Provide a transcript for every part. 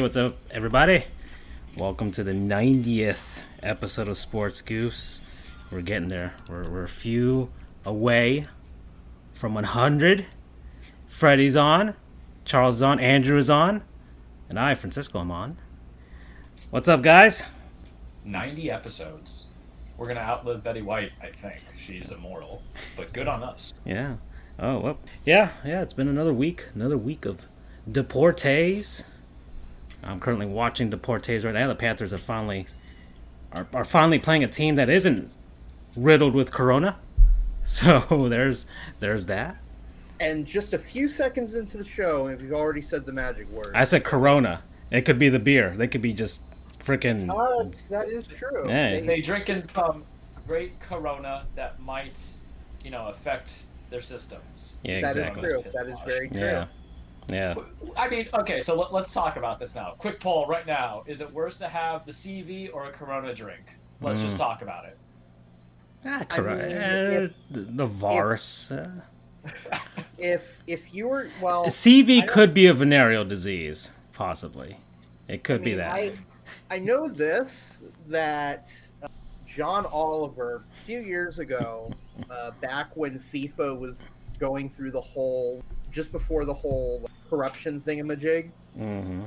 Hey, what's up, everybody? Welcome to the 90th episode of Sports Goofs. We're getting there. We're, we're a few away from 100. Freddie's on, Charles is on, Andrew is on, and I, Francisco, am on. What's up, guys? 90 episodes. We're gonna outlive Betty White, I think. She's immortal, but good on us. Yeah. Oh, well. Yeah, yeah, it's been another week. Another week of Deportes. I'm currently watching the Deportes right now. The Panthers are finally are, are finally playing a team that isn't riddled with corona. So there's there's that. And just a few seconds into the show, and we've already said the magic word. I said corona. It could be the beer. They could be just freaking Uh, that is true. Yeah. They- They drinking some great Corona that might, you know, affect their systems. Yeah, that is exactly. true. That is very true. Yeah. Yeah. I mean, okay, so let, us talk about this now. Quick poll right now: Is it worse to have the CV or a Corona drink? Let's Mm. just talk about it. Ah, I corona. mean, eh, if- the, the virus. uh. If if you were well, CV could be a venereal disease, possibly. It could I be that. I, I know this that uh, John Oliver a few years ago, uh, back when FIFA was going through the whole, just before the whole corruption thingamajig, hmm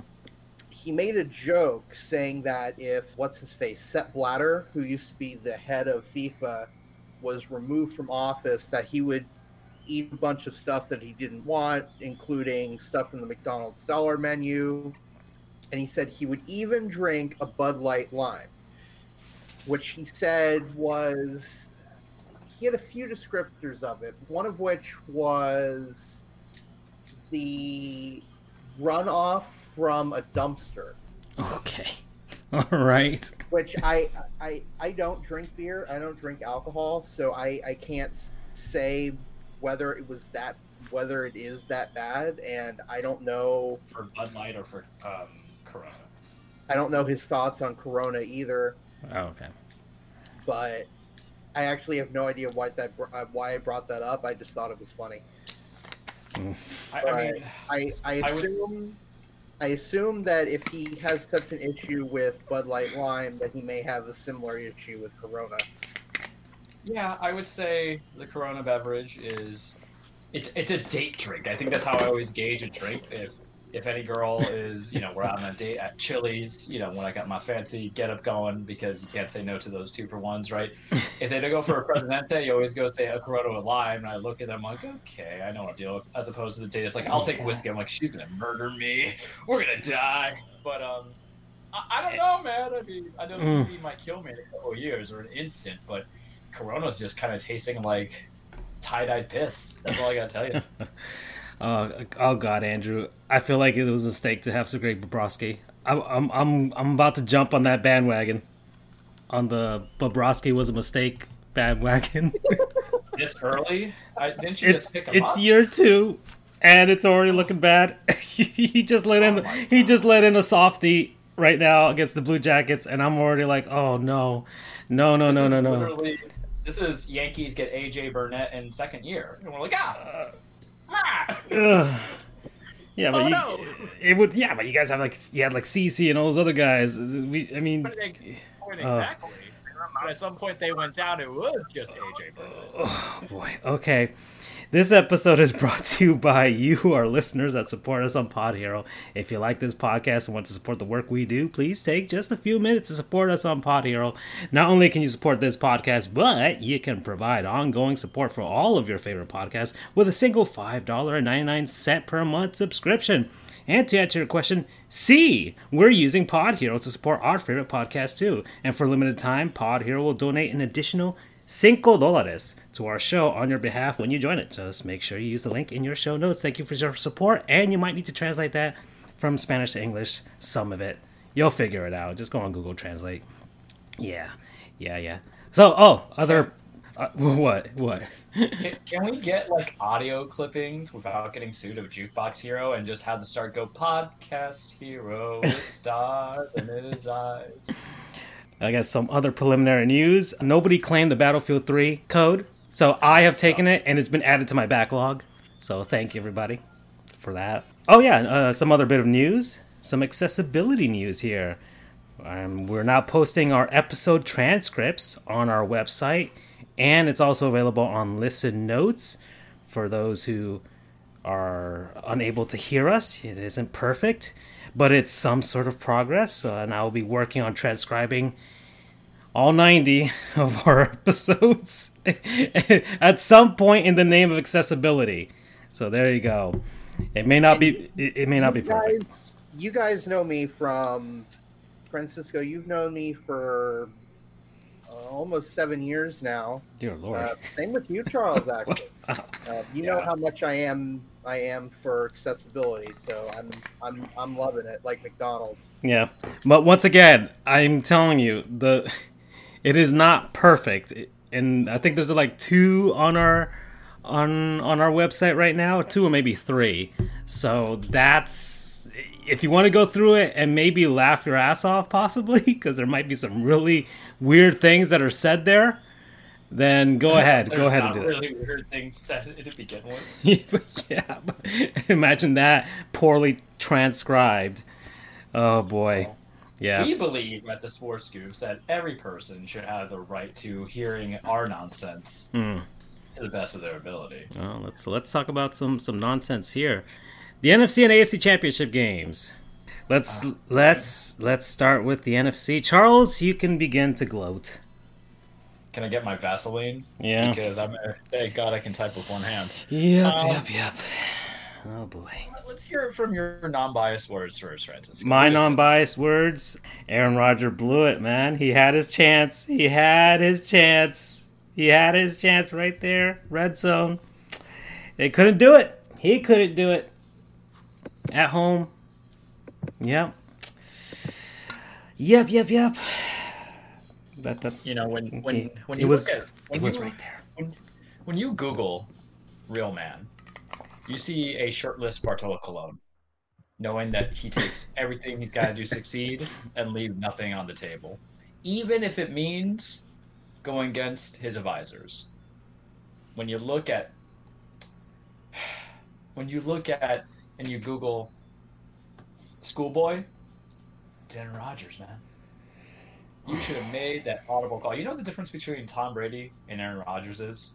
he made a joke saying that if what's his face Sepp Blatter, who used to be the head of FIFA, was removed from office, that he would eat a bunch of stuff that he didn't want, including stuff from the McDonald's dollar menu, and he said he would even drink a Bud Light Lime, which he said was he had a few descriptors of it. One of which was the runoff from a dumpster Okay. All right. which I, I I don't drink beer i don't drink alcohol so i i can't say whether it was that whether it is that bad and i don't know For Bud Light or for um, Corona? i don't know his thoughts on corona either Oh, okay. but i actually have no idea why that uh, why i brought that up i just thought it was funny I, I mean, i i I would- assume I assume that if he has such an issue with Bud Light Lime, that he may have a similar issue with Corona. Yeah, I would say the Corona beverage is it's it's a date drink. I think that's how I always gauge a drink. If if any girl is, you know, we're out on a date at Chili's, you know, when I got my fancy get up going because you can't say no to those two for ones, right? if they don't go for a Presidente, you always go say a Corona with lime, and I look at them I'm like, okay, I know what I'm dealing with. As opposed to the date, it's like I'll take whiskey. I'm like, she's gonna murder me. We're gonna die. But um, I, I don't know, man. I mean, I know Mm. Might kill me in a couple of years or an instant, but Corona's just kind of tasting like tie-dyed piss. That's all I gotta tell you. Oh, oh God, Andrew. I feel like it was a mistake to have Sergei Bobrovsky. I'm, I'm, I'm, I'm about to jump on that bandwagon. On the Bobrovsky was a mistake bandwagon. this early? I, didn't you it's just pick him it's up? year two, and it's already looking bad. he just let in Oh my he just let in a softie right now against the Blue Jackets, and I'm already like, oh no, no, no, This no, no, no. Literally, this is Yankees get AJ Burnett in second year, and we're like, ah, ah. Ugh. Yeah, but Oh, you, no. it would. Yeah, but you guys have like you had like CC and all those other guys. We, I mean, But point eh, Oh. Uh. exactly. But at some point they went down. It was just AJ Burnett. oh boy. Okay, this episode is brought to you by you, our listeners that support us on Podhero. If you like this podcast and want to support the work we do, please take just a few minutes to support us on Podhero. Not only can you support this podcast, but you can provide ongoing support for all of your favorite podcasts with a single five dollar and ninety nine cent per month subscription. And to answer your question, C, we're using Podhero to support our favorite podcast too. And for a limited time, Podhero will donate an additional cinco dólares to our show on your behalf when you join it. Just make sure you use the link in your show notes. Thank you for your support, and you might need to translate that from Spanish to English, some of it. You'll figure it out. Just go on Google Translate. Yeah, yeah, yeah. So, oh, other, uh, what, what? Can, can we get like audio clippings without getting sued of Jukebox Hero and just have the start go podcast hero with stars in his eyes? I guess some other preliminary news. Nobody claimed the Battlefield 3 code, so I have taken it and it's been added to my backlog. So thank you everybody for that. Oh yeah, uh, some other bit of news. some accessibility news here. Um, we're now posting our episode transcripts on our website, and it's also available on Listen Notes for those who are unable to hear us. It isn't perfect, but it's some sort of progress, uh, and I will be working on transcribing all 90 of our episodes at some point in the name of accessibility. So there you go. It may not be it, it may not be perfect. guys, you guys know me from Francisco. You've known me for uh, almost seven years now. Dear Lord. Uh, same with you, Charles. Actually, uh, you know how much I am. I am for accessibility, so I'm I'm I'm loving it. Like McDonald's. Yeah, but once again, I'm telling you, the it is not perfect, and I think there's like two on our on on our website right now, two or maybe three. So that's if you want to go through it and maybe laugh your ass off, possibly because there might be some really weird things that are said there. Then go ahead, go ahead and do that. really weird things said to begin with. yeah, imagine that poorly transcribed. Oh boy, yeah. We believe at the Sports Goofs that every person should have the right to hearing our nonsense Hmm. to the best of their ability. Well, let's let's talk about some some nonsense here. The NFC and AFC championship games. Let's let's let's start with the NFC. Charles, you can begin to gloat. Can I get my Vaseline? Yeah. Because I'm thank God I can type with one hand. Yep, Um, yep, yep. Oh boy. Let's hear it from your non-biased words first, Francis. My What is it? non-biased words. Aaron Rodgers blew it, man. He had his chance. He had his chance. He had his chance right there. Red zone. They couldn't do it. He couldn't do it. At home. Yep. Yep, yep, yep. That that's You know when when it- when it you was look at when it was you, right there. when, when you Google real man, you see a shirtless Bartolo Colon, knowing that he takes everything he's got to do succeed and leave nothing on the table, even if it means going against his advisors. When you look at when you look at and you Google schoolboy, Dan Rogers, man. You should have made that audible call. You know the difference between Tom Brady and Aaron Rodgers is?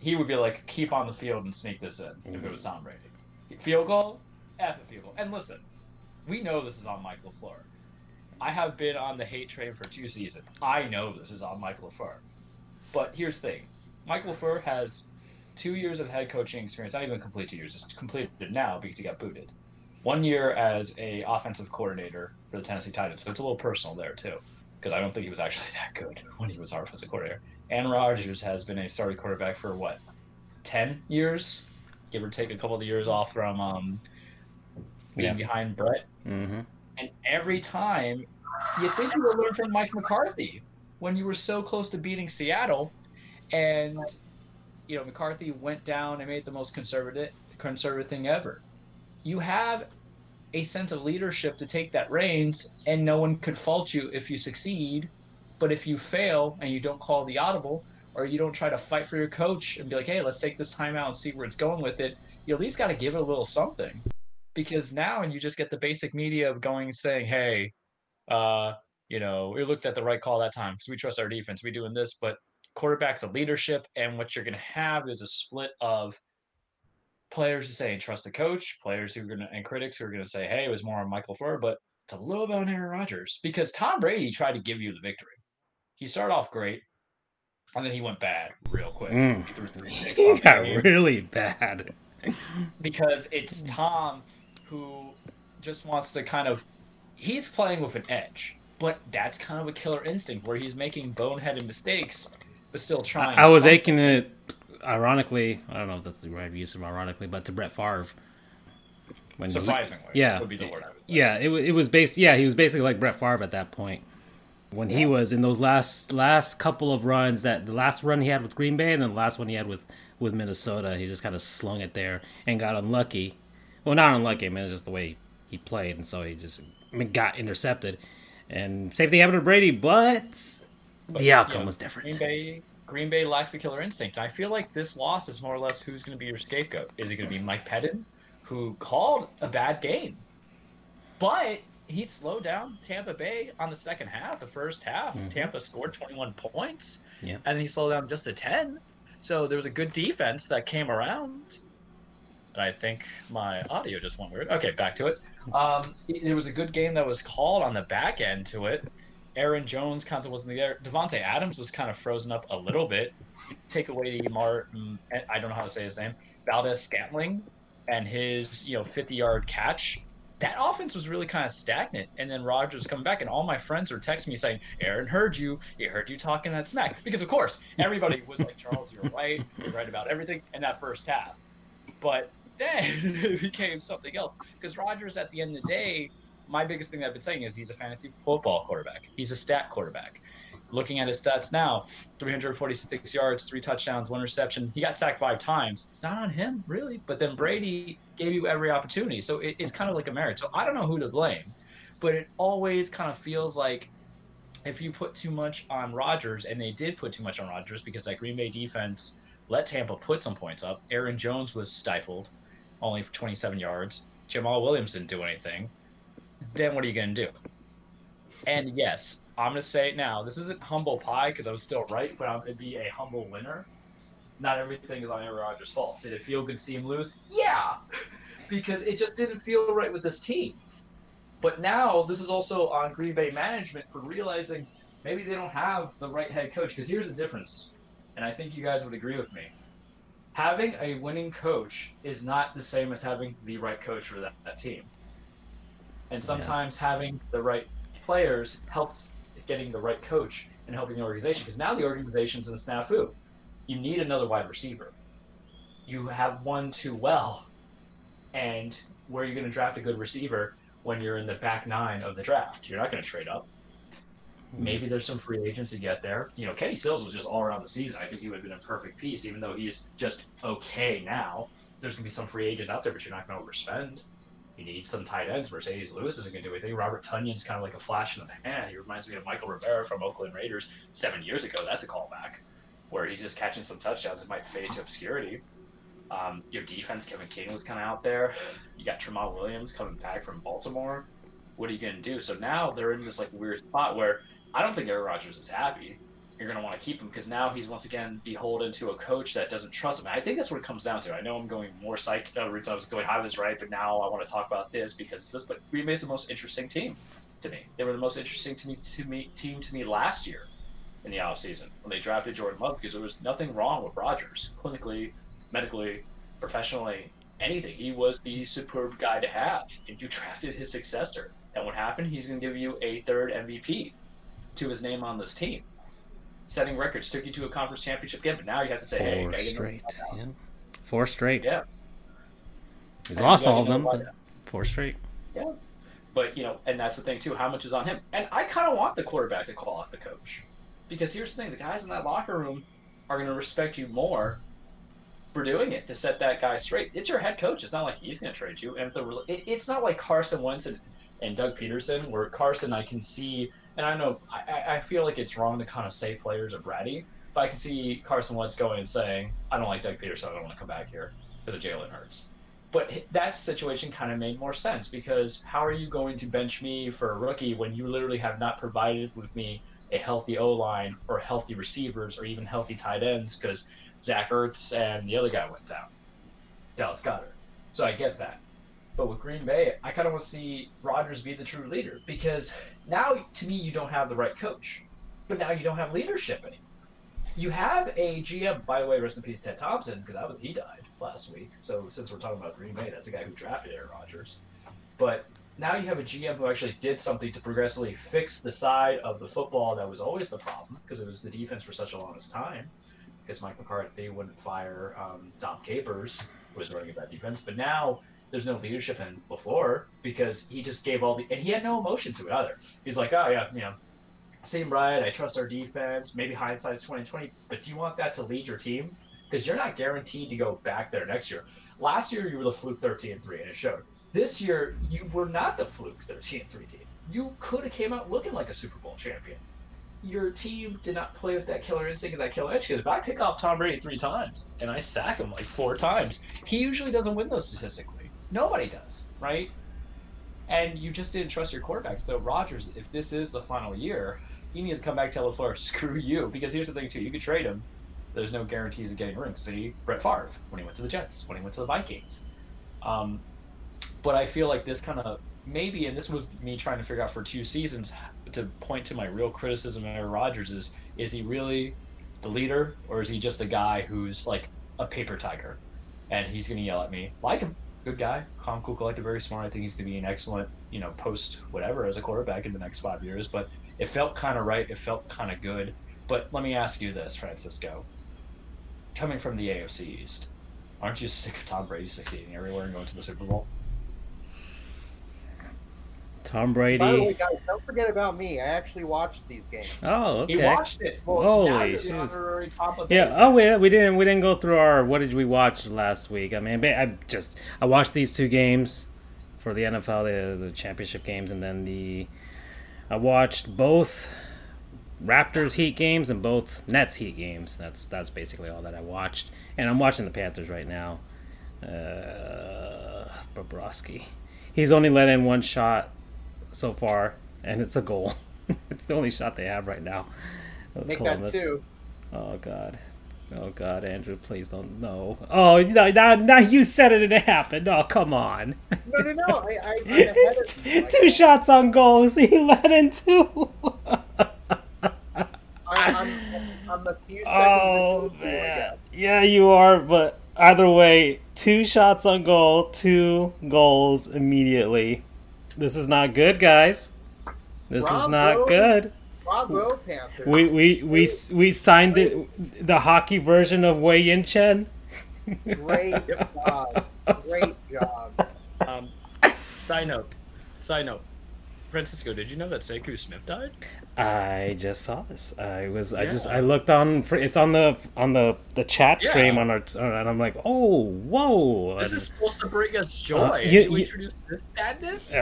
He would be like, keep on the field and sneak this in if it was mm-hmm. Tom Brady. Field goal? F a field goal. And listen, we know this is on Mike LaFleur. I have been on the hate train for two seasons. I know this is on Mike LaFleur. But here's the thing Mike LaFleur has two years of head coaching experience, not even complete two years, it's completed now because he got booted. One year as a offensive coordinator for the Tennessee Titans, so it's a little personal there too, because I don't think he was actually that good when he was our offensive coordinator. And Rodgers has been a starting quarterback for what, ten years, give or take a couple of years off from um, being Yeah. behind Brett. Mm-hmm. And every time, you think you would learn from Mike McCarthy when you were so close to beating Seattle, and you know McCarthy went down and made the most conservative conservative thing ever. You have a sense of leadership to take that reins, and no one could fault you if you succeed. But if you fail and you don't call the audible, or you don't try to fight for your coach and be like, "Hey, let's take this time out and see where it's going with it," you at least got to give it a little something because now and you just get the basic media of going saying, "Hey, uh, you know, we looked at the right call that time because we trust our defense. We doing this, but quarterback's a leadership, and what you're going to have is a split of players who say trust the coach, players who are going to and critics who are going to say, "Hey, it was more on Mike LaFleur," but it's a little bit on Aaron Rodgers because Tom Brady tried to give you the victory. He started off great, and then he went bad real quick. Mm. He He got really bad. because it's Tom who just wants to kind of he's playing with an edge, but that's kind of a killer instinct where he's making boneheaded mistakes but still trying. I was something. aching it. Ironically, I don't know if that's the right use of ironically, but to Brett Favre. When he- surprisingly. yeah, would be the word I would say. yeah, it, it was based. Yeah, he was basically like Brett Favre at that point. When he was in those last last couple of runs, that the last run he had with Green Bay and then the last one he had with with Minnesota, he just kind of slung it there and got unlucky. Well, not unlucky. I mean, it's just the way he played, and so he just I mean, got intercepted. And same thing happened to Brady, but, But, the outcome you know, was different. Green Bay Green Bay lacks a killer instinct. I feel like this loss is more or less who's going to be your scapegoat. Is it going to be Mike Pettine, who called a bad game? But he slowed down Tampa Bay on the second half. The first half, Mhm. Tampa scored 21 points, Yeah. and then he slowed down just to 10. So there was a good defense that came around. And I think my audio just went weird. Okay, back to it. Um, it, it was a good game that was called on the back end to it. Aaron Jones kind of wasn't there. Davante Adams was kind of frozen up a little bit. Take away the Martin, I don't know how to say his name, Valdes Scantling, and his you know 50 yard catch. That offense was really kind of stagnant, and then Rodgers coming back, and all my friends were texting me saying, "Aaron heard you. He heard you talking that smack." Because of course, everybody was like, "Charles, you're right. You're right about everything." In that first half, but then it became something else. Because Rodgers, at the end of the day, my biggest thing that I've been saying is he's a fantasy football quarterback. He's a stat quarterback. Looking at his stats now, 346 yards, three touchdowns, one reception. He got sacked five times. It's not on him, really. But then Brady gave you every opportunity. So it, it's kind of like a marriage. So I don't know who to blame, but it always kind of feels like if you put too much on Rodgers, and they did put too much on Rodgers because that Green Bay defense let Tampa put some points up. Aaron Jones was stifled, only for 27 yards. Jamaal Williams didn't do anything. Then what are you going to do? And yes, I'm going to say it now. This isn't humble pie because I was still right, but I'm going to be a humble winner. Not everything is on Aaron Rodgers' fault. Did it feel good to see him lose? Yeah, because it just didn't feel right with this team. But now this is also on Green Bay management for realizing maybe they don't have the right head coach. Because here's the difference, and I think you guys would agree with me. Having a winning coach is not the same as having the right coach for that, that team. And sometimes having the right players helps getting the right coach and helping the organization. Because now the organization's in snafu. You need another wide receiver. You have one too well. And where are you going to draft a good receiver when you're in the back nine of the draft? You're not going to trade up. Hmm. Maybe there's some free agents to get there. You know, Kenny Stills was just all around the season. I think he would have been a perfect piece, even though he's just okay now. There's going to be some free agents out there, but you're not going to overspend. You need some tight ends. Marcedes Lewis isn't going to do anything. Robert Tonyan's kind of like a flash in the pan. He reminds me of Mychal Rivera from Oakland Raiders seven years ago. That's a callback, where he's just catching some touchdowns. It might fade to obscurity. Um, your defense, Kevin King was kind of out there. You got Tramon Williams coming back from Baltimore. What are you going to do? So now they're in this like weird spot where I don't think Aaron Rodgers is happy. You're going to want to keep him because now he's once again beholden to a coach that doesn't trust him. And I think that's what it comes down to. I know I'm going more psych uh, routes. I was going, I was right, but now I want to talk about this because it's this. But Green Bay's the most interesting team to me. They were the most interesting to me, to me team to me last year in the offseason when they drafted Jordan Love because there was nothing wrong with Rodgers clinically, medically, professionally, anything. He was the superb guy to have, and you drafted his successor. And what happened? He's going to give you a third MVP to his name on this team. Setting records took you to a conference championship game, but now you have to say, Four hey, straight. Yeah. Four straight. Yeah. He's And lost all of them, but four straight. Yeah, but you know, and that's the thing too. How much is on him? And I kind of want the quarterback to call off the coach, because here's the thing: the guys in that locker room are going to respect you more for doing it to set that guy straight. It's your head coach. It's not like he's going to trade you. And the it, it's not like Carson Wentz and, and Doug Pederson, where Carson I can see, and I know I, I- feel like it's wrong to kind of say players are bratty, but I can see Carson Wentz going and saying, "I don't like Doug Pederson. I don't want to come back here because of Jalen Hurts." But that situation kind of made more sense because how are you going to bench me for a rookie when you literally have not provided with me a healthy O line or healthy receivers or even healthy tight ends because Zach Ertz and the other guy went down, Dallas Goedert. So I get that. But with Green Bay, I kind of want to see Rodgers be the true leader because now, to me, you don't have the right coach, but now you don't have leadership anymore. You have a GM, by the way, rest in peace, Ted Thompson, because that was he died last week. So since we're talking about Green Bay, that's the guy who drafted Aaron Rodgers. But now you have a GM who actually did something to progressively fix the side of the football that was always the problem because it was the defense for such a long time. Because Mike McCarthy wouldn't fire um, Capers, who was running a bad defense. But now there's no leadership in before because he just gave all the and he had no emotion to it either. He's like, oh yeah, you know, same right. I trust our defense. Maybe hindsight's 2020, but do you want that to lead your team? Because you're not guaranteed to go back there next year. Last year you were the fluke 13 and three, and it showed. This year you were not the fluke 13 and three team. You could have came out looking like a Super Bowl champion. Your team did not play with that killer instinct and that killer edge. Because if I pick off Tom Brady three times and I sack him like four times, he usually doesn't win those statistically. Nobody does, right? and you just didn't trust your quarterback. So Rodgers, if this is the final year, he needs to come back tell LaFleur, screw you. Because here's the thing too, you could trade him. There's no guarantees of getting rings. See Brett Favre when he went to the Jets, when he went to the Vikings. Um, but I feel like this kind of maybe, and this was me trying to figure out for two seasons to point to my real criticism of Aaron Rodgers is is he really the leader or is he just a guy who's like a paper tiger and he's gonna yell at me like him good guy. Calm cool collected very smart I think he's gonna be an excellent you know post whatever as a quarterback in the next five years but it felt kind of right. It felt kind of good. But let me ask you this Francisco. Coming from the AFC East aren't you sick of Tom Brady succeeding everywhere and going to the Super Bowl Tom Brady. By the way, guys, don't forget about me. I actually watched these games. Oh, okay. He watched it. Well, Holy now you're the shoes. honorary top of Yeah. Oh, yeah. We didn't. We didn't go through our. What did we watch last week? I mean, I just I watched these two games for the NFL, the, the championship games, and then the I watched both Raptors Heat games and both Nets Heat games. That's that's basically all that I watched, and I'm watching the Panthers right now. Uh, Bobrovsky. He's only let in one shot so far, and it's a goal. it's the only shot they have right now. Make that two. Oh God. Oh God, Andrew, please don't. No. Oh, no, now, now you said it and it happened. Oh, come on. No, no, no. I, I, I'm It's of. Like, two shots on goals. He let in two. I, I'm, I'm a few oh removed from you, I man. Yeah, you are. But either way, two shots on goal, two goals immediately. This is not good, guys. This is not good. Bravo, Panthers. We we we we signed it, the hockey version of Wei Yin Chen. Great job. Great job. Um, side note. Side note. Francisco, did you know that Sekou Smith died? I just saw this. I was. I just. I looked on. For, it's on the on the the chat Yeah. stream on our. And I'm like, oh, whoa. This And- is supposed to bring us joy. Uh, you- you, you- introduced this sadness?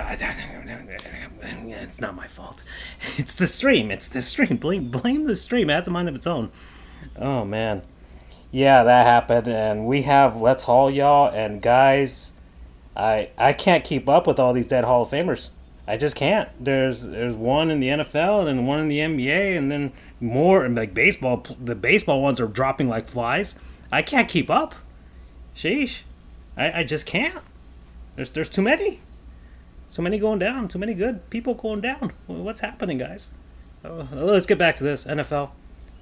it's not my fault. It's the stream. It's the stream. Blame blame the stream. It has a mind of its own. Oh man. Yeah, that happened, and we have let's haul y'all and guys. I I can't keep up with all these dead Hall of Famers. I just can't. There's there's one in the NFL and then one in the NBA and then more and like baseball. The baseball ones are dropping like flies. I can't keep up. Sheesh, I, I just can't. There's there's too many. So many going down. Too many good people going down. What's happening, guys? Oh, let's get back to this NFL.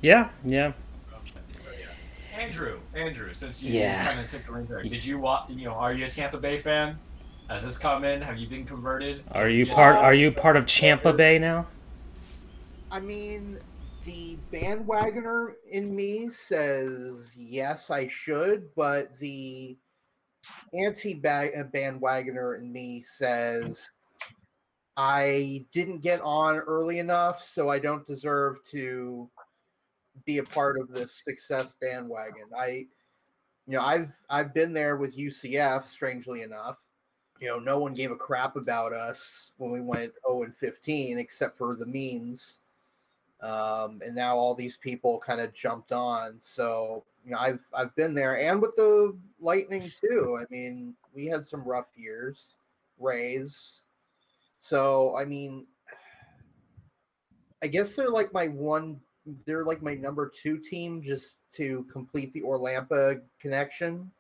Yeah, yeah. Andrew, Andrew, since you Yeah. kind of took the ring there, did you watch? You know, are you a Tampa Bay fan? Has this come in? Have you been converted? Are you Yes. part? Are you part of Champa Bay now? I mean, the bandwagoner in me says yes, I should, but the anti-bandwagoner in me says I didn't get on early enough, so I don't deserve to be a part of this success bandwagon. I, you know, I've I've been there with UCF, strangely enough. You know, no one gave a crap about us when we went 0 and 15, except for the memes um, and now all these people kind of jumped on. So you know, I've I've been there, and with the Lightning too. I mean, we had some rough years, Rays. So I mean, I guess they're like my one. They're like my number two team, just to complete the Orlampa connection.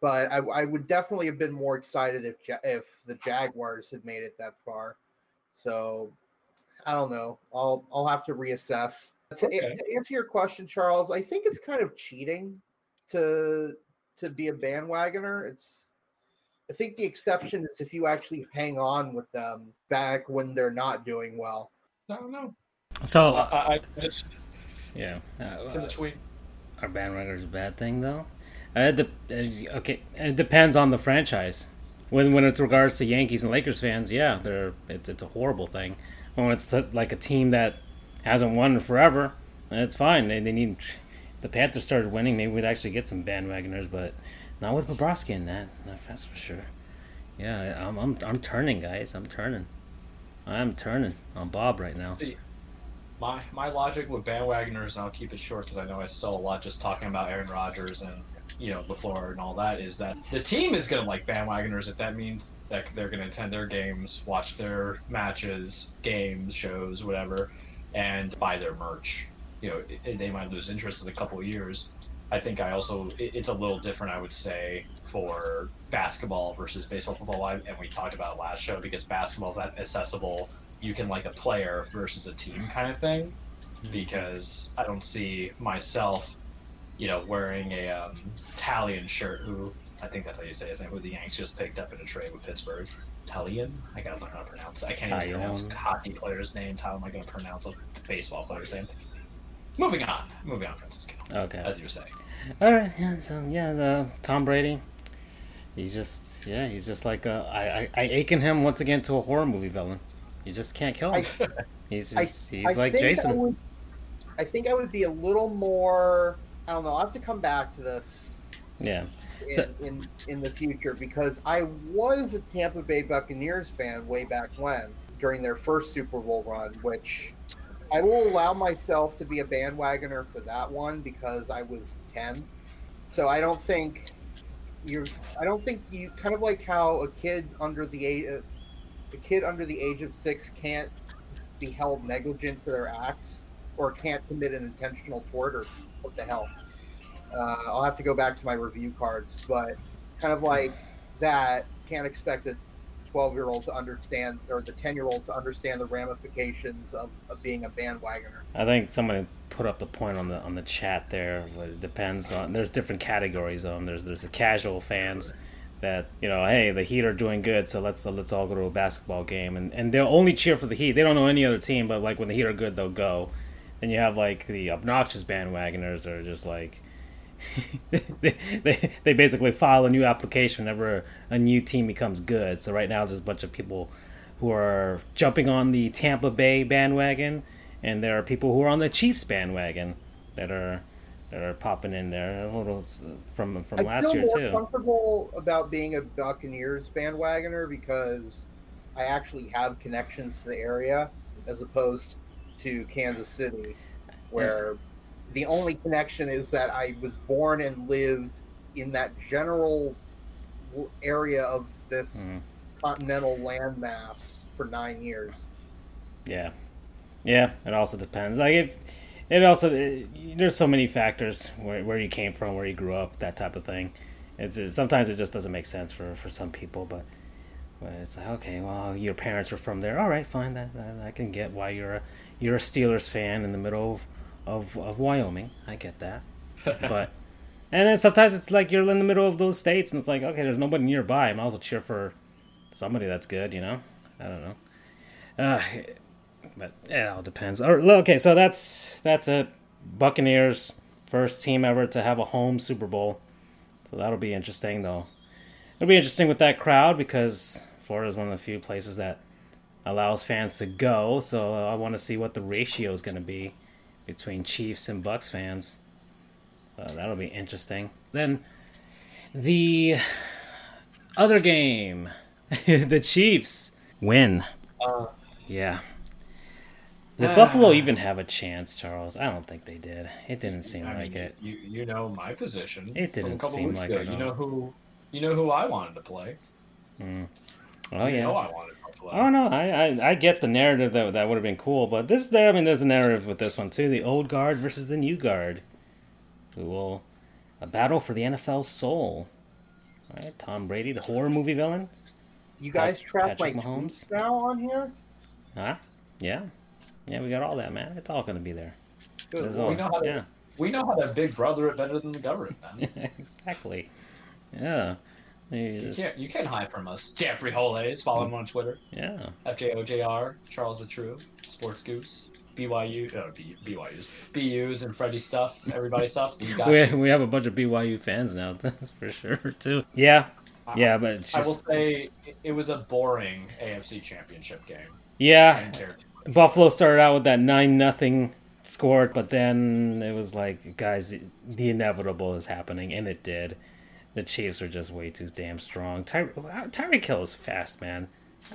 But I, I would definitely have been more excited if if the Jaguars had made it that far. So I don't know. I'll I'll have to reassess. To, Okay. to answer your question, Charles, I think it's kind of cheating to to be a bandwagoner. It's I think the exception is if you actually hang on with them back when they're not doing well. I don't know. So I, I, I just yeah, it's in the uh, tweet. are bandwagoners a bad thing though? Uh, de- uh, okay, it depends on the franchise. When when it's regards to Yankees and Lakers fans, yeah, they're it's it's a horrible thing. When it's like a team that hasn't won forever, it's fine. They, they need the Panthers started winning. Maybe we'd actually get some bandwagoners, but not with Bobrovsky in that. That's for sure. Yeah, I'm I'm I'm turning, guys. I'm turning. I'm turning on Bob right now. See, my my logic with bandwagoners, and I'll keep it short because I know I stole a lot just talking about Aaron Rodgers and you know LaFleur and all that is that the team is going to like bandwagoners if that means that they're going to attend their games, watch their matches, games, shows, whatever, and buy their merch. You know, it, they might lose interest in a couple of years. I think I also it, it's a little different. I would say for basketball versus baseball, football, and we talked about last show because basketball is that accessible. You can like a player versus a team kind of thing because I don't see myself, you know, wearing a um, Italian shirt. Who I think that's how you say his name. Who the Yanks just picked up in a trade with Pittsburgh. Italian. I gotta learn how to pronounce. It. I can't even pronounce hockey players' names. How am I gonna pronounce a baseball player's name? Moving on. Moving on, Francisco. Okay. As you were saying. All right. Yeah. So yeah, the Tom Brady. He's just yeah. He's just like uh, I, I I akin him once again to a horror movie villain. You just can't kill him. I, he's just, he's I like Jason. I, would, I think I would be a little more. I don't know. I have to come back to this. Yeah. In, so, in in the future because I was a Tampa Bay Buccaneers fan way back when during their first Super Bowl run, which I will allow myself to be a bandwagoner for that one because I was ten. So I don't think you're. I don't think you kind of like how a kid under the age, a kid under the age of six can't be held negligent for their acts or can't commit an intentional tort or what the hell. Uh, I'll have to go back to my review cards, but kind of like that, can't expect a 12 year old to understand or the 10 year old to understand the ramifications of, of being a bandwagoner. I think somebody put up the point on the on the chat there. It depends on there's different categories of them. There's there's the casual fans that you know, hey, the Heat are doing good, so let's let's all go to a basketball game, and and they'll only cheer for the Heat. They don't know any other team, but like when the Heat are good, they'll go. Then you have like the obnoxious bandwagoners that are just like. they, they, they basically file a new application whenever a new team becomes good. So right now there's a bunch of people who are jumping on the Tampa Bay bandwagon, and there are people who are on the Chiefs bandwagon that are that are popping in there a little from from I last year too. I feel comfortable about being a Buccaneers bandwagoner because I actually have connections to the area as opposed to Kansas City, where the only connection is that I was born and lived in that general area of this mm-hmm. continental landmass for nine years. Yeah, yeah. It also depends. Like if it also it, there's so many factors where, where you came from, where you grew up, that type of thing. It's, it, sometimes it just doesn't make sense for, for some people, but, but it's like okay, well, your parents were from there. All right, fine. That, that I can get why you're a you're a Steelers fan in the middle of of, of Wyoming. I get that, but and then sometimes it's like you're in the middle of those states, and it's like okay, there's nobody nearby. I might as well cheer for somebody that's good. You know, I don't know. Uh, but it all depends. Okay, so that's that's it. Buccaneers first team ever to have a home Super Bowl, so that'll be interesting though. It'll be interesting with that crowd because Florida is one of the few places that allows fans to go. So I want to see what the ratio is going to be between Chiefs and Bucks fans. Uh, that'll be interesting. Then the other game, the Chiefs win. Uh, yeah, did uh, Buffalo even have a chance, Charles? I don't think they did. It didn't seem I like mean, it. You you know my position. It didn't seem like ago. it. You know who you know who I wanted to play. Mm. Oh you yeah. Know I wanted to play. Oh no, I, I I get the narrative that that would have been cool, but this there I mean there's a narrative with this one too. The old guard versus the new guard, who will a battle for the NFL's soul. All right, Tom Brady, the horror movie villain. You guys trap like Mahomes now on here? Huh? Yeah. Yeah, we got all that, man. It's all going to be there. Good. we, know how to, yeah. we know how to big brother it better than the government, man. exactly. Yeah. You can't you can't hide from us. Jeffrey Holes, follow him on Twitter. Yeah. FJOJR, Charles the True, Sports Goofs, BYU, uh, BYU's, BU's and Freddie stuff, everybody stuff. we, we have a bunch of BYU fans now, that's for sure too. Yeah. Yeah, but just... I will say it was a boring AFC Championship game. Yeah. Buffalo started out with that nine nothing score, but then it was like, guys, the inevitable is happening, and it did. The Chiefs are just way too damn strong. Ty- uh, Tyreek Hill is fast, man.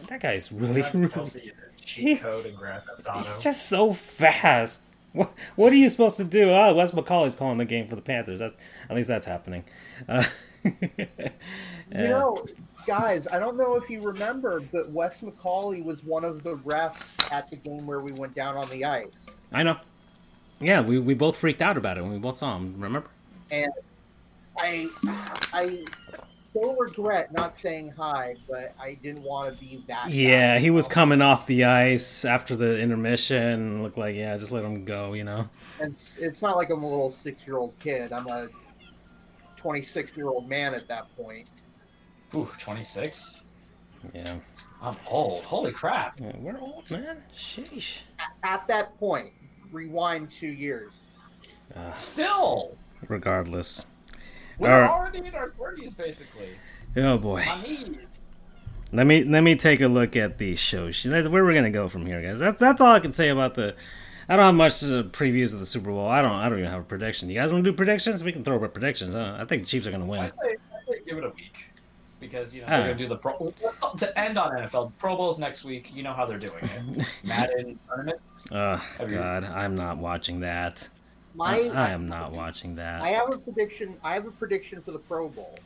That guy's really, really. Cheat He's just so fast. what, what are you supposed to do? Oh, Wes McCauley's calling the game for the Panthers. That's at least that's happening. Uh, uh, You know, guys, I don't know if you remember, but Wes McCauley was one of the refs at the game where we went down on the ice. I know. Yeah, we, we both freaked out about it when we both saw him. Remember? And I, I still regret not saying hi, but I didn't want to be that. Yeah, guy, he you was coming off the ice after the intermission. Looked like yeah, just let him go. You know. And it's, it's not like I'm a little six-year-old kid. I'm a 26-year-old man at that point. Ooh, 26. Yeah. I'm old. Holy crap. Yeah, We're old, man. Sheesh. At that point, rewind two years. Uh, Still, regardless. We're Alright. already in our 30s, basically. Oh boy. Let me let me take a look at the show. sheet. Where we're gonna go from here, guys. That's that's all I can say about the. I don't have much previews of the Super Bowl. I don't. I don't even have a prediction. You guys want to do predictions? We can throw up predictions. Huh? I think the Chiefs are gonna I win. say, I say give it a week. Because, you know, they're going to do the Pro... To end on NFL, Pro Bowls next week, you know how they're doing it. Madden tournaments. Oh God, I'm not watching that. My, I, I am not watching that. I that. have a prediction. I have a prediction for the Pro Bowl.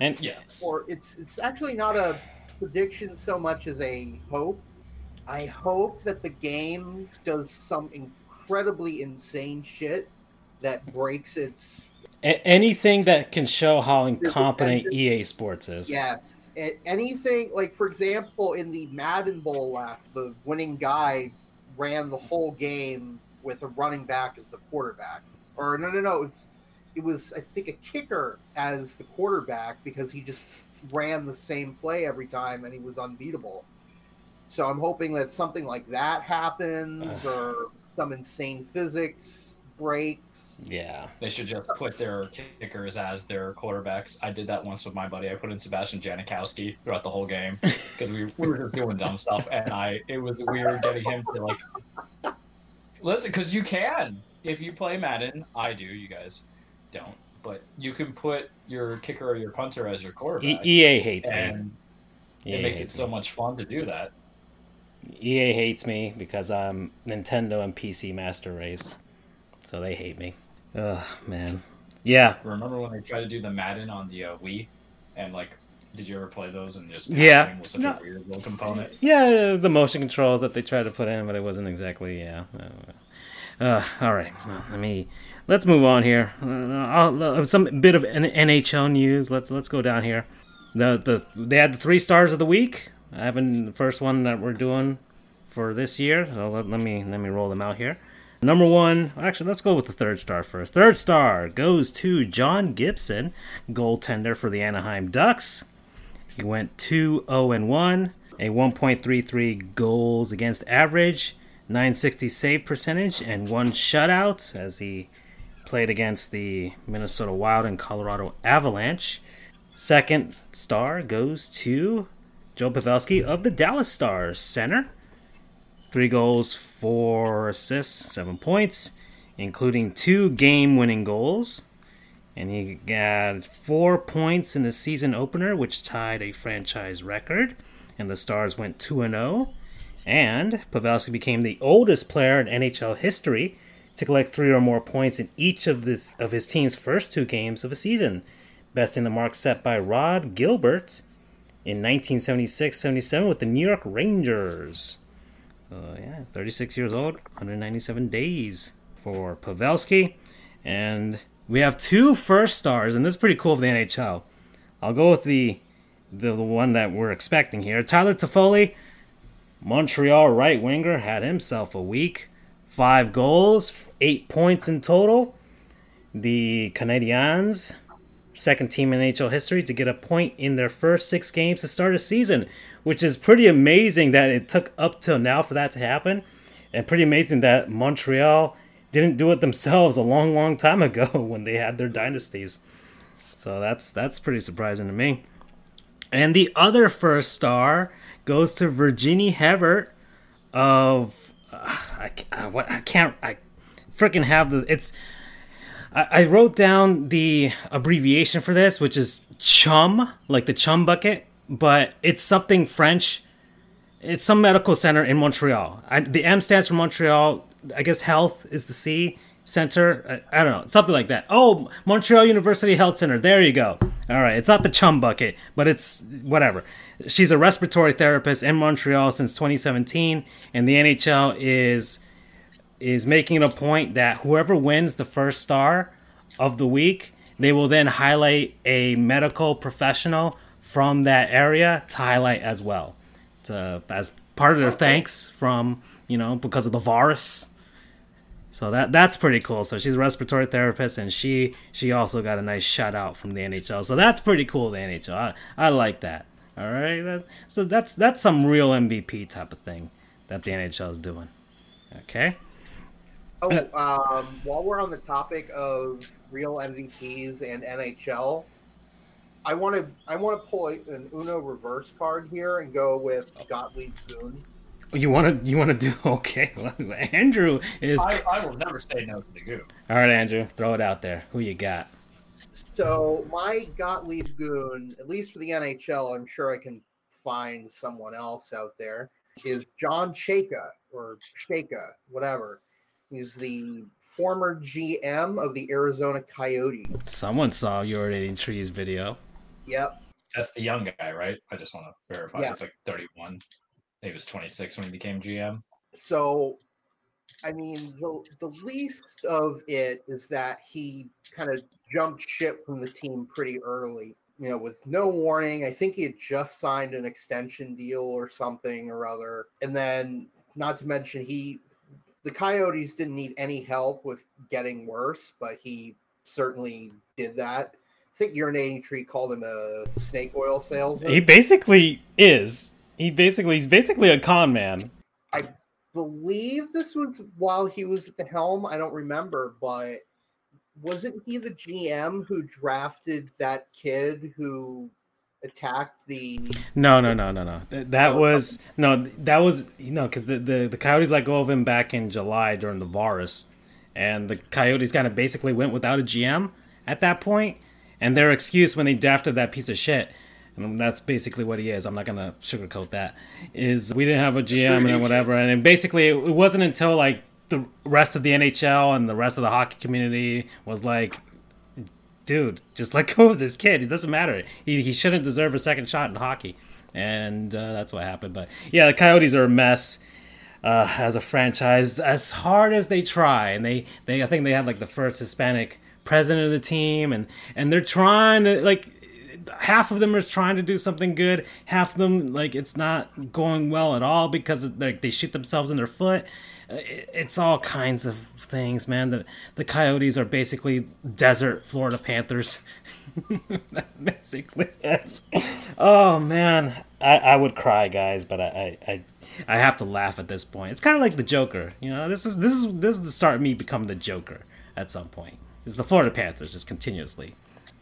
And Yes. or it's it's actually not a prediction so much as a hope. I hope that the game does some incredibly insane shit that breaks its a- anything that can show how incompetent EA Sports is. yes. A- Anything like for example in the Madden Bowl last, the winning guy ran the whole game with a running back as the quarterback. Or no no no, it was it was I think a kicker as the quarterback because he just ran the same play every time and he was unbeatable. So I'm hoping that something like that happens or some insane physics breaks. Yeah. They should just put their kickers as their quarterbacks. I did that once with my buddy. I put in Sebastian Janikowski throughout the whole game because we, we were just doing dumb stuff, and I it was weird getting him to like listen because you can if you play Madden. I do. You guys don't, but you can put your kicker or your punter as your quarterback, EA hates me. EA it makes it so me. much fun to do that. EA hates me because I'm Nintendo and PC Master Race, so they hate me. Ugh, man. Yeah, Remember when they tried to do the Madden on the uh, Wii, and like, did you ever play those? And just Yeah. was such No. a weird little component. yeah, the motion controls that they tried to put in, but it wasn't exactly. Yeah. Uh, uh, all right, well, let me let's move on here. Uh, I'll, uh, some bit of N- NHL news. Let's let's go down here. The the they had the three stars of the week. I haven't the first one that we're doing for this year. So let, let me let me roll them out here. Number one, actually, let's go with the third star first. Third star goes to John Gibson, goaltender for the Anaheim Ducks. He went 2 0 and 1, a 1.33 goals against average, 960 save percentage, and one shutout as he played against the Minnesota Wild and Colorado Avalanche. Second star goes to Joe Pavelski of the Dallas Stars center. Three goals, four assists, seven points, including two game winning goals. And he got four points in the season opener, which tied a franchise record. And the Stars went 2 0. And Pavelski became the oldest player in NHL history to collect three or more points in each of, this, of his team's first two games of a season, besting the mark set by Rod Gilbert in 1976 77 with the New York Rangers. So, yeah, 36 years old, 197 days for Pavelski. And we have two first stars, and this is pretty cool of the NHL. I'll go with the the, the one that we're expecting here. Tyler Toffoli, Montreal right winger, had himself a week. Five goals, eight points in total. The Canadiens, second team in NHL history to get a point in their first six games to start a season, which is pretty amazing that it took up till now for that to happen. And pretty amazing that Montreal didn't do it themselves a long, long time ago when they had their dynasties. So that's that's pretty surprising to me. And the other first star goes to Virginie Hebert of uh, I, I, what I can't I freaking have the it's I, I wrote down the abbreviation for this, which is chum, like the chum bucket, but it's something French. It's some medical center in Montreal. I, the M stands for Montreal. I guess health is the C center. I, I don't know, something like that. Oh, Montreal University Health Center. There you go. All right, it's not the chum bucket, but it's whatever. She's a respiratory therapist in Montreal since 2017, and the NHL is is making it a point that whoever wins the first star of the week, they will then highlight a medical professional from that area to highlight as well, to as part of their thanks from you know because of the virus. So that that's pretty cool. So she's a respiratory therapist, and she she also got a nice shout out from the NHL. So that's pretty cool. The NHL, I, I like that. All right, that, so that's that's some real MVP type of thing that the NHL is doing. Okay. Oh, um, while we're on the topic of real MVPs and NHL, I want to I want to pull an Uno reverse card here and go with Gottlieb Goon. You want to you want to do okay? Andrew is. I, I will never say no to the goo. All right, Andrew, throw it out there. Who you got? So my Gottlieb Goon, at least for the NHL, I'm sure I can find someone else out there. Is John Chayka or Shaka, whatever. He's the former GM of the Arizona Coyotes. Someone saw you urinating trees video. Yep. That's the young guy, right? I just want to verify. Yeah. It's like 31. He was 26 when he became GM. So, I mean, the, the least of it is that he kind of jumped ship from the team pretty early, you know, with no warning. I think he had just signed an extension deal or something or other. And then, not to mention, he, the Coyotes didn't need any help with getting worse, but he certainly did that. I think Urinating Tree called him a snake oil salesman. He basically is. He basically he's basically a con man. I believe this was while he was at the helm. I don't remember, but wasn't he the GM who drafted that kid who attacked the? No, no, no, no, no. Th- That Oh, was no. That was you know because the, the the Coyotes let go of him back in July during the virus and the Coyotes kind of basically went without a GM at that point, and their excuse when they drafted that piece of shit. And that's basically what he is. I'm not gonna sugarcoat that. Is we didn't have a GM and whatever, and basically it wasn't until like the rest of the NHL and the rest of the hockey community was like, dude, just let go of this kid. It doesn't matter. He, he shouldn't deserve a second shot in hockey. And uh, that's what happened. But yeah, the Coyotes are a mess uh, as a franchise. As hard as they try, and they, they I think they had like the first Hispanic president of the team, and and they're trying to like half of them are trying to do something good. Half of them like it's not going well at all because like they shoot themselves in their foot. It's all kinds of things, man. The the Coyotes are basically desert Florida Panthers. basically, yes. Oh man, I, I would cry, guys, but I, I I have to laugh at this point. It's kind of like the Joker, you know. This is this is this is the start of me becoming the Joker at some point. It's the Florida Panthers just continuously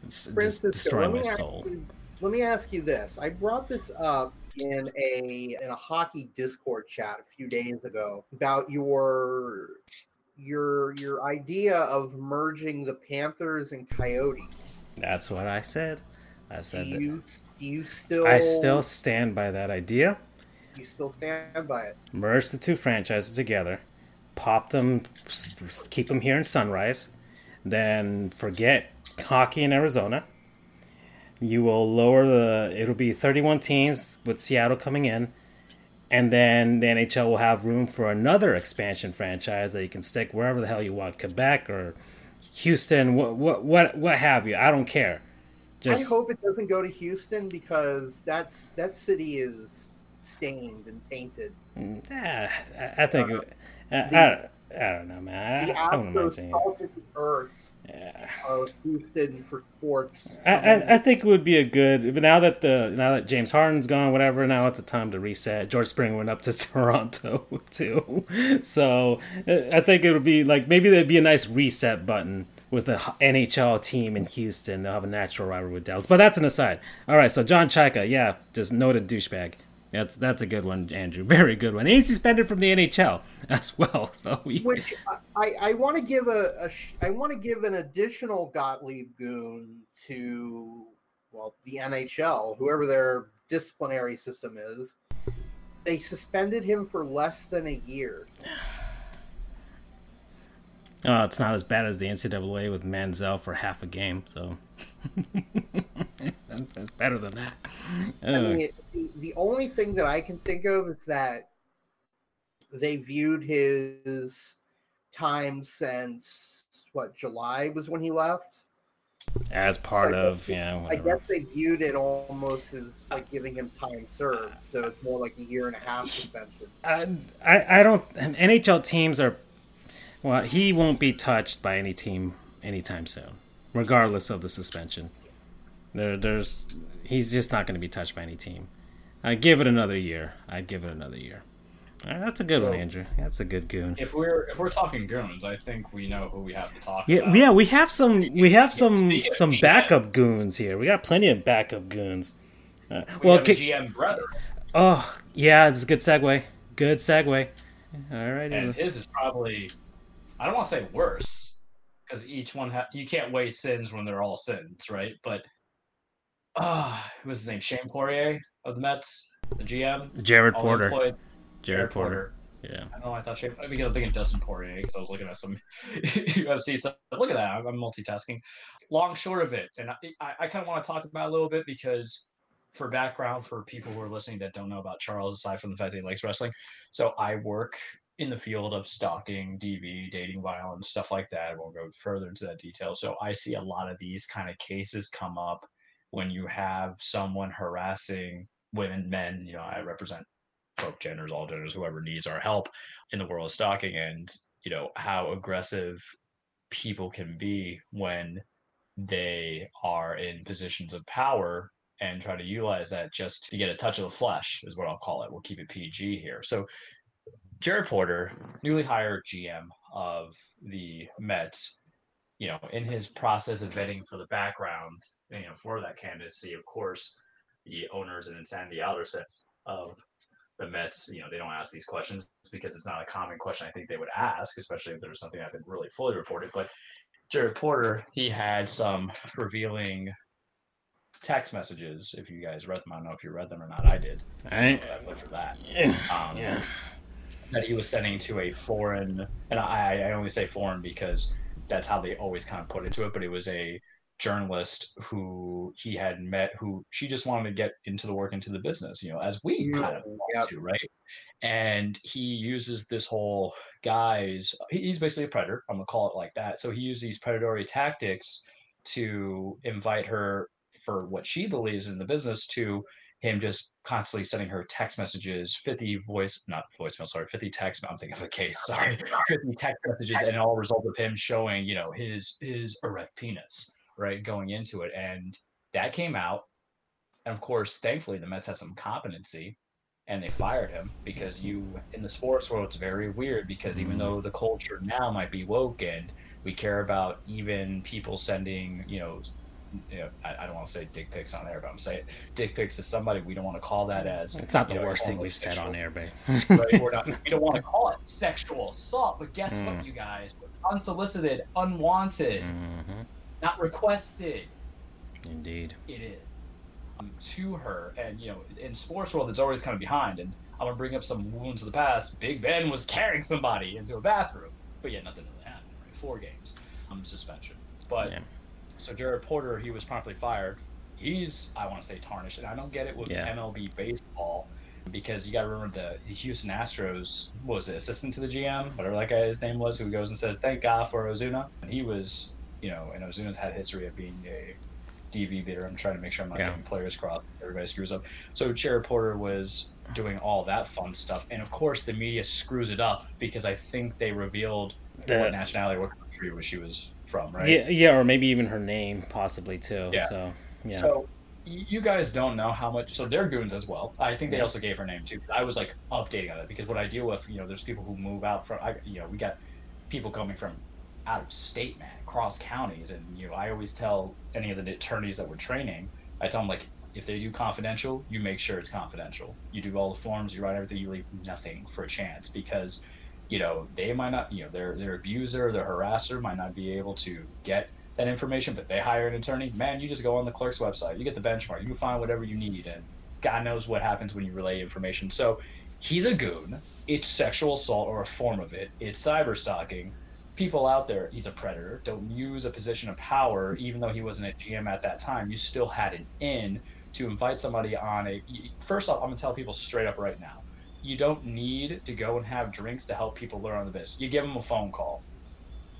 Francisco, destroying my let me ask soul. you- let me ask you this. I brought this up in a in a hockey Discord chat a few days ago about your your your idea of merging the Panthers and Coyotes. That's what I said. I Do said that. you do you still I still stand by that idea. you still stand by it? Merge the two franchises together, pop them, keep them here in Sunrise, then forget hockey in Arizona. You will lower the. It'll be 31 teams with Seattle coming in, and then the NHL will have room for another expansion franchise that you can stick wherever the hell you want, Quebec or Houston, what what what what have you. I don't care. I hope it doesn't go to Houston because that's that city is stained and tainted. Mm, yeah, I, I think. Uh, it- I, I, I don't know, man. The I, I wouldn't mind seeing it. the earth. Of Houston for sports. I, I, I think it would be a good. But now that the now that James Harden's gone, whatever. Now it's a time to reset. George Springer went up to Toronto too, so uh, I think it would be like maybe there'd be a nice reset button with the NHL team in Houston. They'll have a natural rivalry with Dallas. But that's an aside. All right, so John Chayka, yeah, just noted douchebag. That's that's a good one, Andrew. Very good one. And he's suspended from the NHL as well. So we, Which I, I want to give a, a sh- I want to give an additional Gottlieb goon to well the NHL, whoever their disciplinary system is. They suspended him for less than a year. Oh, it's not as bad as the NCAA with Manziel for half a game, so that's better than that. I mean, the, the only thing that I can think of is that they viewed his time since what July was when he left as part So of yeah. I guess they viewed it almost as like giving him time served, so it's more like a year and a half suspension. I, I I don't. NHL teams are. Well, he won't be touched by any team anytime soon, regardless of the suspension. There, there's he's just not going to be touched by any team. I'd give it another year. I'd give it another year. Right, that's a good one, Andrew. That's a good goon. If we're if we're talking goons, I think we know who we have to talk Yeah, about. yeah, we have some. We have some some backup goons here. We got plenty of backup goons. Uh, We well, a GM brother, oh yeah, it's a good segue. Good segue. All right. and his is probably I don't want to say worse because each one ha- you can't weigh sins when they're all sins, right? But ah, uh, what's his name? Shane Poirier of the Mets, the GM. Jared Porter. employed Jared Porter. Yeah. I don't know. I thought Shane because I'm thinking Dustin Poirier because I was looking at some UFC stuff. Look at that. I'm, I'm multitasking. Long short of it, and I, I, I kind of want to talk about it a little bit because for background for people who are listening that don't know about Charles, aside from the fact that he likes wrestling, so I work in the field of stalking, DV, dating violence, stuff like that. I won't go further into that detail. So I see a lot of these kind of cases come up when you have someone harassing women, men. You know, I represent both genders, all genders, whoever needs our help in the world of stalking, and you know how aggressive people can be when they are in positions of power and try to utilize that just to get a touch of the flesh is what I'll call it. We'll keep it PG here. So Jared Porter, newly hired GM of the Mets, you know, in his process of vetting for the background, you know, for that candidacy, of course, the owners and Insanity Alderson of the Mets, you know, they don't ask these questions because it's not a common question I think they would ask, especially if there was something that had been really fully reported. But Jared Porter, he had some revealing text messages. If you guys read them, I don't know if you read them or not. I did. I, I looked for that. yeah. Um, yeah. That he was sending to a foreign, and I, I only say foreign because that's how they always kind of put into it. But it was a journalist who he had met, who she just wanted to get into the work, into the business, you know, as we kind of want Yep. to, right? And he uses this whole guy's, he's basically a predator. I'm gonna call it like that. So he used these predatory tactics to invite her for what she believes in the business to him just constantly sending her text messages, 50 voice, not voicemail, sorry, 50 text, I'm thinking of a case, sorry, 50 text messages, and all result of him showing, you know, his his erect penis, right, going into it. And that came out. And of course, thankfully, the Mets had some competency and they fired him because you, in the sports world, it's very weird because even mm-hmm. though the culture now might be woke and we care about even people sending, you know, you know, I, I don't want to say dick pics on air, but I'm saying dick pics to somebody. We don't want to call that as It's not the know, worst thing we've said on air, babe. right? We're not, we don't want to call it sexual assault, but guess Mm. what, you guys? It's unsolicited, unwanted, hmm not requested. Indeed. It is um, to her, and you know, in sports world, it's always kind of behind. And I'm gonna bring up some wounds of the past. Big Ben was carrying somebody into a bathroom, but yet nothing really happened. Right? Four games, um, suspension. But Yeah. So Jared Porter, he was promptly fired. He's, I want to say, tarnished, and I don't get it with Yeah. MLB baseball because you got to remember the, the Houston Astros what was the assistant to the GM, whatever that guy's name was, who goes and says, "Thank God for Osuna." And he was, you know, and Osuna's had a history of being a DV beater. I'm trying to make sure I'm not Yeah. getting players crossed. Everybody screws up. So Jared Porter was doing all that fun stuff, and of course the media screws it up because I think they revealed what nationality, what country was she was from, right? yeah, yeah, or maybe even her name, possibly too. Yeah. So, yeah. So you guys don't know how much. So they're goons as well. I think they Yeah. also gave her name too. I was like updating on it because what I deal with, you know, there's people who move out from. I, you know, we got people coming from out of state, man, across counties, and you know, I always tell any of the attorneys that we're training, I tell them like, if they do confidential, you make sure it's confidential. You do all the forms, you write everything, you leave nothing for a chance because. You know, they might not, you know, their their abuser, their harasser might not be able to get that information, but they hire an attorney, man, you just go on the clerk's website, you get the benchmark, you can find whatever you need, and God knows what happens when you relay information. So he's a goon. It's sexual assault or a form of it. It's cyber stalking. people out there, he's a predator. Don't use a position of power, even though he wasn't a GM at that time. You still had an in to invite somebody on a. First off, I'm gonna tell people straight up right now. You don't need to go and have drinks to help people learn on the business. You give them a phone call.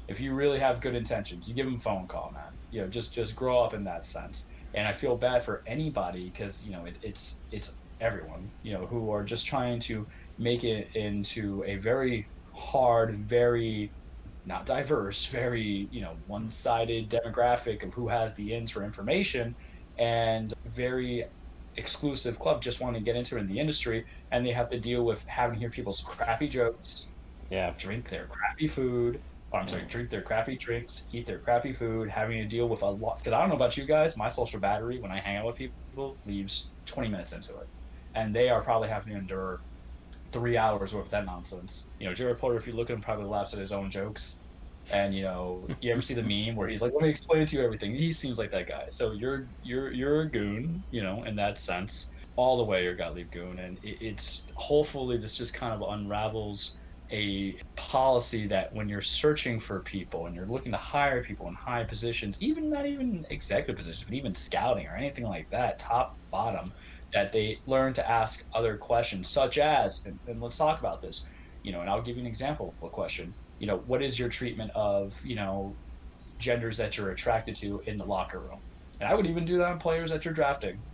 If you really have good intentions, you give them a phone call, man. You know, just just grow up in that sense. And I feel bad for anybody because you know it, it's it's everyone you know who are just trying to make it into a very hard, very not diverse, very you know one-sided demographic of who has the ins for information, and very exclusive club just want to get into in the industry, and they have to deal with having to hear people's crappy jokes, Yeah. drink their crappy food. Or I'm sorry, drink their crappy drinks, eat their crappy food, having to deal with a lot. Because I don't know about you guys, my social battery when I hang out with people leaves 20 minutes into it, and they are probably having to endure three hours worth of that nonsense. You know, Jared Porter, if you look at him, probably laughs at his own jokes. And you know, you ever see the meme where he's like, "Let me explain to you everything." He seems like that guy. So you're you're you're a goon, you know, in that sense, all the way. You're a Gottlieb goon, and it, it's hopefully this just kind of unravels a policy that when you're searching for people and you're looking to hire people in high positions, even not even executive positions, but even scouting or anything like that, top bottom, that they learn to ask other questions, such as, and, and let's talk about this, you know, and I'll give you an example of a question. You know, what is your treatment of, you know, genders that you're attracted to in the locker room? And I would even do that on players that you're drafting,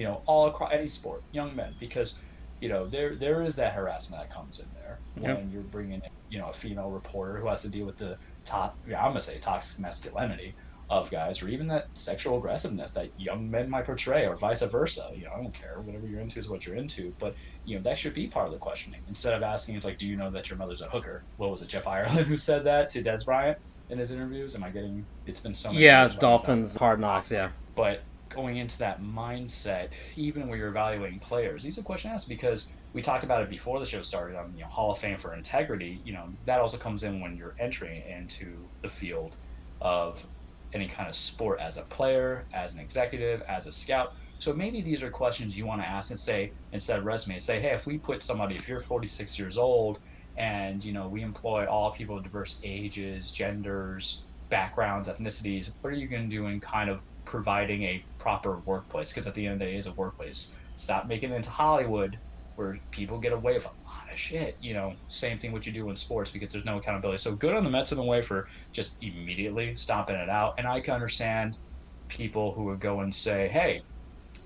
you know, all across any sport, young men, because, you know, there there is that harassment that comes in there Yep. when you're bringing in, you know, a female reporter who has to deal with the top, yeah, I'm gonna say toxic masculinity of guys, or even that sexual aggressiveness that young men might portray, or vice versa. You know, I don't care. Whatever you're into is what you're into. But you know, that should be part of the questioning. Instead of asking, it's like, do you know that your mother's a hooker? What was it, Jeff Ireland who said that to Dez Bryant in his interviews? Am I getting? It's been so many. Yeah. Dolphins, hard knocks. Yeah. But going into that mindset, even when you're evaluating players, these are questions asked because we talked about it before the show started on you know Hall of Fame for integrity. You know that also comes in when you're entering into the field of any kind of sport as a player, as an executive, as a scout. So maybe these are questions you want to ask and say instead of resume, say, hey, if we put somebody, if you're 46 years old, and you know we employ all people of diverse ages, genders, backgrounds, ethnicities, what are you going to do in kind of providing a proper workplace? Because at the end of the day, it's a workplace. Stop making it into Hollywood where people get away with a lot of shit. You know, same thing what you do in sports because there's no accountability. So good on the Mets in the way for just immediately stomping it out. And I can understand people who would go and say, hey,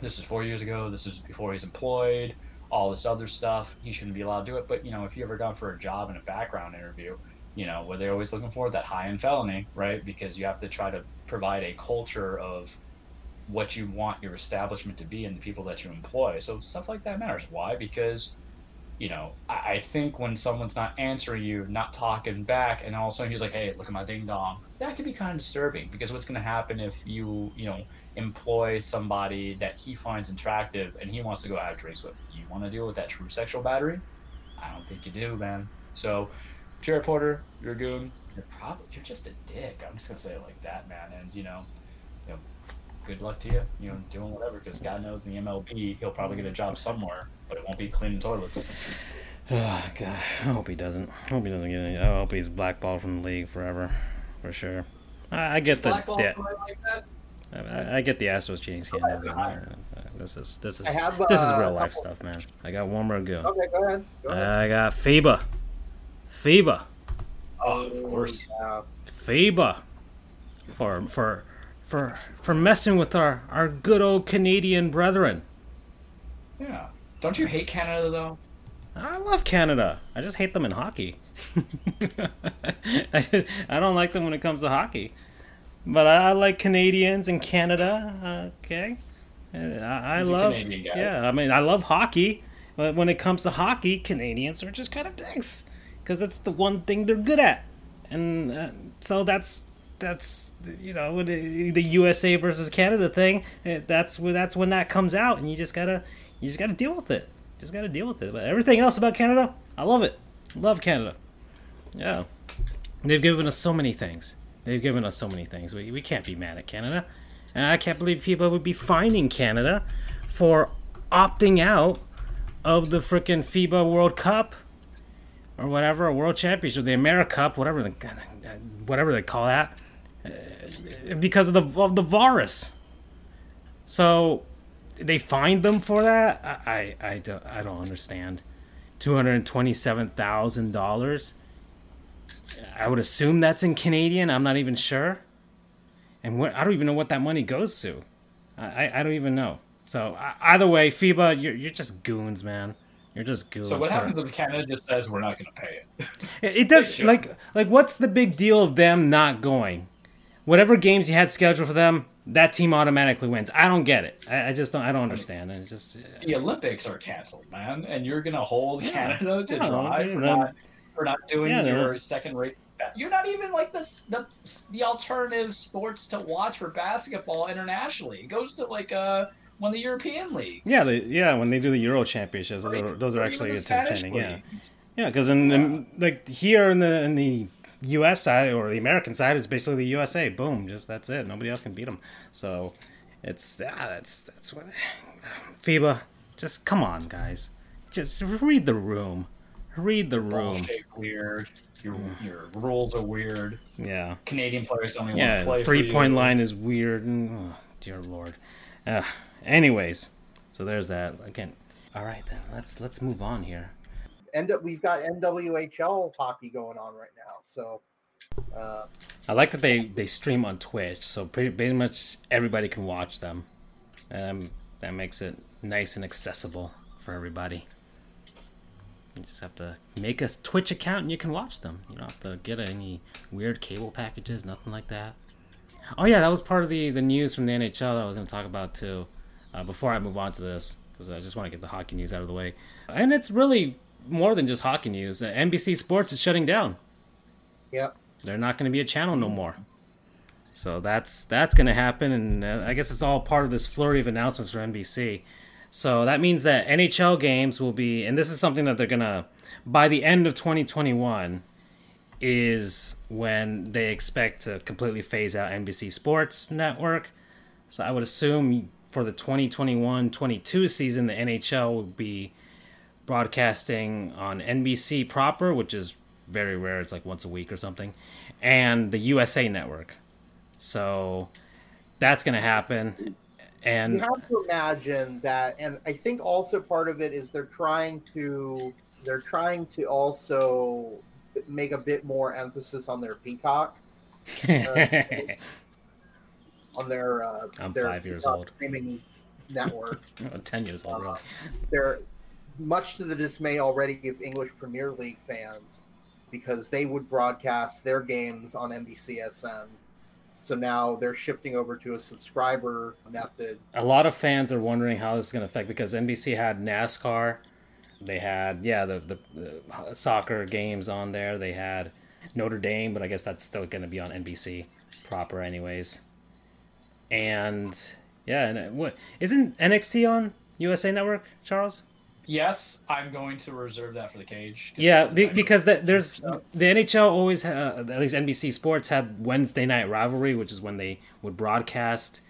this is four years ago, this is before he's employed, all this other stuff. He shouldn't be allowed to do it. But, you know, if you ever gone for a job in a background interview, you know, where they're always looking for that high end felony, right? Because you have to try to provide a culture of what you want your establishment to be and the people that you employ. So stuff like that matters. Why? Because, you know, I, I think when someone's not answering you, not talking back, and all of a sudden he's like, hey, look at my ding dong, that could be kind of disturbing because what's going to happen if you, you know, employ somebody that he finds attractive and he wants to go have drinks with? You want to deal with that true sexual battery? I don't think you do, man. So, Jared Porter, you're a goon. You're probably you're just a dick. I'm just gonna say it like that, man. And you know, you know, good luck to you. You know, doing whatever because God knows in the MLB he'll probably get a job somewhere, but it won't be cleaning toilets. Oh God, I hope he doesn't. I hope he doesn't get any. I hope he's blackballed from the league forever, for sure. I, I get the, Blackball the like that? I, I get the Astros cheating scandal. This is this is I have, this is uh, real life stuff, man. I got one more to go. Okay, go ahead. Go ahead. I got FIBA, FIBA, Oh, of course. Yeah. FIBA, for for for for messing with our our good old Canadian brethren. Yeah. Don't you hate Canada though? I love Canada. I just hate them in hockey. I, just- I don't like them when it comes to hockey. But I, I like Canadians and Canada. Okay. Uh, I, I love. Yeah, I mean, I love hockey. But when it comes to hockey, Canadians are just kind of dicks. Because that's the one thing they're good at. And uh, so that's. That's you know the, USA versus Canada thing. eh, That's when that's when that comes out, and you just gotta you just gotta deal with it. Just gotta deal with it. But everything else about Canada, I love it. Love Canada. Yeah. They've given us so many things. They've given us so many things. We, we can't be mad at Canada. And I can't believe people would be fining Canada for opting out of the frickin' FIBA World Cup or whatever, or World Championship, the America Cup, whatever. The, whatever they call that, uh, because of the of the virus. So they fined them for that. I I, I don't I don't understand. Two hundred twenty-seven thousand dollars. I would assume that's in Canadian. I'm not even sure. And what I don't even know what that money goes to. I, I don't even know. So either way, FIBA, you're you're just goons, man. You're just goons. So what happens if Canada just says we're not going to pay it? it, it does like like what's the big deal of them not going? Whatever games you had scheduled for them, that team automatically wins. I don't get it. I, I just don't. I don't understand. It just the Olympics are canceled, man, and you're going to hold yeah. Canada to drive for not for not doing yeah, your second rate you're not even like the, the the alternative sports to watch for basketball internationally. It goes to like uh one of the European leagues. Yeah, they, yeah, when they do the Euro championships, those are those are actually entertaining. Yeah, yeah, because in, in like here in the in the U.S. side or the American side, it's basically the USA. Boom, just that's it. Nobody else can beat them. So it's ah, that's that's what FIBA. Just come on, guys. Just read the room. Read the room. Weird. Your mm. your rules are weird. Yeah. Canadian players only yeah, want to play. Three point line is weird. And, oh, dear lord. Uh, anyways, so there's that. Again. All right then. Let's let's move on here. End up, we've got NWHL hockey going on right now. So. Uh, I like that they they stream on Twitch, so pretty, pretty much everybody can watch them. Um, that makes it nice and accessible for everybody. You just have to make a Twitch account and you can watch them. You don't have to get any weird cable packages, nothing like that. Oh yeah, that was part of the the news from the NHL that I was going to talk about too. Uh, before I move on to this, because I just want to get the hockey news out of the way. And it's really more than just hockey news. Uh, NBC Sports is shutting down. Yep. They're not going to be a channel no more. So that's that's going to happen, and uh, I guess it's all part of this flurry of announcements for NBC. So that means that NHL games will be, and this is something that they're gonna, by the end of 2021, is when they expect to completely phase out NBC Sports Network. So I would assume for the 2021-22 season, the NHL will be broadcasting on NBC proper, which is very rare. It's like once a week or something, and the USA Network. So that's going to happen. And you have to imagine that, and I think also part of it is they're trying to they're trying to also make a bit more emphasis on their peacock. uh, on their uh, I'm their five years old streaming network. Ten years old. Uh, they're much to the dismay already of English Premier League fans because they would broadcast their games on NBCSN so now they're shifting over to a subscriber method. A lot of fans are wondering how this is going to affect because NBC had NASCAR, they had yeah the, the, the soccer games on there. They had Notre Dame, but I guess that's still going to be on NBC proper anyways. And yeah, and what isn't NXT on USA Network, Charles? Yes, I'm going to reserve that for the cage. Yeah, be, because the, there's the NHL always uh, at least NBC Sports had Wednesday night rivalry, which is when they would broadcast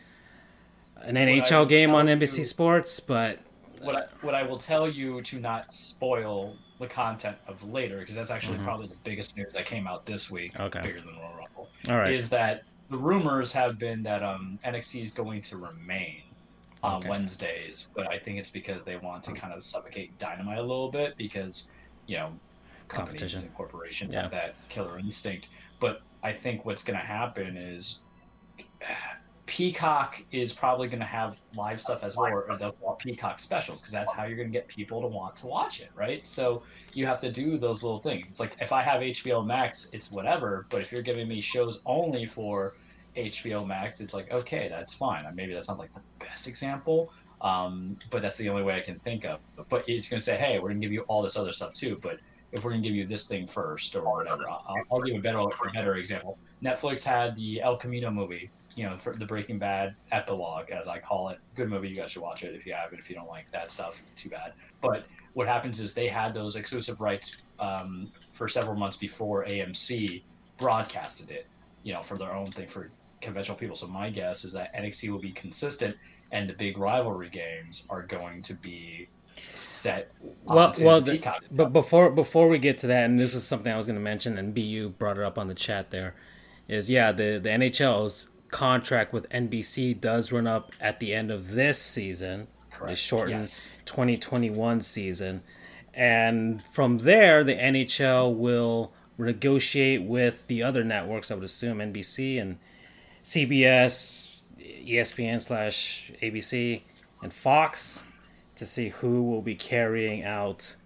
an NHL game on NBC you, Sports. But what I, what I will tell you to not spoil the content of later, because that's actually mm-hmm. probably the biggest news that came out this week, okay. bigger than Royal Rumble. All right, is that the rumors have been that um, NXT is going to remain on okay. Wednesdays, but I think it's because they want to kind of suffocate Dynamite a little bit because, you know, competition and corporations yeah. have that killer instinct. But I think what's going to happen is Peacock is probably going to have live stuff as well, or they'll call Peacock specials because that's how you're going to get people to want to watch it, right? So you have to do those little things. It's like if I have HBO Max, it's whatever, but if you're giving me shows only for HBO Max, it's like okay, that's fine. Maybe that's not like the best example, um, but that's the only way I can think of. But it's going to say, hey, we're going to give you all this other stuff too. But if we're going to give you this thing first or whatever, I'll, I'll give a better a better example. Netflix had the El Camino movie, you know, for the Breaking Bad epilogue, as I call it. Good movie. You guys should watch it if you haven't. If you don't like that stuff, too bad. But what happens is they had those exclusive rights um, for several months before AMC broadcasted it, you know, for their own thing for conventional people. So my guess is that NXT will be consistent, and the big rivalry games are going to be set. Well, well, the, but before before we get to that, and this is something I was going to mention, and BU brought it up on the chat there, is yeah, the the NHL's contract with NBC does run up at the end of this season, Correct. the shortened Yes. 2021 season. And from there, the NHL will negotiate with the other networks, I would assume NBC and CBS, ESPN slash ABC, and Fox to see who will be carrying out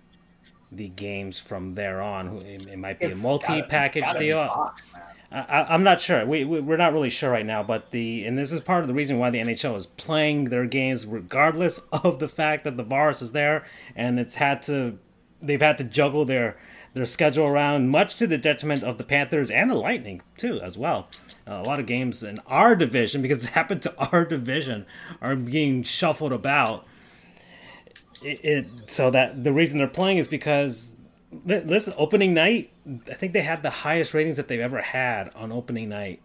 the games from there on. It, it might be a multi package Gotta be deal. Fox. I, I'm not sure. We, we we're not really sure right now, but the and this is part of the reason why the NHL is playing their games regardless of the fact that the virus is there, and it's had to they've had to juggle their their schedule around, much to the detriment of the Panthers and the Lightning too, as well. Uh, a lot of games in our division because it happened to our division are being shuffled about. It, it so that the reason they're playing is because li- listen, opening night, I think they had the highest ratings that they've ever had on opening night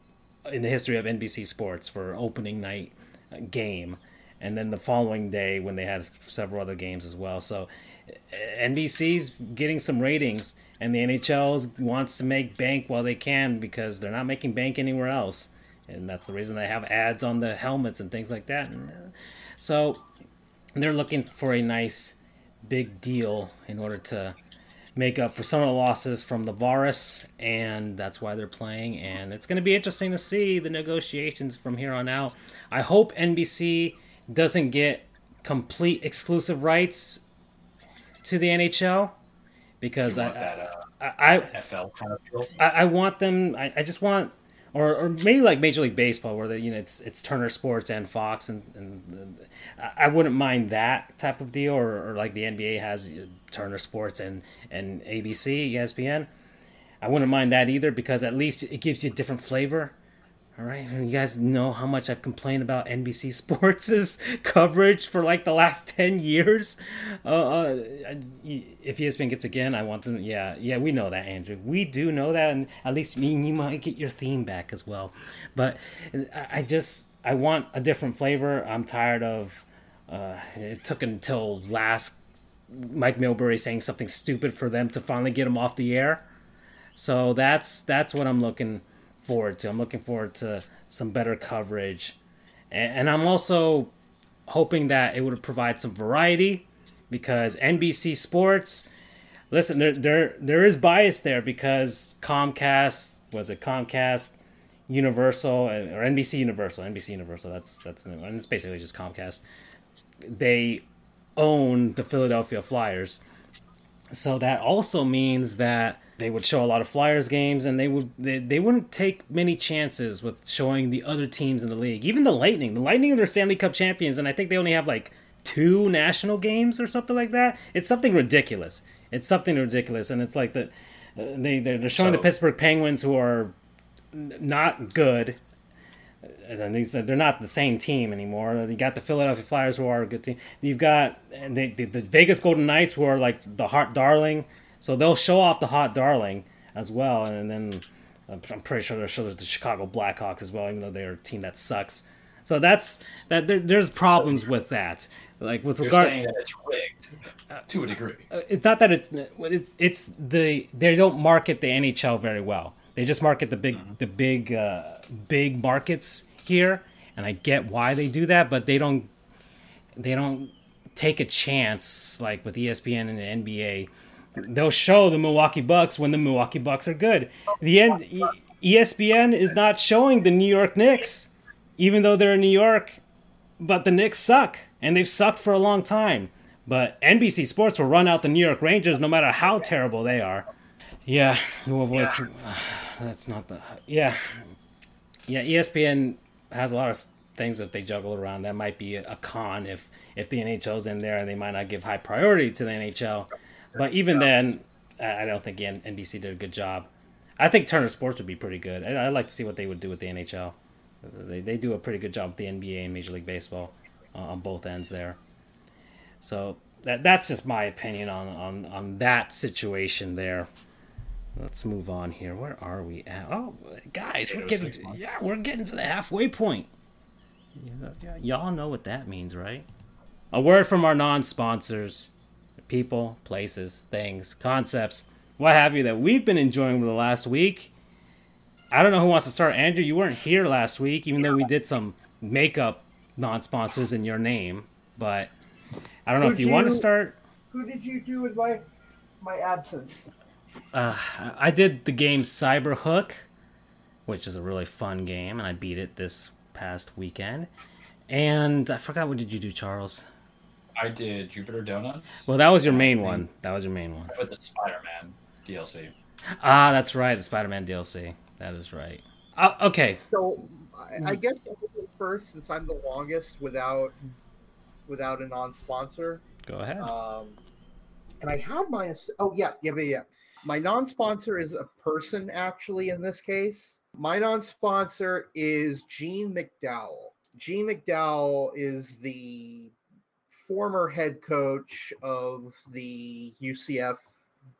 in the history of NBC Sports for opening night game, and then the following day when they had several other games as well. So NBC's getting some ratings, and the NHL wants to make bank while they can because they're not making bank anywhere else, and that's the reason they have ads on the helmets and things like that. Uh, so they're looking for a nice big deal in order to make up for some of the losses from the virus, and that's why they're playing. And it's going to be interesting to see the negotiations from here on out. I hope NBC doesn't get complete exclusive rights to the NHL because I, that uh, I, I FL kind of. I, I want them. I, I just want, or, or maybe like Major League Baseball, where the, you know it's it's Turner Sports and Fox, and, and I, I wouldn't mind that type of deal, or, or like the NBA has uh, Turner Sports and and ABC, ESPN. I wouldn't mind that either because at least it gives you a different flavor. All right, you guys know how much I've complained about NBC Sports' coverage for like the last ten years. Uh, uh, if ESPN gets again, I want them. Yeah, yeah, we know that, Andrew. We do know that, and at least me and you might get your theme back as well. But I I just I want a different flavor. I'm tired of. Uh, it took until last Mike Milbury saying something stupid for them to finally get him off the air. So that's that's what I'm looking forward to. I'm looking forward to some better coverage, and, and I'm also hoping that it would provide some variety because NBC Sports. Listen, there there there is bias there because Comcast was it Comcast, Universal uh, or NBC Universal, NBC Universal. That's that's the and it's basically just Comcast. They own the Philadelphia Flyers. So that also means that they would show a lot of Flyers games and they would they, they wouldn't take many chances with showing the other teams in the league. Even the Lightning. The Lightning are the Stanley Cup champions and I think they only have like two national games or something like that. It's something ridiculous. It's something ridiculous and it's like the they they're showing the Pittsburgh Penguins who are not good and these they're not the same team anymore. You got the Philadelphia Flyers who are a good team. You've got and they, the, the Vegas Golden Knights who are like the heart darling. So they'll show off the hot darling as well, and then I'm pretty sure they'll show the Chicago Blackhawks as well, even though they're a team that sucks. So that's that. There, there's problems with that. Like with You're regard, saying that it's rigged to a degree. uh, it's not that it's it- it's the they don't market the NHL very well. They just market the big the big uh, big markets here, and I get why they do that, but they don't they don't take a chance like with ESPN and the NBA. They'll show the Milwaukee Bucks when the Milwaukee Bucks are good. The end ESPN is not showing the New York Knicks, even though they're in New York but the Knicks suck, and they've sucked for a long time. But NBC Sports will run out the New York Rangers no matter how terrible they are. Yeah, well, it's, uh, that's not the yeah, yeah. ESPN has a lot of things that they juggle around. That might be a con if if the NHL's in there, and they might not give high priority to the NHL. But even then, I don't think NBC did a good job. I think Turner Sports would be pretty good. I- I'd like to see what they would do with the NHL. They, they do a pretty good job with the NBA and Major League Baseball uh, on both ends there. So that that's just my opinion on, on, on that situation there. Let's move on here. Where are we at? Oh, guys, we're oh getting yeah, we're getting to the halfway point. Yeah, yeah, y'all know what that means, right? A word from our non-sponsors, people, places, things, concepts, what have you that we've been enjoying over the last week. I don't know who wants to start. Andrew, you weren't here last week, even though we did some makeup non-sponsors in your name. But I don't know if you, want to start. Who did you do in my my absence? Uh, I did the game Cyberhook, which is a really fun game, and I beat it this past weekend. And I forgot what did you do, Charles? I did Jupiter Donuts. Well, that was your main one. That was your main one. with the Spider-Man DLC. Ah, that's right, the Spider-Man DLC. That is right. Uh, okay, So I, I guess I'll go first since I'm the longest without without a non-sponsor. go ahead. Um, and I have my oh yeah yeah yeah yeah. My non-sponsor is a person actually in this case. My non-sponsor is Gene McDowell. Gene McDowell is the former head coach of the UCF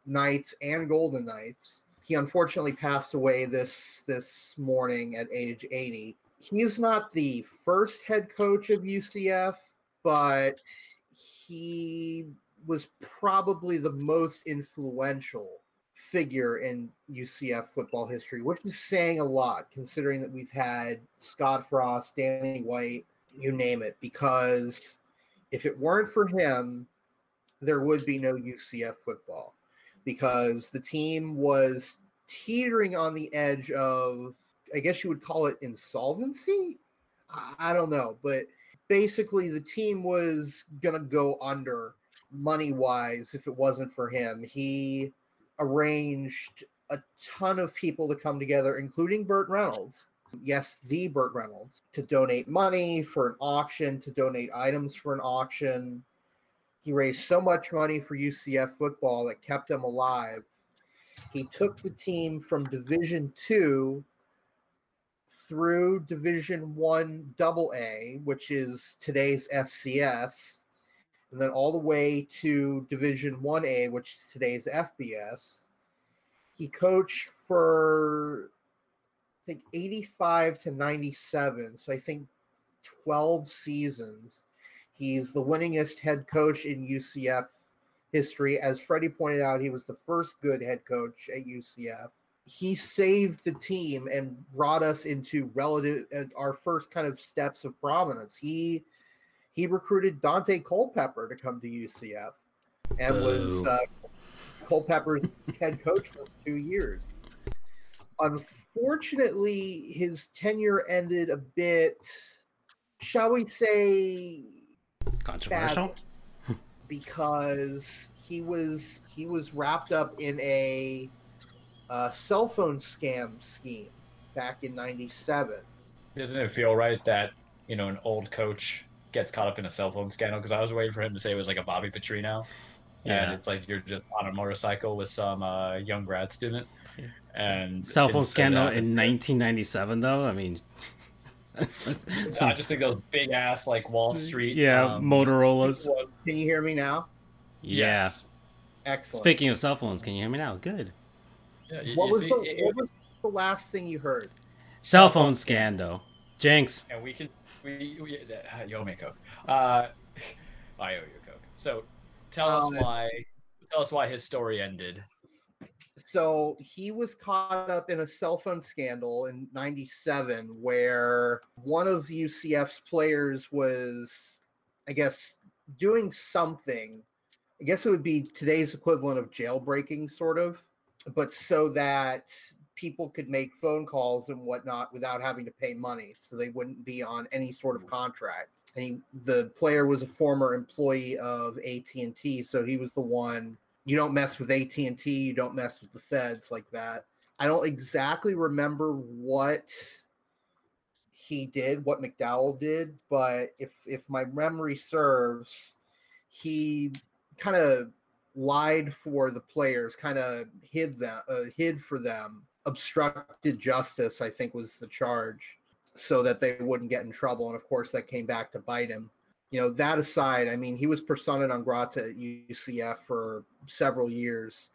Knights and Golden Knights. He unfortunately passed away this this morning at age 80. He's not the first head coach of UCF, but he was probably the most influential figure in UCF football history, which is saying a lot considering that we've had Scott Frost, Danny White, you name it, because if it weren't for him, there would be no UCF football because the team was teetering on the edge of, I guess you would call it insolvency. I don't know, but basically the team was going to go under money wise if it wasn't for him. He arranged a ton of people to come together, including Burt Reynolds. Yes, the Burt Reynolds, to donate money for an auction, to donate items for an auction. He raised so much money for UCF football that kept him alive. He took the team from Division Two through Division One Double A, which is today's FCS, and then all the way to Division One A, which is today's FBS. He coached for think 85 to 97, so I think 12 seasons. He's the winningest head coach in UCF history. As Freddie pointed out, he was the first good head coach at UCF. He saved the team and brought us into relative uh, our first kind of steps of prominence. He he recruited Daunte Culpepper to come to UCF and was uh, Culpepper's head coach for two years. Unfortunately, his tenure ended a bit, shall we say, Controversial. because he was he was wrapped up in a, uh cell phone scam scheme back in '97. Doesn't it feel right that you know an old coach gets caught up in a cell phone scandal? Because I was waiting for him to say it was like a Bobby Petrino, Yeah. and it's like you're just on a motorcycle with some uh, young grad student, Yeah. And Cell phone instead scandal of- in 1997, though. I mean, some- I just think those big ass like Wall Street. yeah, um, Motorola's. Can you hear me now? Yeah. yes. Excellent. Speaking of cell phones, can you hear me now? Good. Yeah, you- what you was see, the it- what was the last thing you heard? Cell phone scandal. Jinx. and we can we, we uh, yo make coke. Uh, I owe you a coke. So tell us Um, why. Tell us why his story ended. So he was caught up in a cell phone scandal in 97 where one of UCF's players was I guess doing something. I guess it would be today's equivalent of jailbreaking sort of but so that people could make phone calls and whatnot without having to pay money so they wouldn't be on any sort of contract. And he, the player was a former employee of AT&T so he was the one you don't mess with AT&T, you don't mess with the feds like that. I don't exactly remember what he did, what McDowell did, but if if my memory serves, he kind of lied for the players, kind of hid them, uh, hid for them, obstructed justice. I think was the charge, so that they wouldn't get in trouble. And of course, that came back to bite him you know that aside i mean he was persona non grata at ucf for several years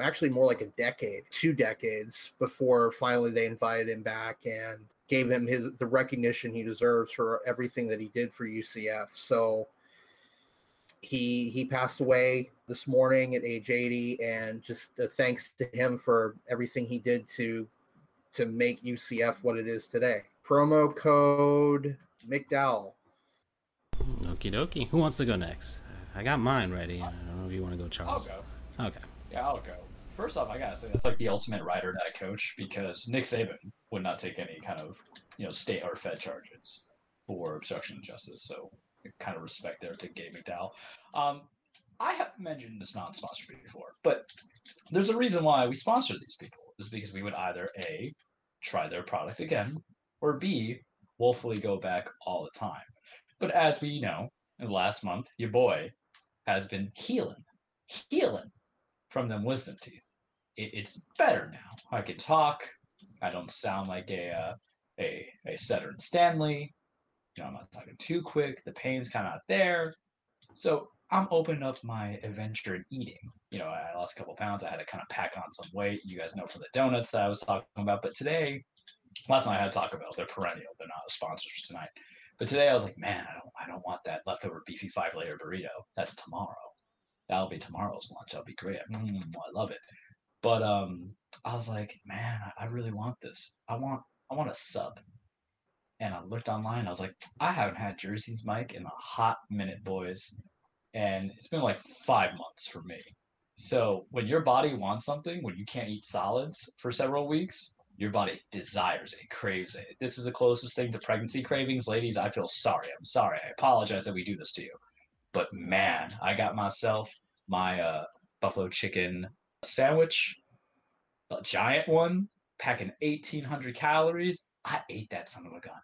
actually more like a decade two decades before finally they invited him back and gave him his the recognition he deserves for everything that he did for ucf so he he passed away this morning at age 80 and just thanks to him for everything he did to to make UCF what it is today. Promo code McDowell. Okie dokie. Who wants to go next? I got mine ready. I don't know if you want to go, Charles. I'll go. Okay. Yeah, I'll go. First off, I gotta say that's like the ultimate rider die coach because Nick Saban would not take any kind of you know state or Fed charges for obstruction of justice. So kind of respect there to Gabe McDowell. Um, I have mentioned this non-sponsor before, but there's a reason why we sponsor these people is because we would either a try their product again or b woefully go back all the time. But as we know, in the last month, your boy has been healing, healing from them wisdom teeth. It, it's better now. I can talk. I don't sound like a uh, a a Setter Stanley. You know, I'm not talking too quick. The pain's kind of not there. So I'm opening up my adventure in eating. You know, I lost a couple pounds. I had to kind of pack on some weight. You guys know from the donuts that I was talking about. But today, last night I had Taco Bell. They're perennial. They're not a sponsor tonight. But today I was like, man, I don't, I don't want that leftover beefy five layer burrito. That's tomorrow. That'll be tomorrow's lunch. That'll be great. Mm, I love it. But um, I was like, man, I, I really want this. I want, I want a sub. And I looked online. I was like, I haven't had Jersey's Mike in a hot minute, boys. And it's been like five months for me. So when your body wants something, when you can't eat solids for several weeks, your body desires it, craves it. This is the closest thing to pregnancy cravings, ladies. I feel sorry. I'm sorry. I apologize that we do this to you. But man, I got myself my uh, buffalo chicken sandwich, a giant one, packing 1,800 calories. I ate that son of a gun.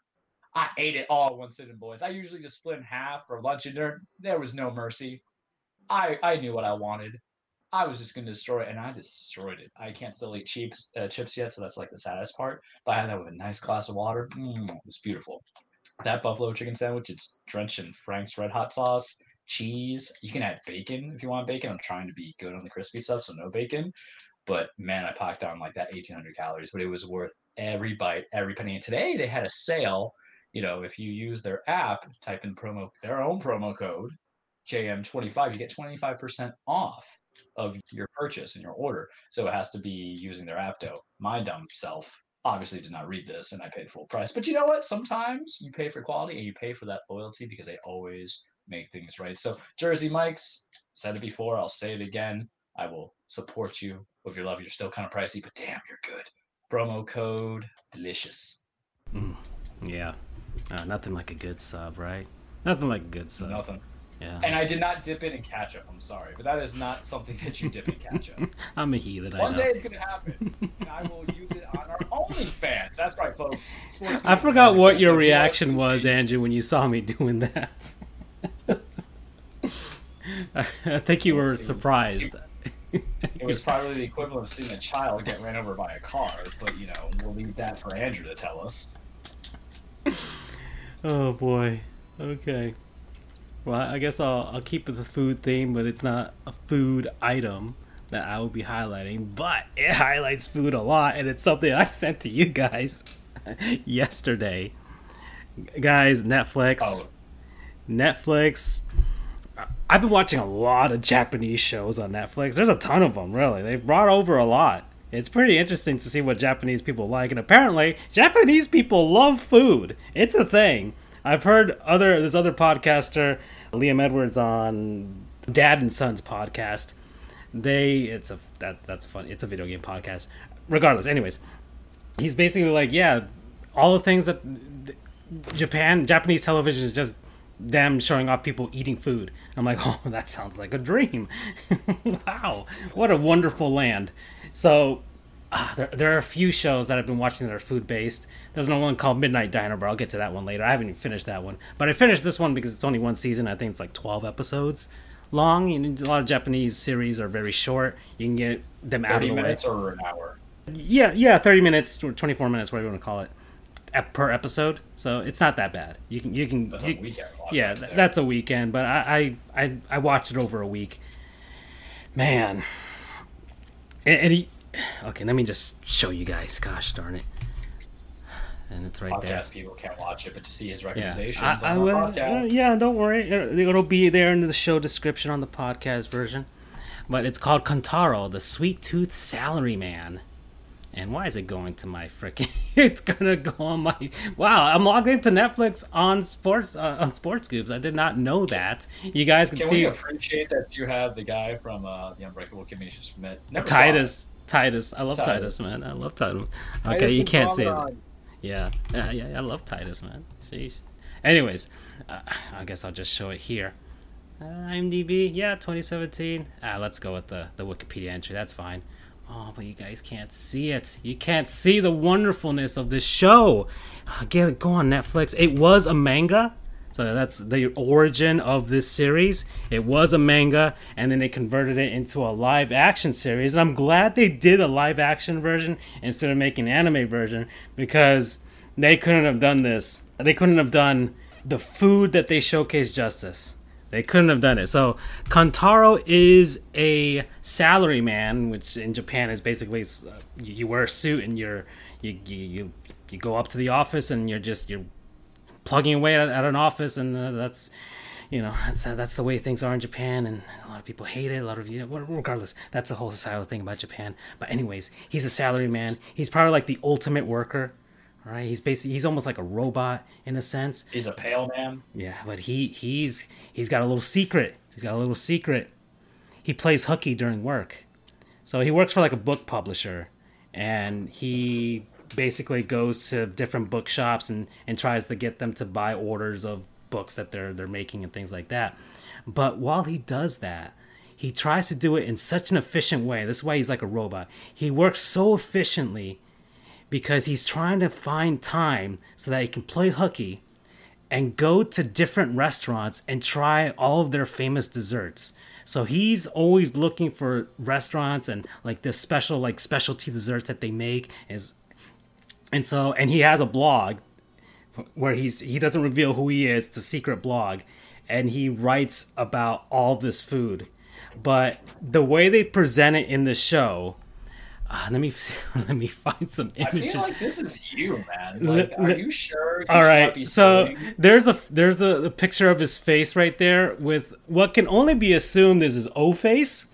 I ate it all in one sitting, boys. I usually just split in half for lunch and dinner. There was no mercy. I I knew what I wanted. I was just gonna destroy it, and I destroyed it. I can't still eat chips uh, chips yet, so that's like the saddest part. But I had that with a nice glass of water. Mm, it was beautiful. That buffalo chicken sandwich, it's drenched in Frank's red hot sauce, cheese. You can add bacon if you want bacon. I'm trying to be good on the crispy stuff, so no bacon. But man, I packed on like that 1,800 calories, but it was worth every bite, every penny. And today they had a sale. You know, if you use their app, type in promo their own promo code JM25, you get 25% off of your purchase and your order. So it has to be using their app though. My dumb self obviously did not read this and I paid full price. But you know what? Sometimes you pay for quality and you pay for that loyalty because they always make things right. So Jersey Mike's said it before, I'll say it again. I will support you with your love. You're still kind of pricey, but damn, you're good. Promo code delicious. Yeah. Uh, nothing like a good sub, right? Nothing like a good sub. Nothing. Yeah. And I did not dip it in ketchup. I'm sorry, but that is not something that you dip in ketchup. I'm a heathen. I One day it's gonna happen, I will use it on our OnlyFans. That's right, folks. Sports I forgot what your reaction was, Andrew, when you saw me doing that. I think you were surprised. It was probably the equivalent of seeing a child get ran over by a car, but you know, we'll leave that for Andrew to tell us. Oh boy. Okay. Well, I guess I'll I'll keep with the food theme, but it's not a food item that I will be highlighting, but it highlights food a lot, and it's something I sent to you guys yesterday. Guys, Netflix. Oh, Netflix. I've been watching a lot of Japanese shows on Netflix. There's a ton of them, really. They've brought over a lot. It's pretty interesting to see what Japanese people like, and apparently, Japanese people love food. It's a thing. I've heard other this other podcaster, Liam Edwards, on Dad and Sons podcast. They it's a that that's fun. It's a video game podcast. Regardless, anyways, he's basically like, yeah, all the things that Japan Japanese television is just them showing off people eating food. I'm like, oh, that sounds like a dream. wow, what a wonderful land. So ah, there, there are a few shows that I've been watching that are food based. There's another one called Midnight Diner, but I'll get to that one later. I haven't even finished that one, but I finished this one because it's only one season. I think it's like 12 episodes long. You know, a lot of Japanese series are very short. You can get them out of the way. minutes or an hour. Yeah, yeah, 30 minutes or 24 minutes, whatever you want to call it, per episode. So it's not that bad. You can you can That's you- a weekend. yeah, th- that's a weekend, but I, I I I watched it over a week. Man, and, and he, okay, let me just show you guys. Gosh darn it, and it's right there. podcast people can't watch it, but to see his Yeah, recommendations I, I will. uh, yeah, don't worry. It- It'll be there in the show description on the podcast version. But it's called Kantaro, the Sweet Tooth Salary Man. And why is it going to my freaking? It's gonna go on my. Wow, I'm logged into Netflix on sports uh, on Sports Goofs. I did not know that. You guys can, Can see we appreciate that you have the guy from uh, the Unbreakable Kimmy Schmidt? Never Titus. Titus, I love Titus. Titus. man. I love Titus. Okay, you can't see it. Yeah, yeah, yeah. I love Titus, man. Sheesh. Anyways, uh, I guess I'll just show it here. Uh, IMDb, yeah, 2017. Ah, let's go with the the Wikipedia entry. That's fine. Oh, but you guys can't see it. You can't see the wonderfulness of this show. Uh, Get it, go on Netflix. It was a manga. So that's the origin of this series. It was a manga, and then they converted it into a live action series. And I'm glad they did a live action version instead of making an anime version because they couldn't have done this. They couldn't have done the food that they showcase justice. They couldn't have done it. So Kantaro is a salary man, which in Japan is basically uh, you you wear a suit and you're you you you, you go up to the office and you're just you're plugging away at, at an office, and uh, that's you know that's uh, that's the way things are in Japan, and a lot of people hate it. A lot of you know, regardless, that's the whole societal thing about Japan. But anyways, he's a salary man. He's probably like the ultimate worker. Right, he's basically he's almost like a robot in a sense. He's a pale man. Yeah, but he he's he's got a little secret. He's got a little secret. He plays hooky during work. So he works for like a book publisher and he basically goes to different bookshops and and tries to get them to buy orders of books that they're they're making and things like that. But while he does that, he tries to do it in such an efficient way. This is why he's like a robot. He works so efficiently because he's trying to find time so that he can play hooky and go to different restaurants and try all of their famous desserts. So he's always looking for restaurants and like the special like specialty desserts that they make is and so and he has a blog where he's he doesn't reveal who he is, it's a secret blog and he writes about all this food. But the way they present it in the show uh, let me let me find some I images. feel like this is you, man. Li- Like, are you sure? You All right, be so there's a there's a, a picture of his face right there with what can only be assumed is his O face,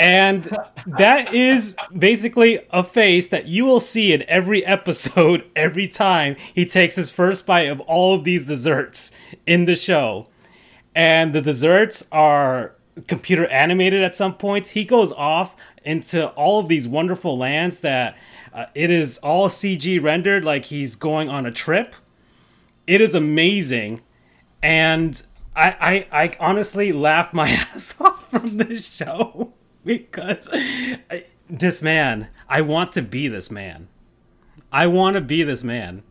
and that is basically a face that you will see in every episode every time he takes his first bite of all of these desserts in the show, and the desserts are computer animated at some points. He goes off into all of these wonderful lands that uh, it is all CG rendered, like he's going on a trip. It is amazing, and I I, I honestly laughed my ass off from this show because I, this man. I want to be this man. I want to be this man.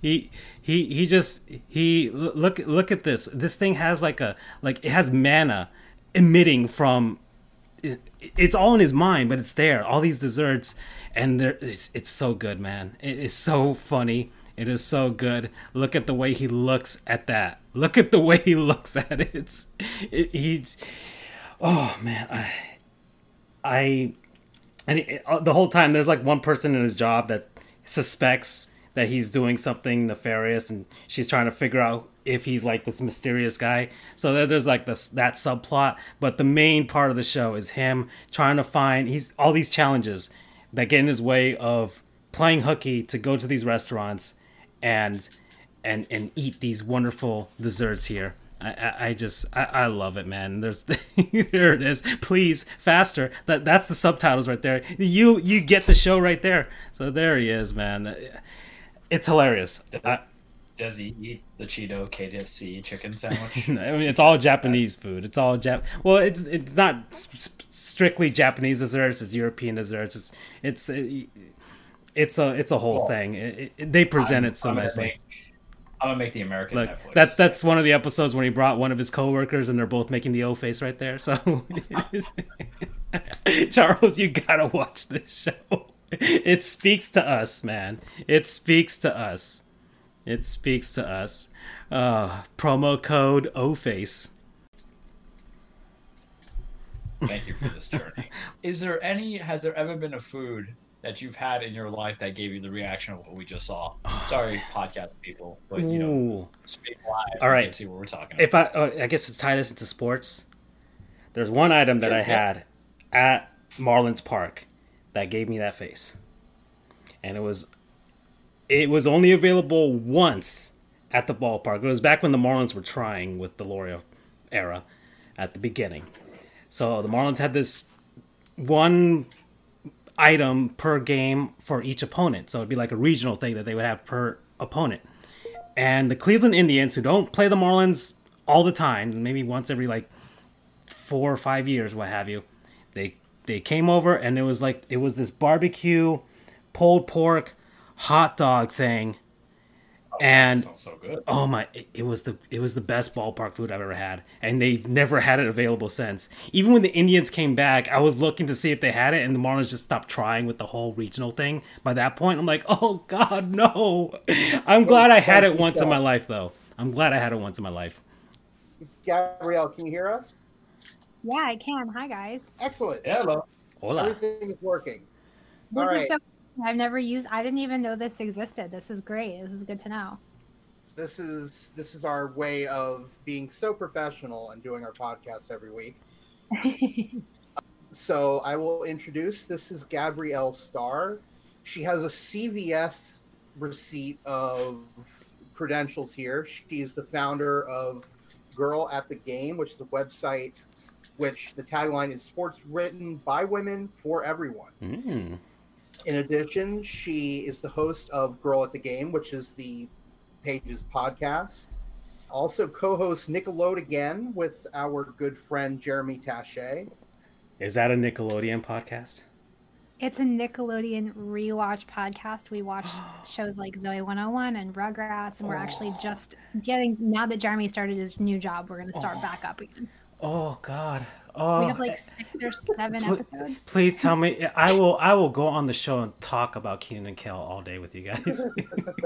He he he just he look look at this. This thing has like a like it has mana emitting from it, it's all in his mind, but it's there. All these desserts, and there, it's, it's so good, man. It is so funny. It is so good. Look at the way he looks at that. Look at the way he looks at it. It's it, he's oh man, I I and it, uh, the whole time there's like one person in his job that suspects that he's doing something nefarious and she's trying to figure out if he's like this mysterious guy. So there's like this that subplot but the main part of the show is him trying to find he's all these challenges that get in his way of playing hooky to go to these restaurants and and and eat these wonderful desserts here I, I, I just I, I love it, man. There's there it is. Please faster. That that's the subtitles right there. You you get the show right there. So there he is, man. It's hilarious. I, Does he eat the Cheeto KFC chicken sandwich? I mean, it's all Japanese food. It's all Jap. Well, it's it's not s- s- strictly Japanese desserts. It's European desserts. It's it's it's a it's a whole Well, thing. It, it, they present I'm- it so I'm nicely. I'm gonna make the American Look, Netflix. that that's one of the episodes when he brought one of his coworkers and they're both making the O face right there. So, Charles, you gotta watch this show. It speaks to us, man. It speaks to us. It speaks to us. Uh, promo code O face. Thank you for this journey. Is there any? Has there ever been a food that you've had in your life that gave you the reaction of what we just saw? Sorry, podcast people, but you know, Ooh. speak live. All you see what we're talking about. If I, uh, I guess to tie this into sports, there's one item that Sure, I yeah. had at Marlins Park that gave me that face. and it was it was only available once at the ballpark. It was back when the Marlins were trying with the Loria era at the beginning. So the Marlins had this one item per game for each opponent. So it'd be like a regional thing that they would have per opponent. And the Cleveland Indians, who don't play the Marlins all the time, maybe once every like four or five years, what have you, they they came over and it was like it was this barbecue, pulled pork, hot dog thing Oh, and Sounds so good. oh my it, it was the it was the best ballpark food i've ever had and they've never had it available since even when the indians came back i was looking to see if they had it and the marlins just stopped trying with the whole regional thing by that point i'm like oh god no i'm glad i had it once in my life though i'm glad i had it once in my life Gabrielle, can you hear us? Yeah, I can. Hi, guys. Excellent. Hello. hola Everything is working. This All is right. so. I've never used. I didn't even know this existed. This is great. This is good to know. This is this is our way of being so professional and doing our podcast every week. So I will introduce. This is Gabrielle Starr. She has a CVS receipt of credentials here. She's the founder of Girl at the Game, which is a website which the tagline is sports written by women for everyone. mm. In addition, she is the host of Girl at the Game, which is the page's podcast. Also co-hosts Nickelodeon again with our good friend Jeremy Taché. is that a nickelodeon podcast it's a Nickelodeon rewatch podcast. We watch shows like Zoey 101 and Rugrats, and we're actually oh. just getting. Now that Jeremy started his new job, we're going to start oh. back up again. oh god oh We have like six or seven Pl- episodes. Please tell me. I will. I will go on the show and talk about Kenan and Kel all day with you guys.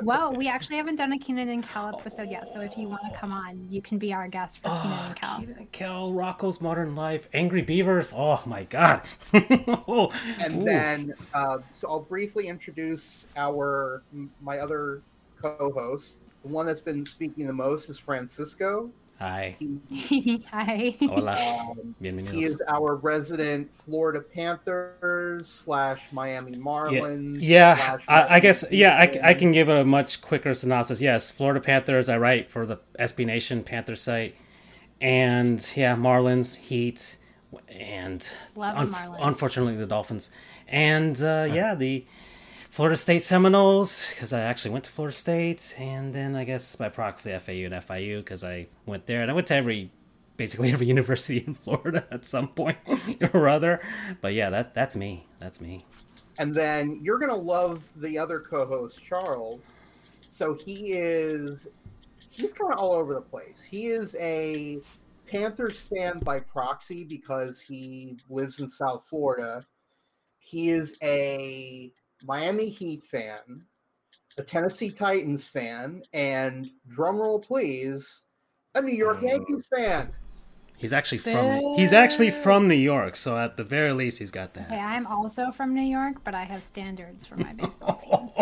Well, we actually haven't done a Kenan and Kel episode yet, so if you want to come on, you can be our guest for Kenan oh, and Kel. Kenan and Kel, Rocco's Modern Life, Angry Beavers. Oh my god. oh, And ooh. then, uh, so I'll briefly introduce our my other co-host. The one that's been speaking the most is Francisco. Hi. He, Hi. Hola. um, he is our resident Florida Panthers slash Miami Marlins. Yeah, slash I, I guess. Yeah, I, I can give a much quicker synopsis. Yes, Florida Panthers. I write for the SB Nation Panther site, and yeah, Marlins, Heat, and Love the Marlins. unfortunately the Dolphins, and uh, yeah, the Florida State Seminoles because I actually went to Florida State, and then I guess by proxy FAU and FIU because I went there, and I went to every basically every university in Florida at some point or other. But yeah, that that's me. That's me. And then you're gonna love the other co-host, Charles. So he is he's kind of all over the place. He is a Panthers fan by proxy because he lives in South Florida. He is a Miami Heat fan, a Tennessee Titans fan, and drumroll please, a New York Mm. Yankees fan. He's actually from he's actually from New York, so at the very least he's got Okay, that. I'm also from New York, but I have standards for my baseball teams.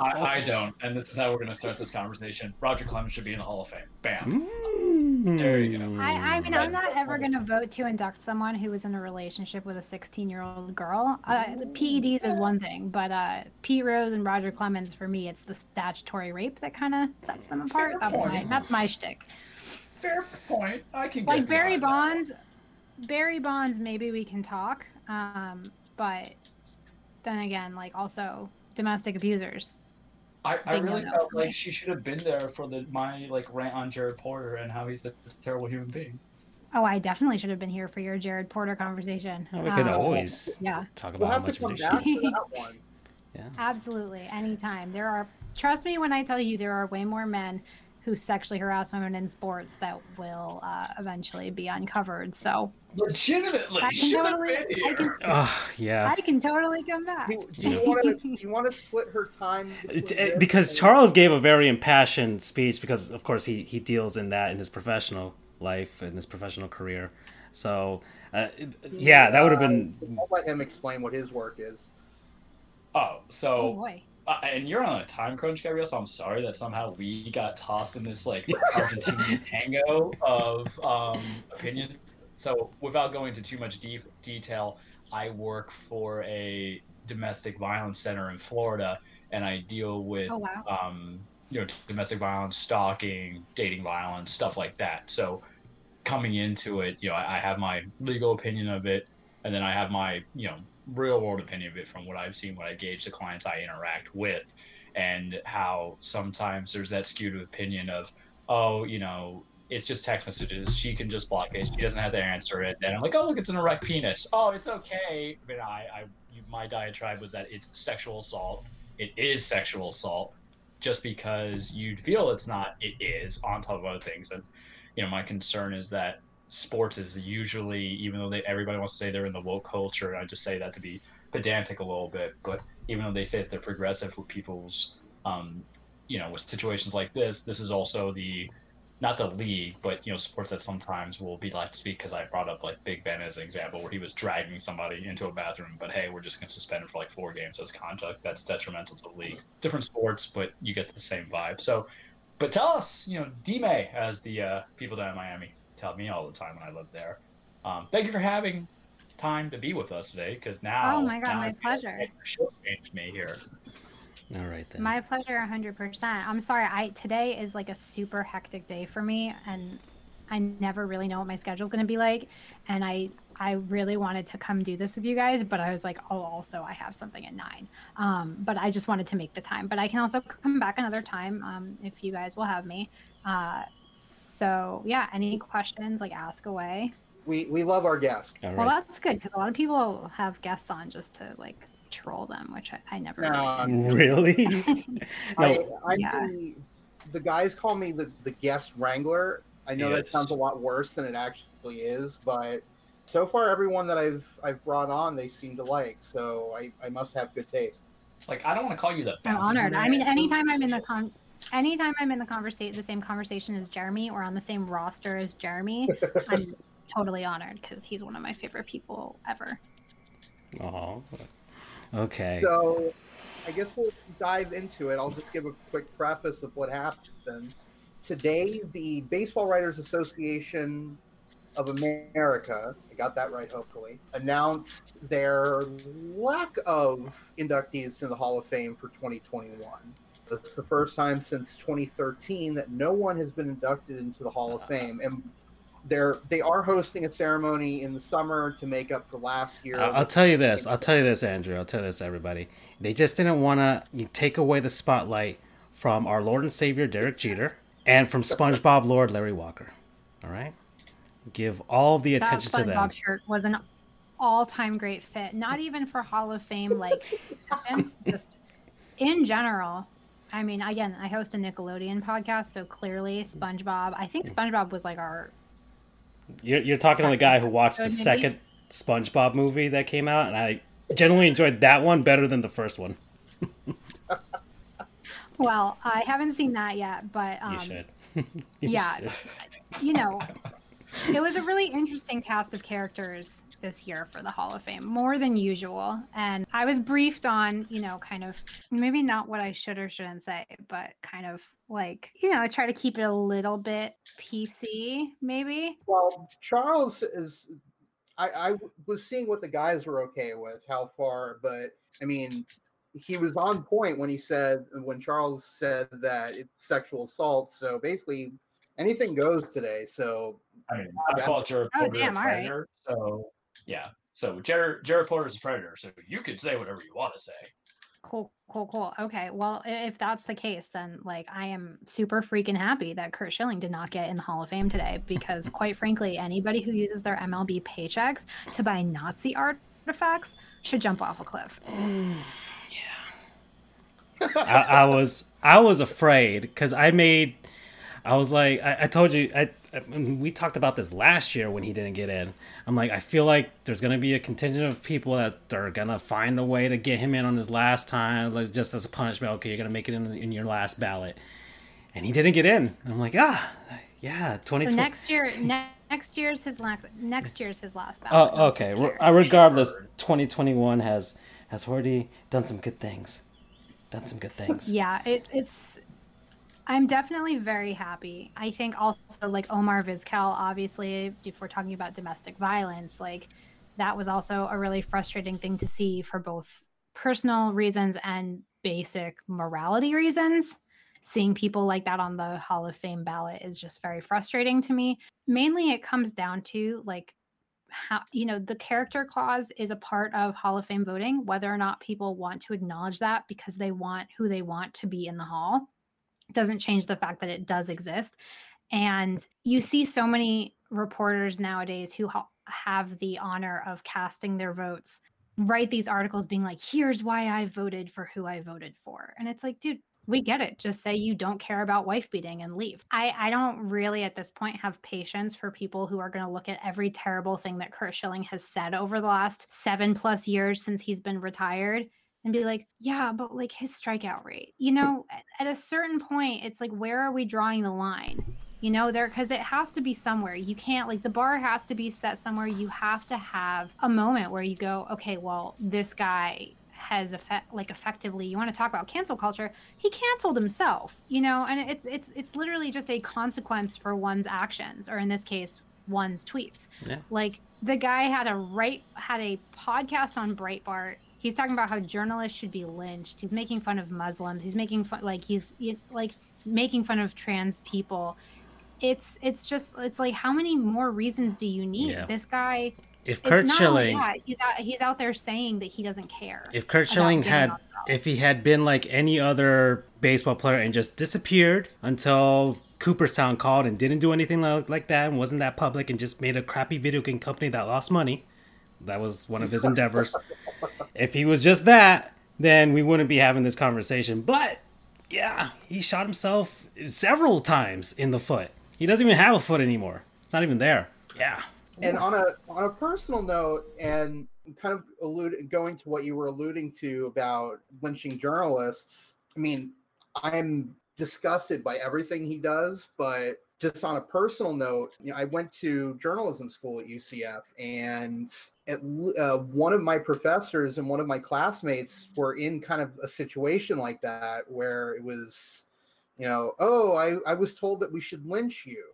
I, I don't, and this is how we're going to start this conversation. Roger Clemens should be in the Hall of Fame. Bam. Mm. There you go. I, I mean, I'm not ever going to vote to induct someone who was in a relationship with a 16 year old girl. Uh, the PEDs is one thing, but uh, Pete Rose and Roger Clemens, for me, it's the statutory rape that kind of sets them apart. That's my, point. that's my shtick. Fair point. I can get Like Barry behind that. Bonds, Barry Bonds, maybe we can talk. Um, but then again, like also domestic abusers. I, I really no-no felt for me. like she should have been there for the my like rant on Jared Porter and how he's a terrible human being. Oh, I definitely should have been here for your Jared Porter conversation. Oh, we could Um, always Yeah. talk We'll about how to much come back ridiculous. to that one. Absolutely, anytime. There are, trust me when I tell you, there are way more men who sexually harass women in sports that will uh, eventually be uncovered. So Legitimately, I can should have totally, been I can, Oh, yeah. I can totally come back. Do, do you want to? Do you want to split her time? between It- it- this because Charles gave a very impassioned speech because of course he, he deals in that in his professional life in his professional career. So uh, yeah, that would have been Uh, I'll let him explain what his work is. Oh, so. Oh so boy. Uh, and you're on a time crunch, Gabrielle. So I'm sorry that somehow we got tossed in this like Argentinian tango of um, opinion. So without going into too much deep detail, I work for a domestic violence center in Florida, and I deal with Oh wow. um, you know domestic violence, stalking, dating violence, stuff like that. So coming into it, you know, I, I have my legal opinion of it, and then I have my you know real world opinion of it from what I've seen, what I gauge the clients I interact with, and how sometimes there's that skewed opinion of, oh, you know, it's just text messages. She can just block it. She doesn't have to answer it. Then I'm like, oh, look, it's an erect penis. Oh, it's okay. But I, I, my diatribe was that it's sexual assault. It is sexual assault, just because you'd feel it's not. It is on top of other things. And you know, my concern is that sports is usually, even though they, everybody wants to say they're in the woke culture, I just say that to be pedantic a little bit, but even though they say that they're progressive with people's, um, you know, with situations like this, this is also the, not the league, but you know, sports that sometimes will be like speak because I brought up like Big Ben as an example where he was dragging somebody into a bathroom, but hey, we're just going to suspend him for like four games as conduct. That's detrimental to the league. Different sports, but you get the same vibe. So, but tell us, you know, D May, as the uh, people down in Miami tell me all the time when I lived there. Um, thank you for having time to be with us today because now. Oh my God, my I pleasure. like changed me here. All right then. My pleasure, 100%. I'm sorry. I today is like a super hectic day for me, and I never really know what my schedule's going to be like. And I I really wanted to come do this with you guys, but I was like, oh, also I have something at nine. Um, but I just wanted to make the time. But I can also come back another time um, if you guys will have me. Uh, so yeah, any questions? Like ask away. We we love our guests. All Well, that's good because a lot of people have guests on just to like troll them, which I, I never. No. Really? No. I'm Yeah. the, the guys call me the, the guest wrangler. I know that sounds a lot worse than it actually is, but so far everyone that I've I've brought on they seem to like. So I, I must have good taste. Like, I don't want to call you the. I'm bounty honored. I mean, anytime I'm in the con, anytime I'm in the conversation, the same conversation as Jeremy, or on the same roster as Jeremy, I'm totally honored because he's one of my favorite people ever. Oh. Okay. So I guess we'll dive into it. I'll just give a quick preface of what happened. Then. Today, the Baseball Writers Association of America, I got that right, hopefully, announced their lack of inductees to the Hall of Fame for 2021. It's the first time since 2013 that no one has been inducted into the Hall of uh-huh. Fame, and they're they are hosting a ceremony in the summer to make up for last year. I'll, I'll tell you this. I'll tell you this, Andrew. I'll tell this, everybody. They just didn't want to take away the spotlight from our Lord and Savior Derek Jeter and from SpongeBob Lord Larry Walker. All right, give all of the That attention to them. SpongeBob shirt was an all-time great fit. Not even for Hall of Fame like acceptance, just in general. I mean, again, I host a Nickelodeon podcast, so clearly SpongeBob. I think SpongeBob was like our You're, you're talking to the guy who watched the Maybe. second SpongeBob movie that came out, and I generally enjoyed that one better than the first one. Well, I haven't seen that yet, but um, You should. You yeah, should. you know, it was a really interesting cast of characters this year for the Hall of Fame, more than usual. And I was briefed on, you know, kind of maybe not what I should or shouldn't say, but kind of like, you know, I try to keep it a little bit PC, maybe. Well, Charles is. I, I was seeing what the guys were okay with, how far, but I mean, he was on point when he said when Charles said that it's sexual assault. So basically, anything goes today. So I mean, I call Jared Oh, Porter damn, a all right. so yeah. So Jared Jared Porter is a predator, so you could say whatever you want to say. Cool, cool, cool. Okay. Well, if that's the case, then like I am super freaking happy that Curt Schilling did not get in the Hall of Fame today because, quite frankly, anybody who uses their MLB paychecks to buy Nazi artifacts should jump off a cliff. I, I was I was afraid because I made I was like I, I told you I, I we talked about this last year when he didn't get in. I'm like I feel like there's gonna be a contingent of people that are gonna find a way to get him in on his last time, like just as a punishment. Okay, you're gonna make it in in your last ballot, and he didn't get in. I'm like ah yeah, So next year, ne- next year's his last. Next year's his last ballot. Oh, okay. Re- regardless, 2021 has has already done some good things. Done some good things. Yeah, it, it's. I'm definitely very happy. I think also like Omar Vizquel, obviously, if we're talking about domestic violence, like that was also a really frustrating thing to see for both personal reasons and basic morality reasons. Seeing people like that on the Hall of Fame ballot is just very frustrating to me. Mainly, it comes down to like how you know the character clause is a part of hall of fame voting whether or not people want to acknowledge that because they want who they want to be in the hall doesn't change the fact that it does exist and you see so many reporters nowadays who ha- have the honor of casting their votes write these articles being like here's why i voted for who i voted for and it's like dude we get it. Just say you don't care about wife beating and leave. I, I don't really at this point have patience for people who are going to look at every terrible thing that Curt Schilling has said over the last seven plus years since he's been retired and be like, yeah, but like his strikeout rate, you know, at, at a certain point, it's like, where are we drawing the line? You know, there, because it has to be somewhere. You can't, like, the bar has to be set somewhere. You have to have a moment where you go, okay, well, this guy has effect like effectively you want to talk about cancel culture he canceled himself you know and it's it's it's literally just a consequence for one's actions or in this case one's tweets yeah. like the guy had a right had a podcast on breitbart he's talking about how journalists should be lynched he's making fun of muslims he's making fun like he's like making fun of trans people it's it's just it's like how many more reasons do you need yeah. this guy if Curt Schilling, he's out, he's out there saying that he doesn't care. If Curt Schilling had, if he had been like any other baseball player and just disappeared until Cooperstown called and didn't do anything like, like that and wasn't that public and just made a crappy video game company that lost money, that was one of his endeavors. if he was just that, then we wouldn't be having this conversation. But yeah, he shot himself several times in the foot. He doesn't even have a foot anymore. It's not even there. Yeah and on a on a personal note, and kind of allude going to what you were alluding to about lynching journalists. I mean, I'm disgusted by everything he does, but just on a personal note, you know, I went to journalism school at UCF, and at, uh, one of my professors and one of my classmates were in kind of a situation like that, where it was, you know, oh, I, I was told that we should lynch you,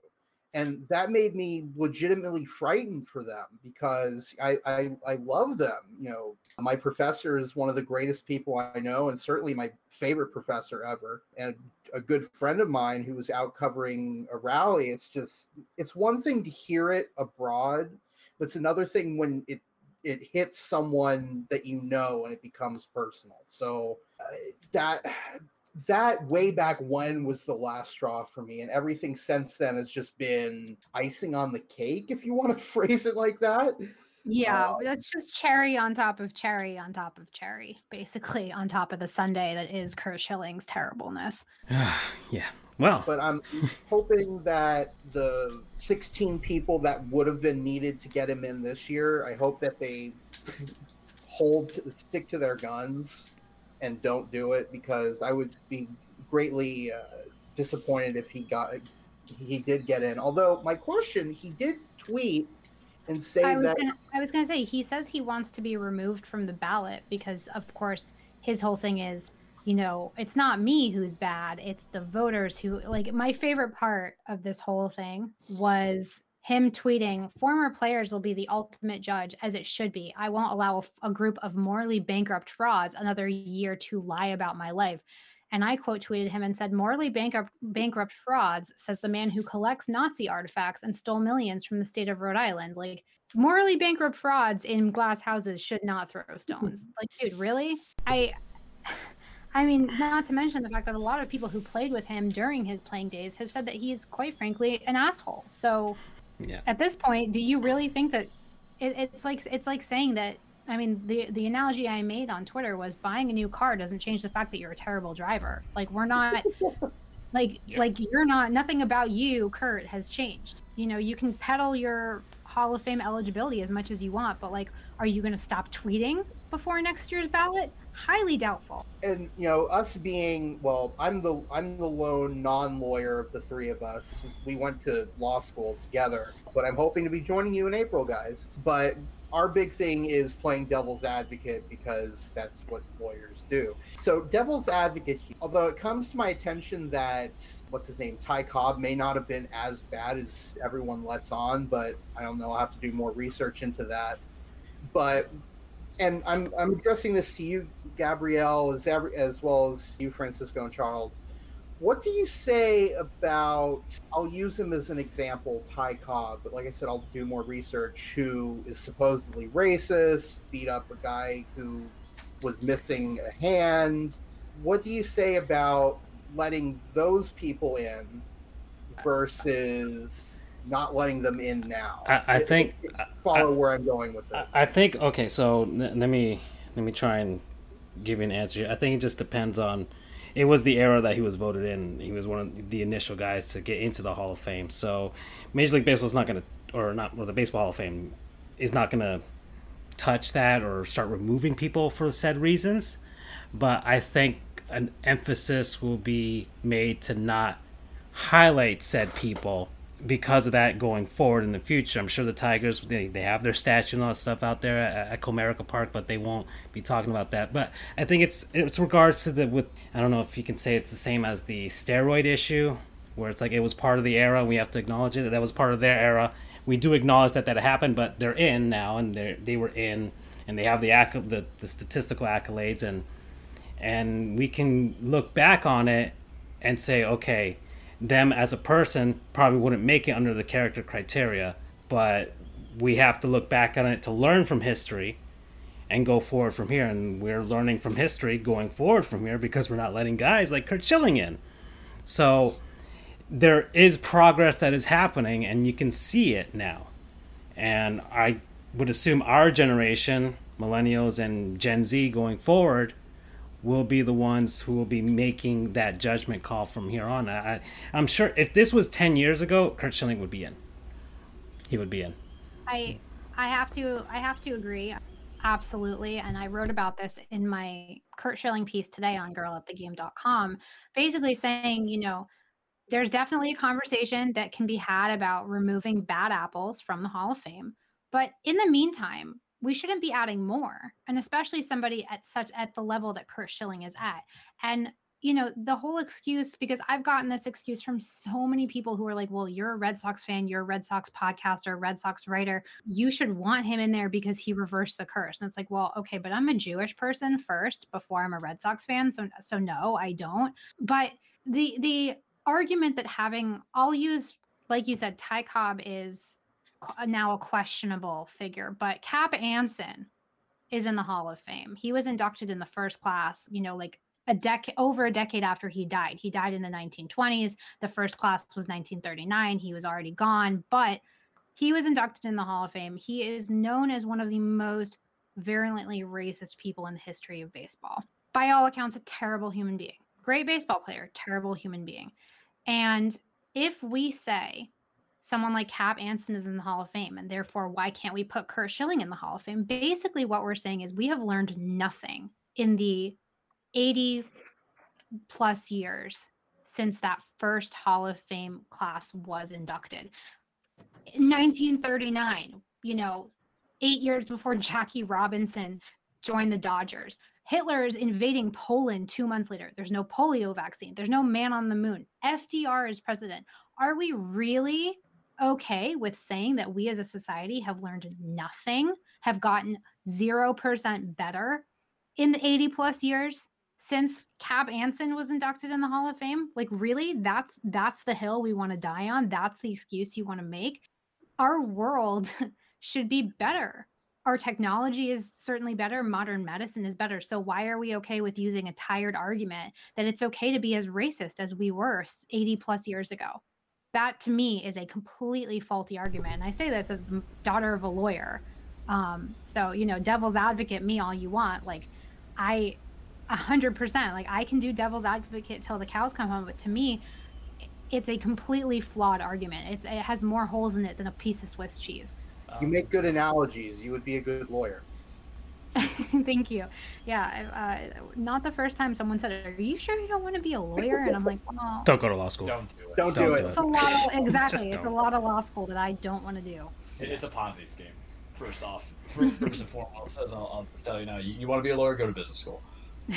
and that made me legitimately frightened for them because I, I, I love them. You know, my professor is one of the greatest people I know, and certainly my favorite professor ever, and a good friend of mine who was out covering a rally. It's just it's one thing to hear it abroad, but it's another thing when it it hits someone that you know and it becomes personal. So uh, that that way back when was the last straw for me and everything since then has just been icing on the cake if you want to phrase it like that yeah um, that's just cherry on top of cherry on top of cherry basically on top of the Sunday that is Curt Schilling's terribleness yeah well but i'm hoping that the 16 people that would have been needed to get him in this year i hope that they hold stick to their guns and don't do it because I would be greatly uh, disappointed if he got he did get in. Although my question, he did tweet and say I was that gonna, I was going to say he says he wants to be removed from the ballot because of course his whole thing is you know it's not me who's bad it's the voters who like my favorite part of this whole thing was him tweeting, former players will be the ultimate judge, as it should be. I won't allow a, a, group of morally bankrupt frauds another year to lie about my life. And I quote tweeted him and said, Morally bankrupt, bankrupt frauds, says the man who collects Nazi artifacts and stole millions from the state of Rhode Island. Like, morally bankrupt frauds in glass houses should not throw stones. like, dude, really? I. I mean, not to mention the fact that a lot of people who played with him during his playing days have said that he's quite frankly an asshole. So yeah. At this point, do you really think that it, it's like it's like saying that? I mean, the the analogy I made on Twitter was buying a new car doesn't change the fact that you're a terrible driver. Like we're not. like yeah. like you're not nothing about you Curt, has changed you know you can peddle your hall of fame eligibility as much as you want but like are you going to stop tweeting before next year's ballot highly doubtful. And you know, us being well, I'm the I'm the lone non-lawyer of the three of us. We went to law school together, but I'm hoping to be joining you in April, guys. But our big thing is playing devil's advocate because that's what lawyers do. So, devil's advocate, although it comes to my attention that what's his name, Ty Cobb, may not have been as bad as everyone lets on, but I don't know. I'll have to do more research into that. But and I'm I'm addressing this to you, Gabrielle, as as well as you, Francisco and Charles. What do you say about? I'll use him as an example, Ty Cobb, but like I said, I'll do more research. Who is supposedly racist? Beat up a guy who was missing a hand. What do you say about letting those people in versus not letting them in now? I, I think follow I, where I'm going with it. I think okay. So let me let me try and give you an answer. I think it just depends on. It was the era that he was voted in. He was one of the initial guys to get into the Hall of Fame. So Major League Baseball is not going to, or not, the Baseball Hall of Fame is not going to touch that or start removing people for said reasons. But I think an emphasis will be made to not highlight said people because of that going forward in the future. I'm sure the Tigers they, they have their statue and all that stuff out there at, at Comerica Park, but they won't be talking about that. But I think it's it's regards to the with I don't know if you can say it's the same as the steroid issue, where it's like it was part of the era. We have to acknowledge it. That was part of their era. We do acknowledge that that happened, but they're in now, and they they were in, and they have the acc- the, the statistical accolades, and and we can look back on it and say, okay, them as a person probably wouldn't make it under the character criteria, but we have to look back on it to learn from history and go forward from here. And we're learning from history going forward from here because we're not letting guys like Curt Schilling in. So there is progress that is happening, and you can see it now. And I would assume our generation, millennials and Gen Z going forward, will be the ones who will be making that judgment call from here on. I, I'm sure if this was 10 years ago, Curt Schilling would be in. He would be in. I I have to I have to agree. Absolutely. And I wrote about this in my Curt Schilling piece today on girlatthegame.com, basically saying, you know, there's definitely a conversation that can be had about removing bad apples from the Hall of Fame. But in the meantime, we shouldn't be adding more and especially somebody at such at the level that Curt Schilling is at. And you know the whole excuse because I've gotten this excuse from so many people who are like well you're a Red Sox fan you're a Red Sox podcaster Red Sox writer. You should want him in there because he reversed the curse. And it's like well okay but I'm a Jewish person first before I'm a Red Sox fan so so no I don't. But the the argument that having I'll use like you said Ty Cobb is now a questionable figure, but Cap Anson is in the Hall of Fame. He was inducted in the first class, you know, like a decade over a decade after he died. He died in the 1920s. The first class was 1939. He was already gone, but he was inducted in the Hall of Fame. He is known as one of the most virulently racist people in the history of baseball. By all accounts, a terrible human being. Great baseball player, terrible human being. And if we say someone like Cap Anson is in the Hall of Fame, and therefore, why can't we put Curt Schilling in the Hall of Fame? Basically, what we're saying is we have learned nothing in the 80 plus years since that first Hall of Fame class was inducted. In 1939, you know, eight years before Jackie Robinson joined the Dodgers. Hitler is invading Poland two months later. There's no polio vaccine. There's no man on the moon. FDR is president. Are we really okay with saying that we as a society have learned nothing, have gotten 0% better in the 80 plus years since Cap Anson was inducted in the Hall of Fame? Like really? That's that's the hill we want to die on. That's the excuse you want to make. Our world should be better. Our technology is certainly better. Modern medicine is better. So why are we okay with using a tired argument that it's okay to be as racist as we were 80 plus years ago? That to me is a completely faulty argument. And I say this as the daughter of a lawyer. Um, so, you know, devil's advocate me all you want. Like, I, a hundred percent, like I can do devil's advocate till the cows come home. But to me, it's a completely flawed argument. It's, it has more holes in it than a piece of Swiss cheese. You make good analogies. You would be a good lawyer. Thank you. Yeah, uh, not the first time someone said, "Are you sure you don't want to be a lawyer?" And I'm like, "Oh, don't go to law school. Don't do it. Don't, don't do, it. It's a lot of exactly. it's a lot of law school that I don't want to do. It's a Ponzi scheme. First off, first and foremost, as I'll, I'll tell you now, you, you want to be a lawyer, go to business school.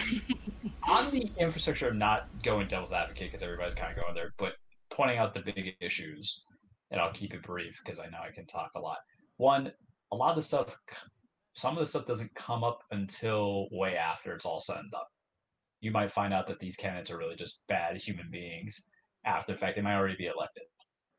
On the infrastructure, not going devil's advocate because everybody's kind of going there, but pointing out the big issues, and I'll keep it brief because I know I can talk a lot. One, a lot of the stuff some of the stuff doesn't come up until way after it's all said and done. You might find out that these candidates are really just bad human beings after the fact. They might already be elected,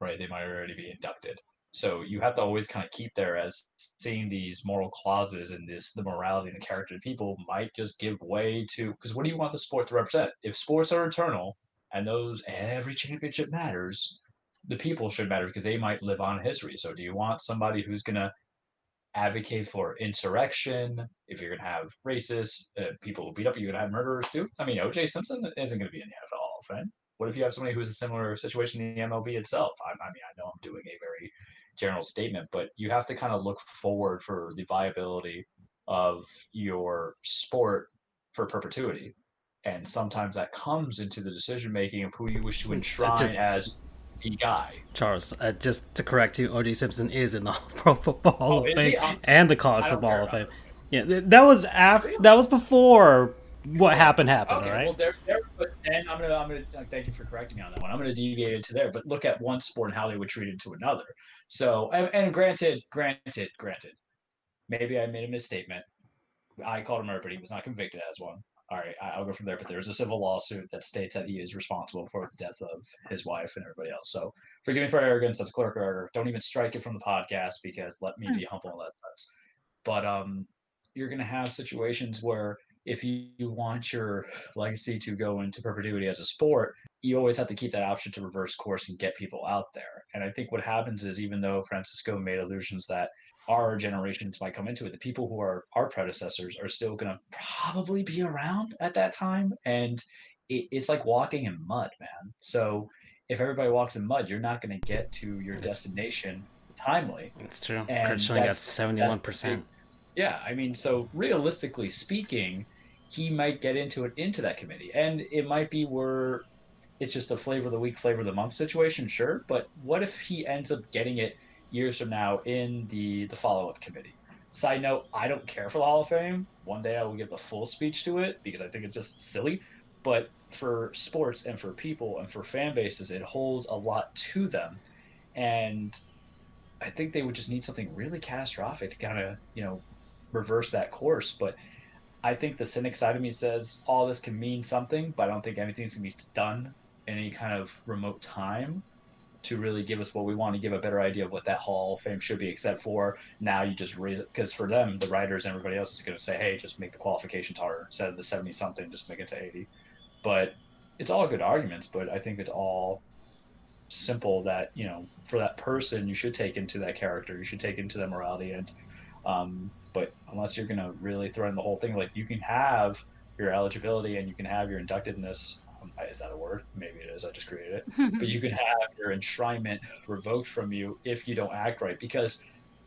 right? They might already be inducted. So you have to always kind of keep there as seeing these moral clauses and this the morality and the character of people might just give way to because what do you want the sport to represent? If sports are eternal and those every championship matters, the people should matter because they might live on history. So do you want somebody who's gonna advocate for insurrection? If you're gonna have racists, uh, people who beat up, you're gonna have murderers too. I mean, O.J. Simpson isn't gonna be in the NFL Fame. What if you have somebody who's in a similar situation in the MLB itself? I, I mean, I know I'm doing a very general statement, but you have to kind of look forward for the viability of your sport for perpetuity. And sometimes that comes into the decision making of who you wish to enshrine just, as the guy. Charles, uh, just to correct you, O.J. Simpson is in the Pro Football Hall oh, of Fame and the College Football Hall of Fame. Yeah, that was after. That was before what happened happened, okay, right? Well, there, there, but then I'm gonna, I'm gonna thank you for correcting me on that one. I'm gonna deviate it to there, but look at one sport and how they would treat it to another. So, and, and granted, granted, granted, maybe I made a misstatement. I called him murder, but he was not convicted as one. All right, I'll go from there. But there's a civil lawsuit that states that he is responsible for the death of his wife and everybody else. So forgive me for arrogance. That's a clerk error. Don't even strike it from the podcast because let me be hmm. humble in that sense. But um, you're gonna have situations where if you, you want your legacy to go into perpetuity as a sport, you always have to keep that option to reverse course and get people out there. And I think what happens is, even though Francisco made allusions that our generations might come into it, the people who are our predecessors are still going to probably be around at that time. And it, it's like walking in mud, man. So if everybody walks in mud, you're not going to get to your destination timely. That's true. And Curt Schilling got 71%. Yeah, I mean, so realistically speaking, he might get into it into that committee, and it might be where it's just a flavor of the week, flavor of the month situation, sure. But what if he ends up getting it years from now in the the follow up committee? Side note: I don't care for the Hall of Fame. One day I will give the full speech to it because I think it's just silly. But for sports and for people and for fan bases, it holds a lot to them, and I think they would just need something really catastrophic to kind of you know reverse that course. But I think the cynic side of me says all this can mean something, but I don't think anything's gonna be done in any kind of remote time to really give us what we want to give a better idea of what that Hall of Fame should be, except for now you just raise it because for them, the writers and everybody else is going to say, hey, just make the qualifications harder instead of the 70 something, just make it to 80. But it's all good arguments, but I think it's all simple that, you know, for that person, you should take into that character, you should take into that morality and um, but unless you're going to really throw in the whole thing, like you can have your eligibility and you can have your inductedness. Um, is that a word? Maybe it is. I just created it. but you can have your enshrinement revoked from you if you don't act right. Because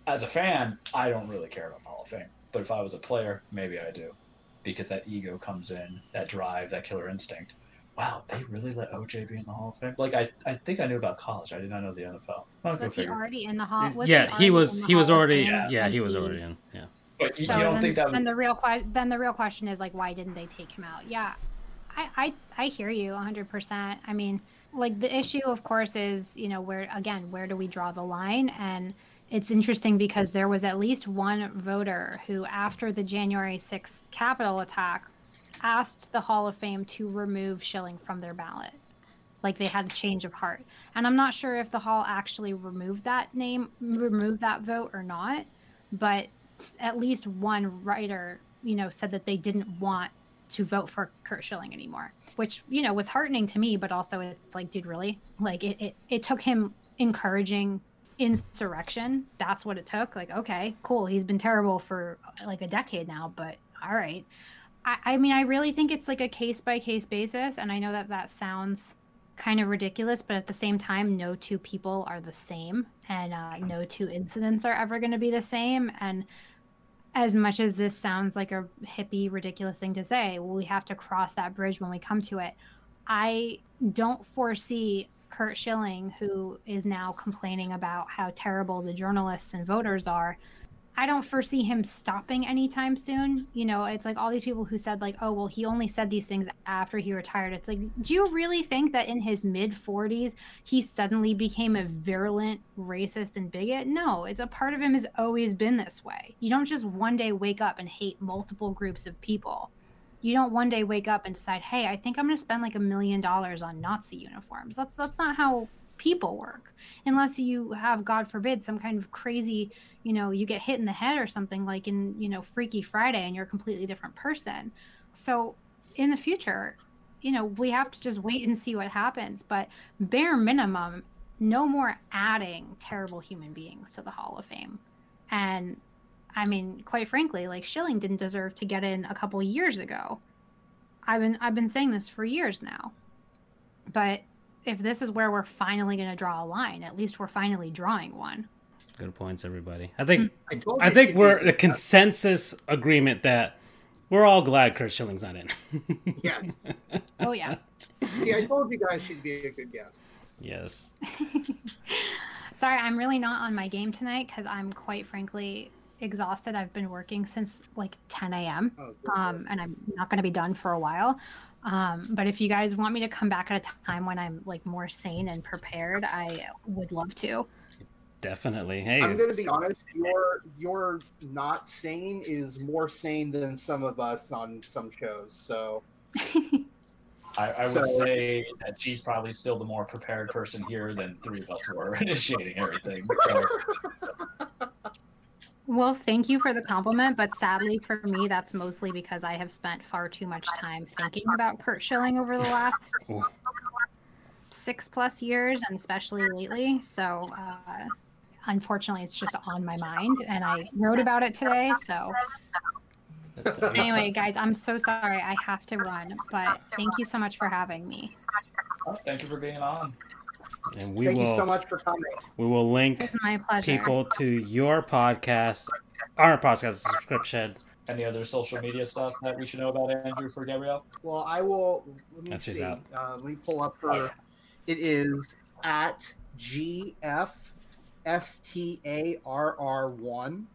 as a fan, I don't really care about the Hall of Fame. But if I was a player, maybe I do. Because that ego comes in, that drive, that killer instinct wow, they really let OJ be in the Hall of Fame. Like I, I think I knew about college. I did not know the NFL. Well, was he already in the Hall? Was yeah, he, he was. He was already. Yeah, yeah, he was already in. Yeah. But you, so you don't then, think that? And the real question, then the real question is like, why didn't they take him out? Yeah, I, I, I hear you 100. percent I mean, like the issue, of course, is you know where again, where do we draw the line? And it's interesting because there was at least one voter who, after the January 6th Capitol attack, asked the Hall of Fame to remove Schilling from their ballot. Like they had a change of heart. And I'm not sure if the Hall actually removed that name, removed that vote or not, but at least one writer, you know, said that they didn't want to vote for Curt Schilling anymore, which, you know, was heartening to me, but also it's like, dude, really? Like it, it, it took him encouraging insurrection. That's what it took. Like, okay, cool. He's been terrible for like a decade now, but all right. I, I mean, I really think it's like a case by case basis. And I know that that sounds kind of ridiculous, but at the same time, no two people are the same, and uh, no two incidents are ever going to be the same. And as much as this sounds like a hippie, ridiculous thing to say, we have to cross that bridge when we come to it. I don't foresee Curt Schilling, who is now complaining about how terrible the journalists and voters are, I don't foresee him stopping anytime soon. You know, it's like all these people who said like, "Oh, well, he only said these things after he retired." It's like, do you really think that in his mid 40s he suddenly became a virulent racist and bigot? No, it's a part of him has always been this way. You don't just one day wake up and hate multiple groups of people. You don't one day wake up and decide, "Hey, I think I'm going to spend like a million dollars on Nazi uniforms." That's that's not how people work. Unless you have god forbid some kind of crazy you know you get hit in the head or something like in you know freaky friday and you're a completely different person. So in the future you know we have to just wait and see what happens. But bare minimum no more adding terrible human beings to the hall of fame. And i mean quite frankly like schilling didn't deserve to get in a couple years ago. I've been i've been saying this for years now. But if this is where we're finally going to draw a line, at least we're finally drawing one. Good points, everybody. I think I, I think we're a consensus agreement that we're all glad Curt Schilling's not in. yes. Oh yeah. See, I told you guys she'd be a good guest. yes. Sorry, I'm really not on my game tonight because I'm quite frankly exhausted. I've been working since like 10 a.m. Oh, Um, and I'm not going to be done for a while. Um, but if you guys want me to come back at a time when I'm like more sane and prepared, I would love to. Definitely. Hey, I'm going to be honest. Your your not sane is more sane than some of us on some shows. So I, I would So- say that she's probably still the more prepared person here than three of us were initiating everything. So, Well, thank you for the compliment, but sadly for me, that's mostly because I have spent far too much time thinking about Curt Schilling over the last Ooh. six plus years, and especially lately. So, uh, unfortunately, it's just on my mind, and I wrote about it today. So, anyway, guys, I'm so sorry I have to run, but thank you so much for having me. oh, thank you for being on. And we thank will you so much for coming. we will link my people to your podcast, our podcast subscription. Any other social media stuff that we should know about Andrew for Gabrielle? Well, I will. Let me That's see. out. Uh, let me pull up her. It is at GFSTARR1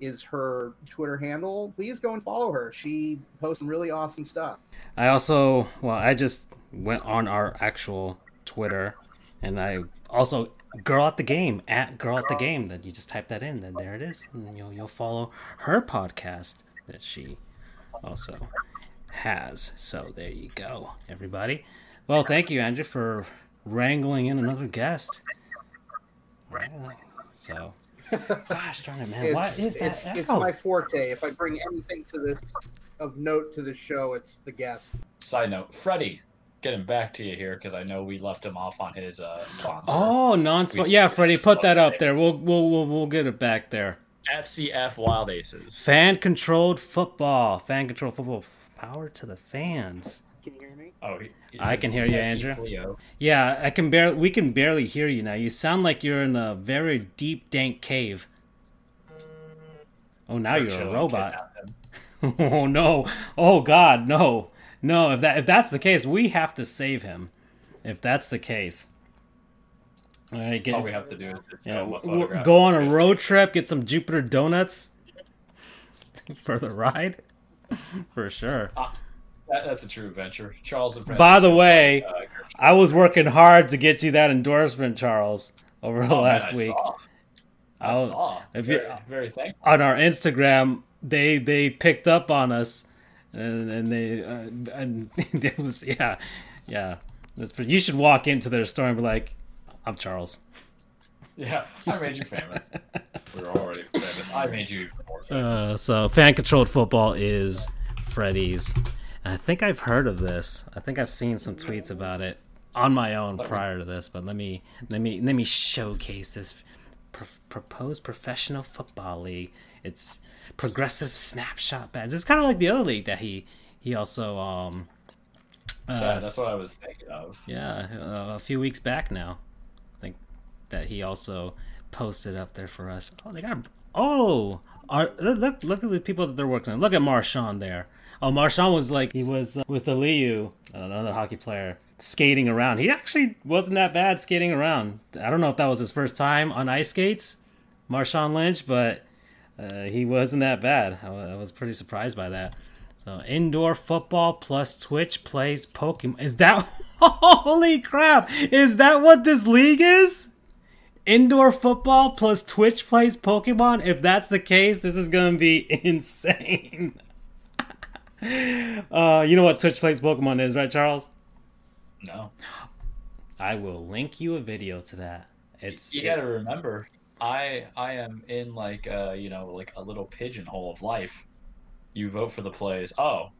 is her Twitter handle. Please go and follow her. She posts some really awesome stuff. I also, well, I just went on our actual Twitter, and I also girl at the game at girl at the game. That you just type that in, then there it is, and you'll you'll follow her podcast that she also has. So there you go, everybody. Well, thank you, Andrew, for wrangling in another guest. So, gosh darn it, man, It's, what is that? it's, it's my forte. If I bring anything to this of note to the show, it's the guest. Side note, Freddie, getting back to you here because I know we left him off on his uh, sponsor. Oh, non We- Yeah, Freddie, put that up there. We'll we'll we'll, we'll get it back there. FCF Wild Aces. Fan controlled football. Fan controlled football. Power to the fans. Can you hear me? Oh, he- I can hear you, Andrew. Cleo. Yeah, I can barely. We can barely hear you now. You sound like you're in a very deep, dank cave. Oh, now you're a robot. Oh no! Oh God, no, no! If that if that's the case, we have to save him. If that's the case, all right, get All we have to do is yeah, show him a w- w- photograph. go on a road trip, get some Jupiter donuts for the ride, for sure. That, that's a true adventure. Charles By the way, uh, I was working hard to get you that endorsement, Charles, over the oh, man, last I week. Saw. I I'll- saw. if you- very, very thankful. on our Instagram, they they picked up on us, and, and they uh, and it was yeah, yeah. You should walk into their store and be like, "I'm Charles." Yeah, I made you famous. we were already famous. I made you more famous. Uh, so fan controlled football is Freddy's, and I think I've heard of this. I think I've seen some tweets about it on my own Let me- prior to this. But let me let me let me showcase this pro- proposed professional football league. It's progressive snapshot badge. It's kind of like the other league that he he also um uh, yeah, that's what I was thinking of. yeah, uh, a few weeks back now. I think that he also posted up there for us. Oh, they got. Oh, are, look, look at the people that they're working on. Look at Marshawn there. Oh, Marshawn was like he was uh, with Aliyu, another hockey player, skating around. He actually wasn't that bad skating around. I don't know if that was his first time on ice skates, Marshawn Lynch, but uh, he wasn't that bad. I, I was pretty surprised by that. So indoor football plus Twitch plays Pokemon. Is that holy crap? Is that what this league is? Indoor football plus Twitch plays Pokemon. If that's the case, this is gonna be insane. uh, you know what Twitch plays Pokemon is, right, Charles? No. I will link you a video to that. It's You gotta remember, I I am in like uh you know like a little pigeonhole of life. You vote for the plays. Oh,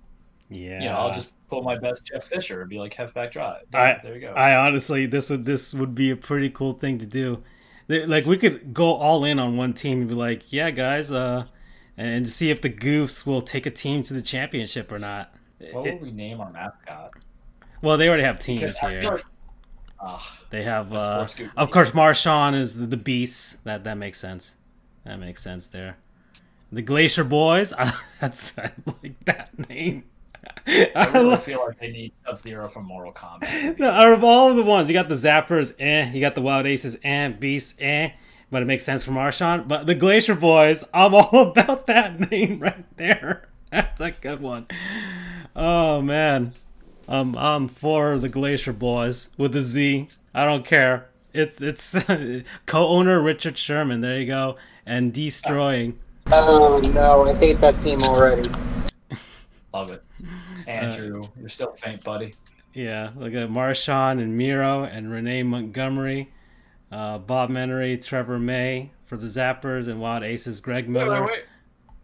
yeah. you know, I'll just pull my best Jeff Fisher and be like Hefback Drive. I- there you go. I honestly, this would this would be a pretty cool thing to do. Like we could go all in on one team and be like, "Yeah, guys," uh, and see if the Goofs will take a team to the championship or not. what would we name our mascot? well, they already have teams Because I feel here. They have, uh, of course, Marshawn is the, the beast. That that makes sense. That makes sense there. The Glacier Boys. that's I like that name. I really feel like they need Sub Zero from Mortal Kombat. No, out of all of the ones, you got the Zappers, eh. You got the Wild Aces, eh. Beasts, eh. But it makes sense for Marshawn. But the Glacier Boys, I'm all about that name right there. That's a good one. Oh man, um, I'm for the Glacier Boys with a Z. I don't care. It's it's co-owner Richard Sherman. There you go, and destroying. Oh no, I hate that team already. Love it. Andrew, you're still faint, buddy. Yeah, look at Marshawn and Miro and Renee Montgomery, uh, Bob Menery, Trevor May for the Zappers, and Wild Aces, Greg Wait, Miller. wait, wait.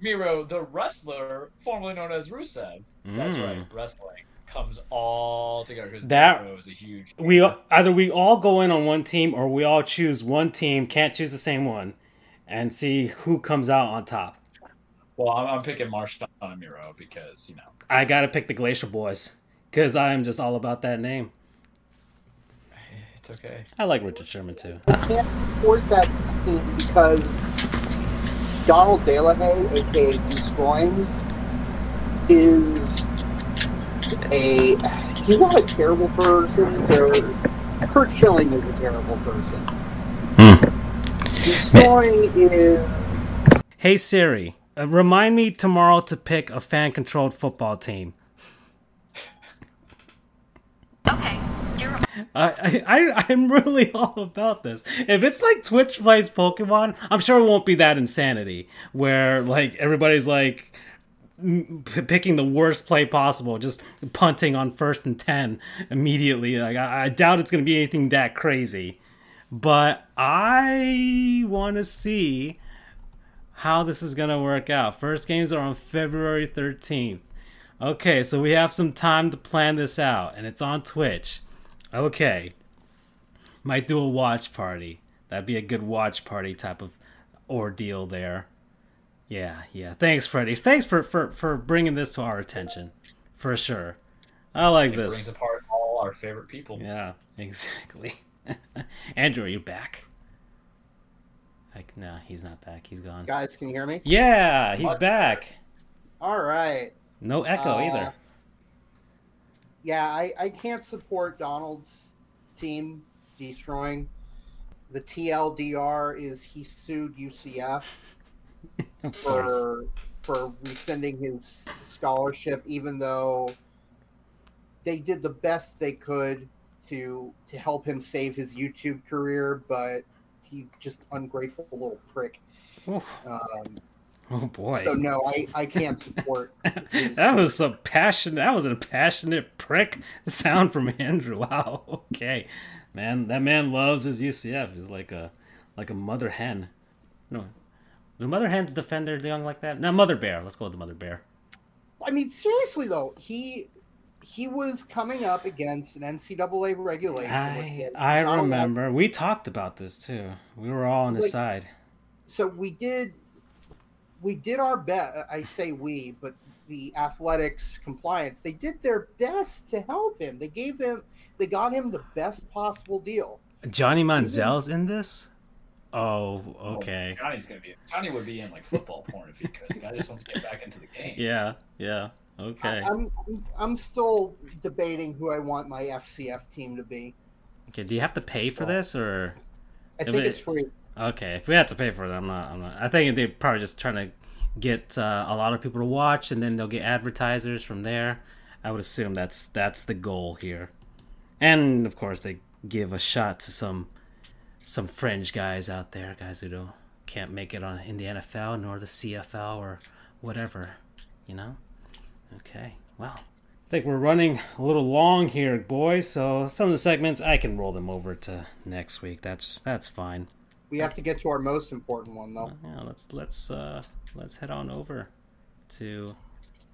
Miro, the wrestler formerly known as Rusev. That's Mm. right. Wrestling comes all together because That- Miro is a huge. We either we all go in on one team or we all choose one team, can't choose the same one, and see who comes out on top. Well, I'm, I'm picking Marshawn and Miro because you know I gotta pick the Glacier Boys because I'm just all about that name. it's okay. I like Richard Sherman too. I can't support that team because Donald De La Haye, aka Deestroying, is a he's not a terrible person. There, Curt Schilling is a terrible person. Hmm. Deestroying is Hey Siri, uh, remind me tomorrow to pick a fan-controlled football team. Okay, I, I I'm really all about this. If it's like Twitch plays Pokemon, I'm sure it won't be that insanity where like everybody's like m- p- picking the worst play possible, just punting on first and ten immediately. Like I, I doubt it's gonna be anything that crazy, but I want to see how this is gonna work out. First games are on February 13th. Okay, so we have some time to plan this out, and it's on Twitch. Okay. Might do a watch party. That'd be a good watch party type of ordeal there. Yeah, yeah. Thanks, Freddie. Thanks for, for, for bringing this to our attention. For sure. I like It brings apart all our favorite people. Yeah, exactly. Andrew, are you back? Like, no, he's not back. He's gone. Guys, can you hear me? Yeah, he's What? back. All right. No echo Uh, either. Yeah, I, I can't support Donald's team destroying. The TLDR is he sued UCF Of course. For for rescinding his scholarship, even though they did the best they could to to help him save his YouTube career, but he just ungrateful little prick. Um, Oh boy. so no, I, I can't support. that was some passion. That was a passionate prick sound from Andrew. Wow. Okay, man. That man loves his UCF. He's like a like a mother hen. No, do mother hens defend their young like that? No, mother bear. Let's go with the mother bear. I mean, seriously though, he he was coming up against an NCAA regulation. I I allowed- remember. We talked about this too. We were all on his side. So we did we did our best. I say we, but the athletics compliance they did their best to help him. They gave him they got him the best possible deal. Johnny Manziel's in this. Oh, okay. Johnny's gonna be. Johnny would be in like football porn if he could. The guy just wants to get back into the game. Yeah, yeah. Okay. I, I'm I'm still debating who I want my FCF team to be. Okay. Do you have to pay for this or? I think but- it's free. Okay, if we have to pay for it, I'm not. I'm not. I think they're probably just trying to get uh, a lot of people to watch, and then they'll get advertisers from there. I would assume that's that's the goal here, and of course they give a shot to some some fringe guys out there, guys who don't can't make it on in the NFL nor the CFL or whatever, you know. Okay, well, I think we're running a little long here, boys. So some of the segments I can roll them over to next week. That's that's fine. We have to get to our most important one, though. Yeah, let's let's uh let's head on over to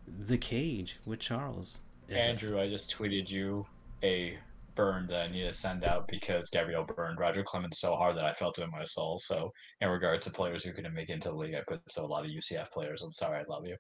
the cage with Charles. Is it- Andrew, I just tweeted you a burn that I need to send out because Gabrielle burned Roger Clemens so hard that I felt it in my soul. So, in regard to players who couldn't make into the league, I put so a lot of UCF players. I'm sorry, I love you,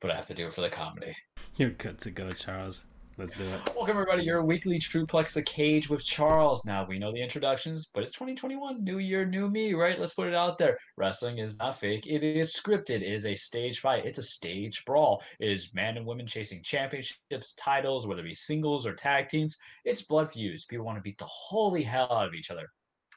but I have to do it for the comedy. You're good to go, Charles. Let's do it. Welcome everybody, your weekly Trueplex The Cage with Charles. Now we know the introductions, but it's 2021, new year, new me, right? Let's put it out there. Wrestling is not fake. It is scripted. It is a stage fight. It's a stage brawl. It is men and women chasing championships, titles, whether it be singles or tag teams. It's blood feuds. People want to beat the holy hell out of each other.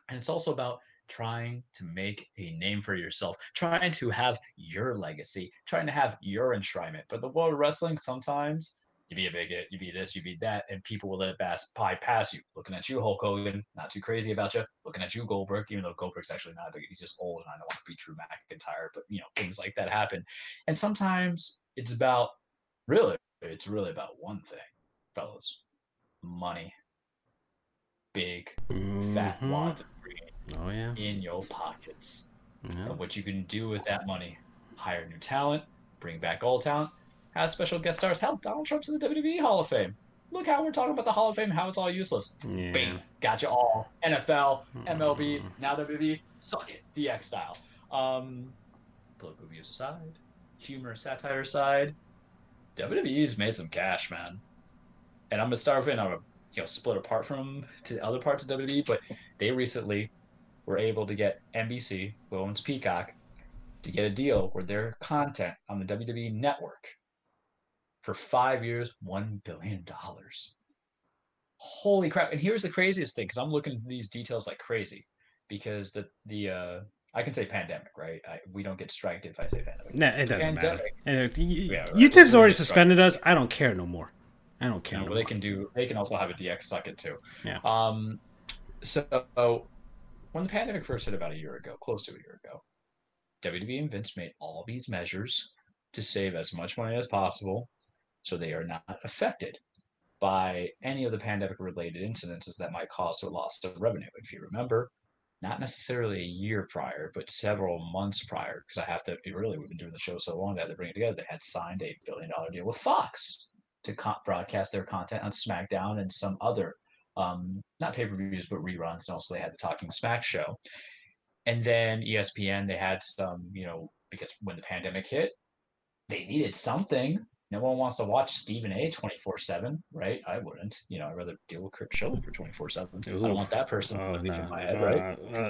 And it's also about trying to make a name for yourself, trying to have your legacy, trying to have your enshrinement. But the world of wrestling sometimes you be a bigot, you be this, you be that, and people will let it pass, bypass you. Looking at you, Hulk Hogan, not too crazy about you. Looking at you, Goldberg, even though Goldberg's actually not a bigot, he's just old, and I don't want to be Drew McIntyre, but you know things like that happen. And sometimes it's about really, it's really about one thing, fellas, money, big fat Mhm. wads of green Oh yeah. in your pockets yeah. and what you can do with that money. Hire new talent, bring back old talent, have special guest stars. Hell, Donald Trump's in the WWE Hall of Fame. Look how we're talking about the Hall of Fame, how it's all useless. Yeah. Bam, got you all. NFL, MLB, Mm. now WWE, suck it, DX style. Um, political views aside, humor, satire aside, WWE's made some cash, man. And I'm gonna start with it. and I'm gonna you know split apart from to other parts of WWE, but they recently were able to get NBC, who owns Peacock, to get a deal where their content on the WWE network for five years, one billion dollars. Holy crap! And here's the craziest thing, because I'm looking at these details like crazy, because the the uh, I can say pandemic, right? I, we don't get striked if I say pandemic. Nah, it doesn't matter. Pandemic. Y- Yeah, right. YouTube's already suspended us. I don't care no more. I don't care no well, they more. can do. They can also have a DX suck it too. Yeah. Um, so when the pandemic first hit about a year ago, close to a year ago, WWE and Vince made all these measures to save as much money as possible, so they are not affected by any of the pandemic-related incidences that might cause a loss of revenue. If you remember, not necessarily a year prior, but several months prior, because I have to. Really, we've been doing the show so long that to bring it together. They had signed a billion-dollar deal with Fox to broadcast their content on SmackDown and some other, um, not pay-per-views, but reruns. And also, they had the Talking Smack show. And then ESPN, they had some, you know, because when the pandemic hit, they needed something. No one wants to watch Stephen A. 24 7, right? I wouldn't. You know, I'd rather deal with Curt Schilling for 24 7. I don't want that person Oh, no. in my head, right? Uh, uh,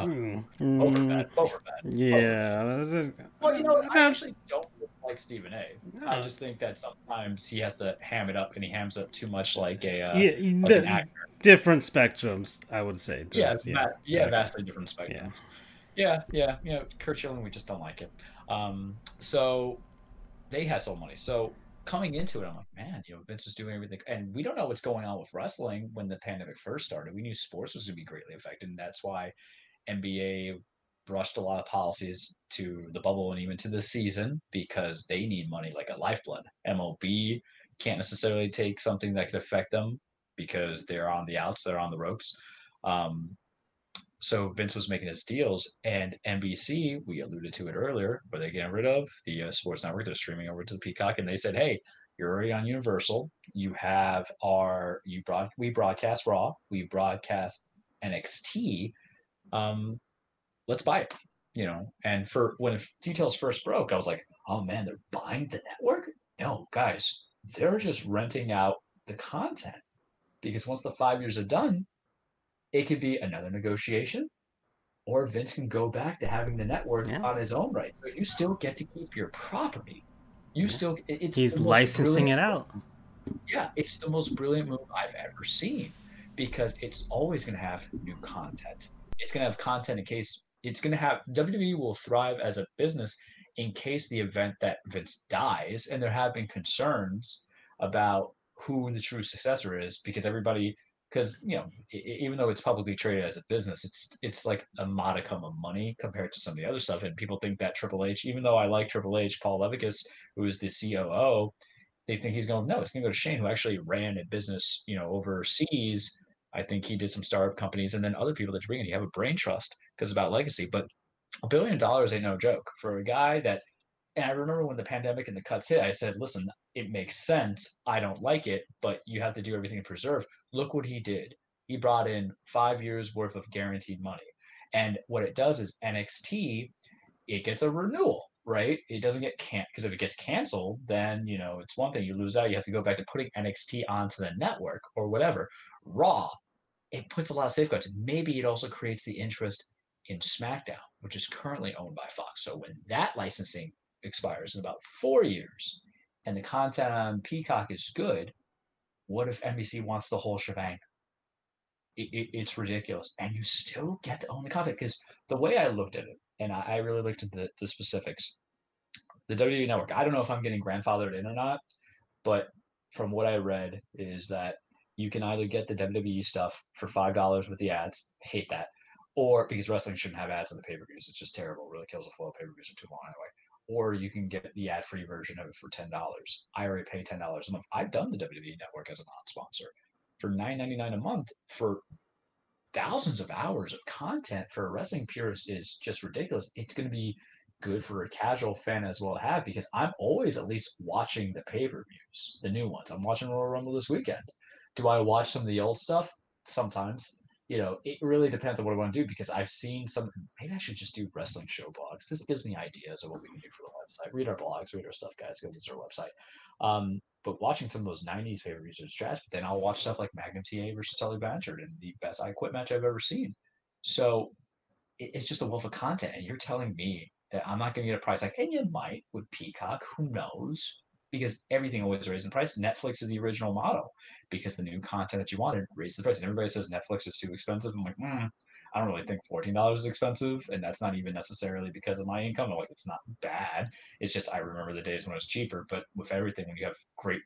Uh, mm, Over bad, over bad. Yeah. Well, you know, I actually don't like Stephen A. No. I just think that sometimes he has to ham it up, and he hams up too much like a uh, yeah, like an actor. different spectrums, I would say. Yeah, yeah. yeah, vastly different spectrums. Yeah, yeah, you know, Curt Schilling, we just don't like it. Um, so they had so money. So coming into it, I'm like, man, you know, Vince is doing everything, and we don't know what's going on with wrestling when the pandemic first started. We knew sports was going to be greatly affected, and that's why NBA brushed a lot of policies to the bubble and even to the season because they need money like a lifeblood. MLB can't necessarily take something that could affect them because they're on the outs, they're on the ropes. Um, so Vince was making his deals, and NBC, we alluded to it earlier, where they getting rid of the uh, sports network. They're streaming over to the Peacock, and they said, "Hey, you're already on Universal. You have our you broad we broadcast Raw, we broadcast NXT. Um, let's buy it." You know, and for when details first broke, I was like, "Oh man, they're buying the network." No, guys, they're just renting out the content because once the five years are done, it could be another negotiation, or Vince can go back to having the network Yeah. on his own right. But you still get to keep your property. You Yeah. still it's he's licensing it out. Yeah, it's the most brilliant move I've ever seen because it's always going to have new content. It's going to have content in case it's going to have WWE will thrive as a business in case the event that Vince dies, and there have been concerns about who the true successor is because everybody because you know even though it's publicly traded as a business it's it's like a modicum of money compared to some of the other stuff and people think that triple h even though i like triple h paul levesque who is the coo they think he's going no it's going to go to shane who actually ran a business you know overseas. I think he did some startup companies and then other people that you bring in you have a brain trust because about legacy. But a billion dollars ain't no joke. For a guy that and I remember when the pandemic and the cuts hit, I said, listen, it makes sense. I don't like it, but you have to do everything to preserve. Look what he did. He brought in five years worth of guaranteed money. And what it does is NXT, it gets a renewal, right? It doesn't get can't because if it gets canceled, then you know it's one thing you lose out. You have to go back to putting NXT onto the network or whatever. Raw, it puts a lot of safeguards. Maybe it also creates the interest in SmackDown, which is currently owned by Fox. So when that licensing expires in about four years and the content on Peacock is good, what if NBC wants the whole shebang? It, it, it's ridiculous. And you still get to own the content because the way I looked at it, and I, I really looked at the, the specifics, the WWE network, I don't know if I'm getting grandfathered in or not, but from what I read is that you can either get the WWE stuff for $5 with the ads, hate that, or because wrestling shouldn't have ads on the pay per views. It's just terrible. It really kills the flow of pay per views are too long anyway or you can get the ad-free version of it for ten dollars. I already pay ten dollars a month. I've done the WWE Network as a non-sponsor for nine ninety nine a month for thousands of hours of content for a wrestling purist is just ridiculous. It's going to be good for a casual fan as well to have because I'm always at least watching the pay-per-views, the new ones. I'm watching Royal Rumble this weekend. Do I watch some of the old stuff? Sometimes you know, it really depends on what I want to do because I've seen some. Maybe I should just do wrestling show blogs. This gives me ideas of what we can do for the website. Read our blogs, read our stuff, guys. Go visit our website. Um, but watching some of those '90s favorite users trash, but then I'll watch stuff like Magnum TA versus Tully Blanchard and the best I Quit match I've ever seen. So it, it's just a wealth of content, and you're telling me that I'm not going to get a price like, and you might with Peacock. Who knows? Because everything always raises in price. Netflix is the original model because the new content that you wanted raised the price. And everybody says Netflix is too expensive. I'm like, mm, I don't really think fourteen dollars is expensive, and that's not even necessarily because of my income. I'm like, it's not bad. It's just I remember the days when it was cheaper. But with everything, when you have great,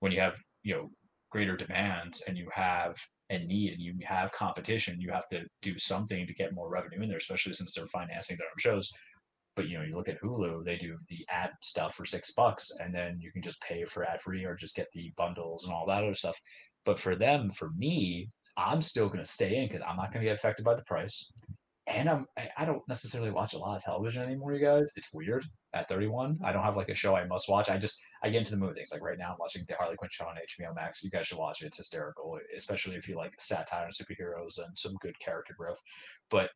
when you have you know greater demands and you have a need and you have competition, you have to do something to get more revenue in there, especially since they're financing their own shows. But you know, you look at Hulu, they do the ad stuff for six bucks, and then you can just pay for ad free or just get the bundles and all that other stuff. But for them, for me, I'm still going to stay in because I'm not going to get affected by the price. And I'm I don't necessarily watch a lot of television anymore, you guys. It's weird at 31. I don't have like a show I must watch. I just I get into the mood things. Like right now, I'm watching the Harley Quinn show on HBO Max. You guys should watch it. It's hysterical, especially if you like satire and superheroes and some good character growth. But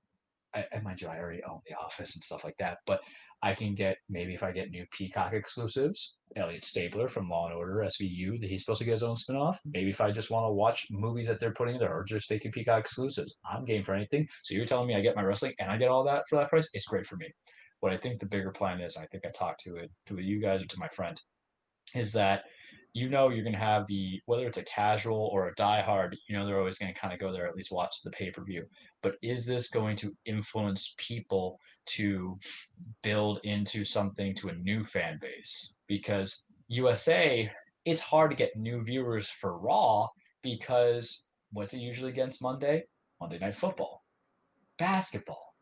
I, mind you, I already own The Office and stuff like that, but I can get maybe if I get new Peacock exclusives, Elliot Stabler from Law and Order SVU, that he's supposed to get his own spinoff. Maybe if I just want to watch movies that they're putting there or just making Peacock exclusives, I'm game for anything. So you're telling me I get my wrestling and I get all that for that price? It's great for me. What I think the bigger plan is, I think I talked to it to you guys or to my friend, is that you know you're going to have the whether it's a casual or a diehard, you know they're always going to kind of go there at least watch the pay per view. But is this going to influence people to build into something to a new fan base? Because USA, it's hard to get new viewers for Raw because what's it usually against Monday? Monday Night Football, basketball.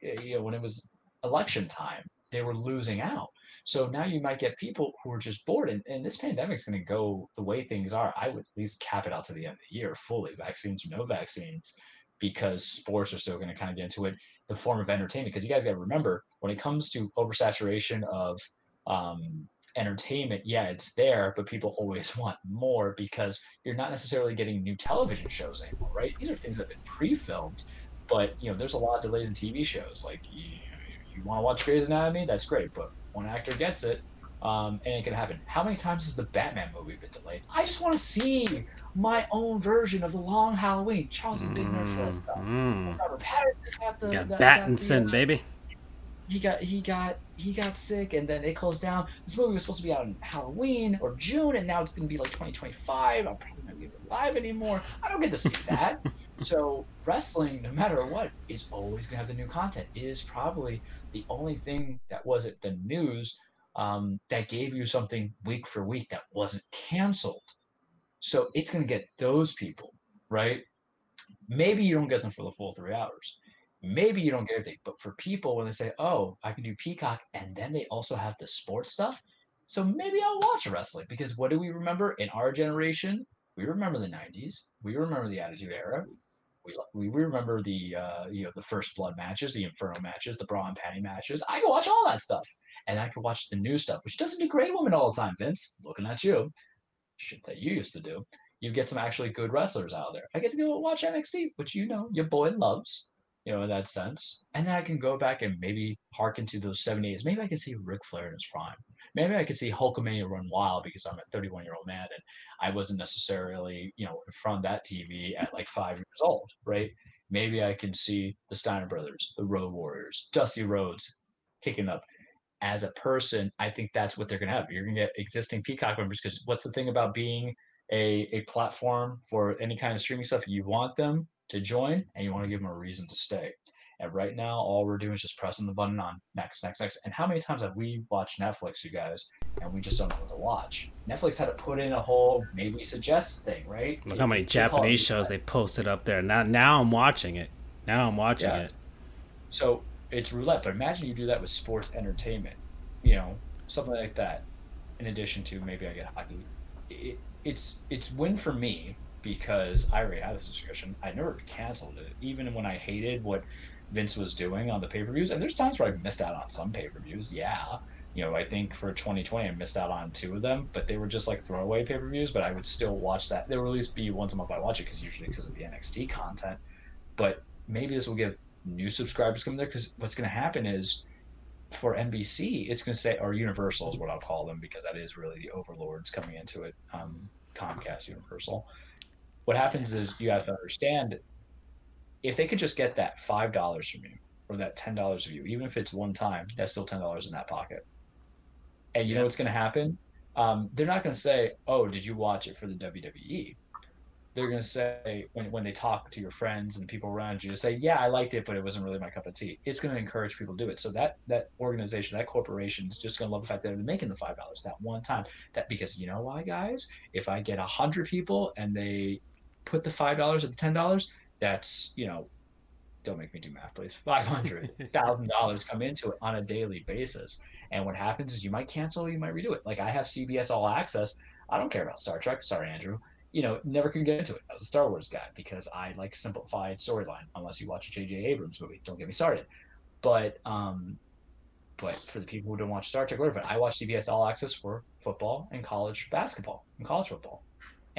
You know when it was election time, they were losing out. So now you might get people who are just bored. And, and this pandemic is going to go the way things are. I would at least cap it out to the end of the year fully, vaccines or no vaccines, because sports are still going to kind of get into it, the form of entertainment. Because you guys got to remember, when it comes to oversaturation of um, entertainment, yeah, it's there, but people always want more because you're not necessarily getting new television shows anymore, right? These are things that have been pre-filmed, but you know, there's a lot of delays in TV shows. Like you, you want to watch Grey's Anatomy, that's great, but one actor gets it, um, and it can happen. How many times has the Batman movie been delayed? I just want to see my own version of the Long Halloween. Charles is big nerd for that stuff. Mm. Robert Pattinson got the Got the- Battinson, the, uh, baby. He got he got he got sick, and then it closed down. This movie was supposed to be out in Halloween or June, and now it's gonna be like 2025. I'm probably not gonna be alive anymore. I don't get to see that. so wrestling, no matter what, is always gonna have the new content. It is probably the only thing that wasn't the news um, that gave you something week for week that wasn't canceled. So it's gonna get those people, right? Maybe you don't get them for the full three hours. Maybe you don't get everything, but for people when they say, "Oh, I can do Peacock," and then they also have the sports stuff, so maybe I'll watch wrestling because what do we remember in our generation? We remember the '90s. We remember the Attitude Era. We, we remember the uh, you know the first blood matches, the Inferno matches, the bra and panty matches. I can watch all that stuff, and I can watch the new stuff, which doesn't degrade women all the time. Vince, looking at you, shit that you used to do. You get some actually good wrestlers out there. I get to go watch NXT, which you know your boy loves you know, in that sense. And then I can go back and maybe harken to those 70s. Maybe I can see Ric Flair in his prime. Maybe I could see Hulkamania run wild because I'm a 31 year old man and I wasn't necessarily, you know, in front of that TV at like five years old, right? Maybe I can see the Steiner brothers, the Road Warriors, Dusty Rhodes kicking up. As a person, I think that's what they're going to have. You're going to get existing Peacock members because what's the thing about being a, a platform for any kind of streaming stuff? You want them to join and you want to give them a reason to stay. And right now, all we're doing is just pressing the button on next, next, next. And how many times have we watched Netflix, you guys, and we just don't know what to watch? Netflix had to put in a whole maybe suggest thing, right? Look how many Japanese shows they posted up there. Now, now I'm watching it. Now I'm watching yeah. it. So it's roulette, but imagine you do that with sports entertainment, you know, something like that. In addition to maybe I get hockey, it, it's it's win for me because I already had this subscription. I never canceled it, even when I hated what Vince was doing on the pay per views. And there's times where I missed out on some pay per views. Yeah, you know, I think for 2020 I missed out on two of them, but they were just like throwaway pay per views. But I would still watch that. There will at least be once a month I watch it because usually because of the NXT content. But maybe this will give new subscribers coming there because what's going to happen is for NBC, it's going to say, or Universal is what I'll call them because that is really the overlords coming into it. Um, Comcast Universal what happens is you have to understand if they could just get that five dollars from you or that ten dollars of you, even if it's one time, that's still ten dollars in that pocket. And you know what's going to happen? Um, they're not going to say, "Oh, did you watch it for the WWE?" They're going to say when when they talk to your friends and people around you, say, "Yeah, I liked it, but it wasn't really my cup of tea." It's going to encourage people to do it. So that that organization, that corporation is just going to love the fact that they're making the five dollars that one time. That because you know why, guys? If I get a hundred people and they put the five dollars or the ten dollars, that's you know, don't make me do math, please. Five hundred thousand dollars come into it on a daily basis. And what happens is you might cancel, you might redo it. Like I have CBS All Access. I don't care about Star Trek. Sorry, Andrew. You know, never can get into it. I was a Star Wars guy because I like simplified storyline. Unless you watch a J.J. Abrams movie, don't get me started. But um, but for the people who don't watch Star Trek, whatever, I watch CBS All Access for football and college basketball and college football.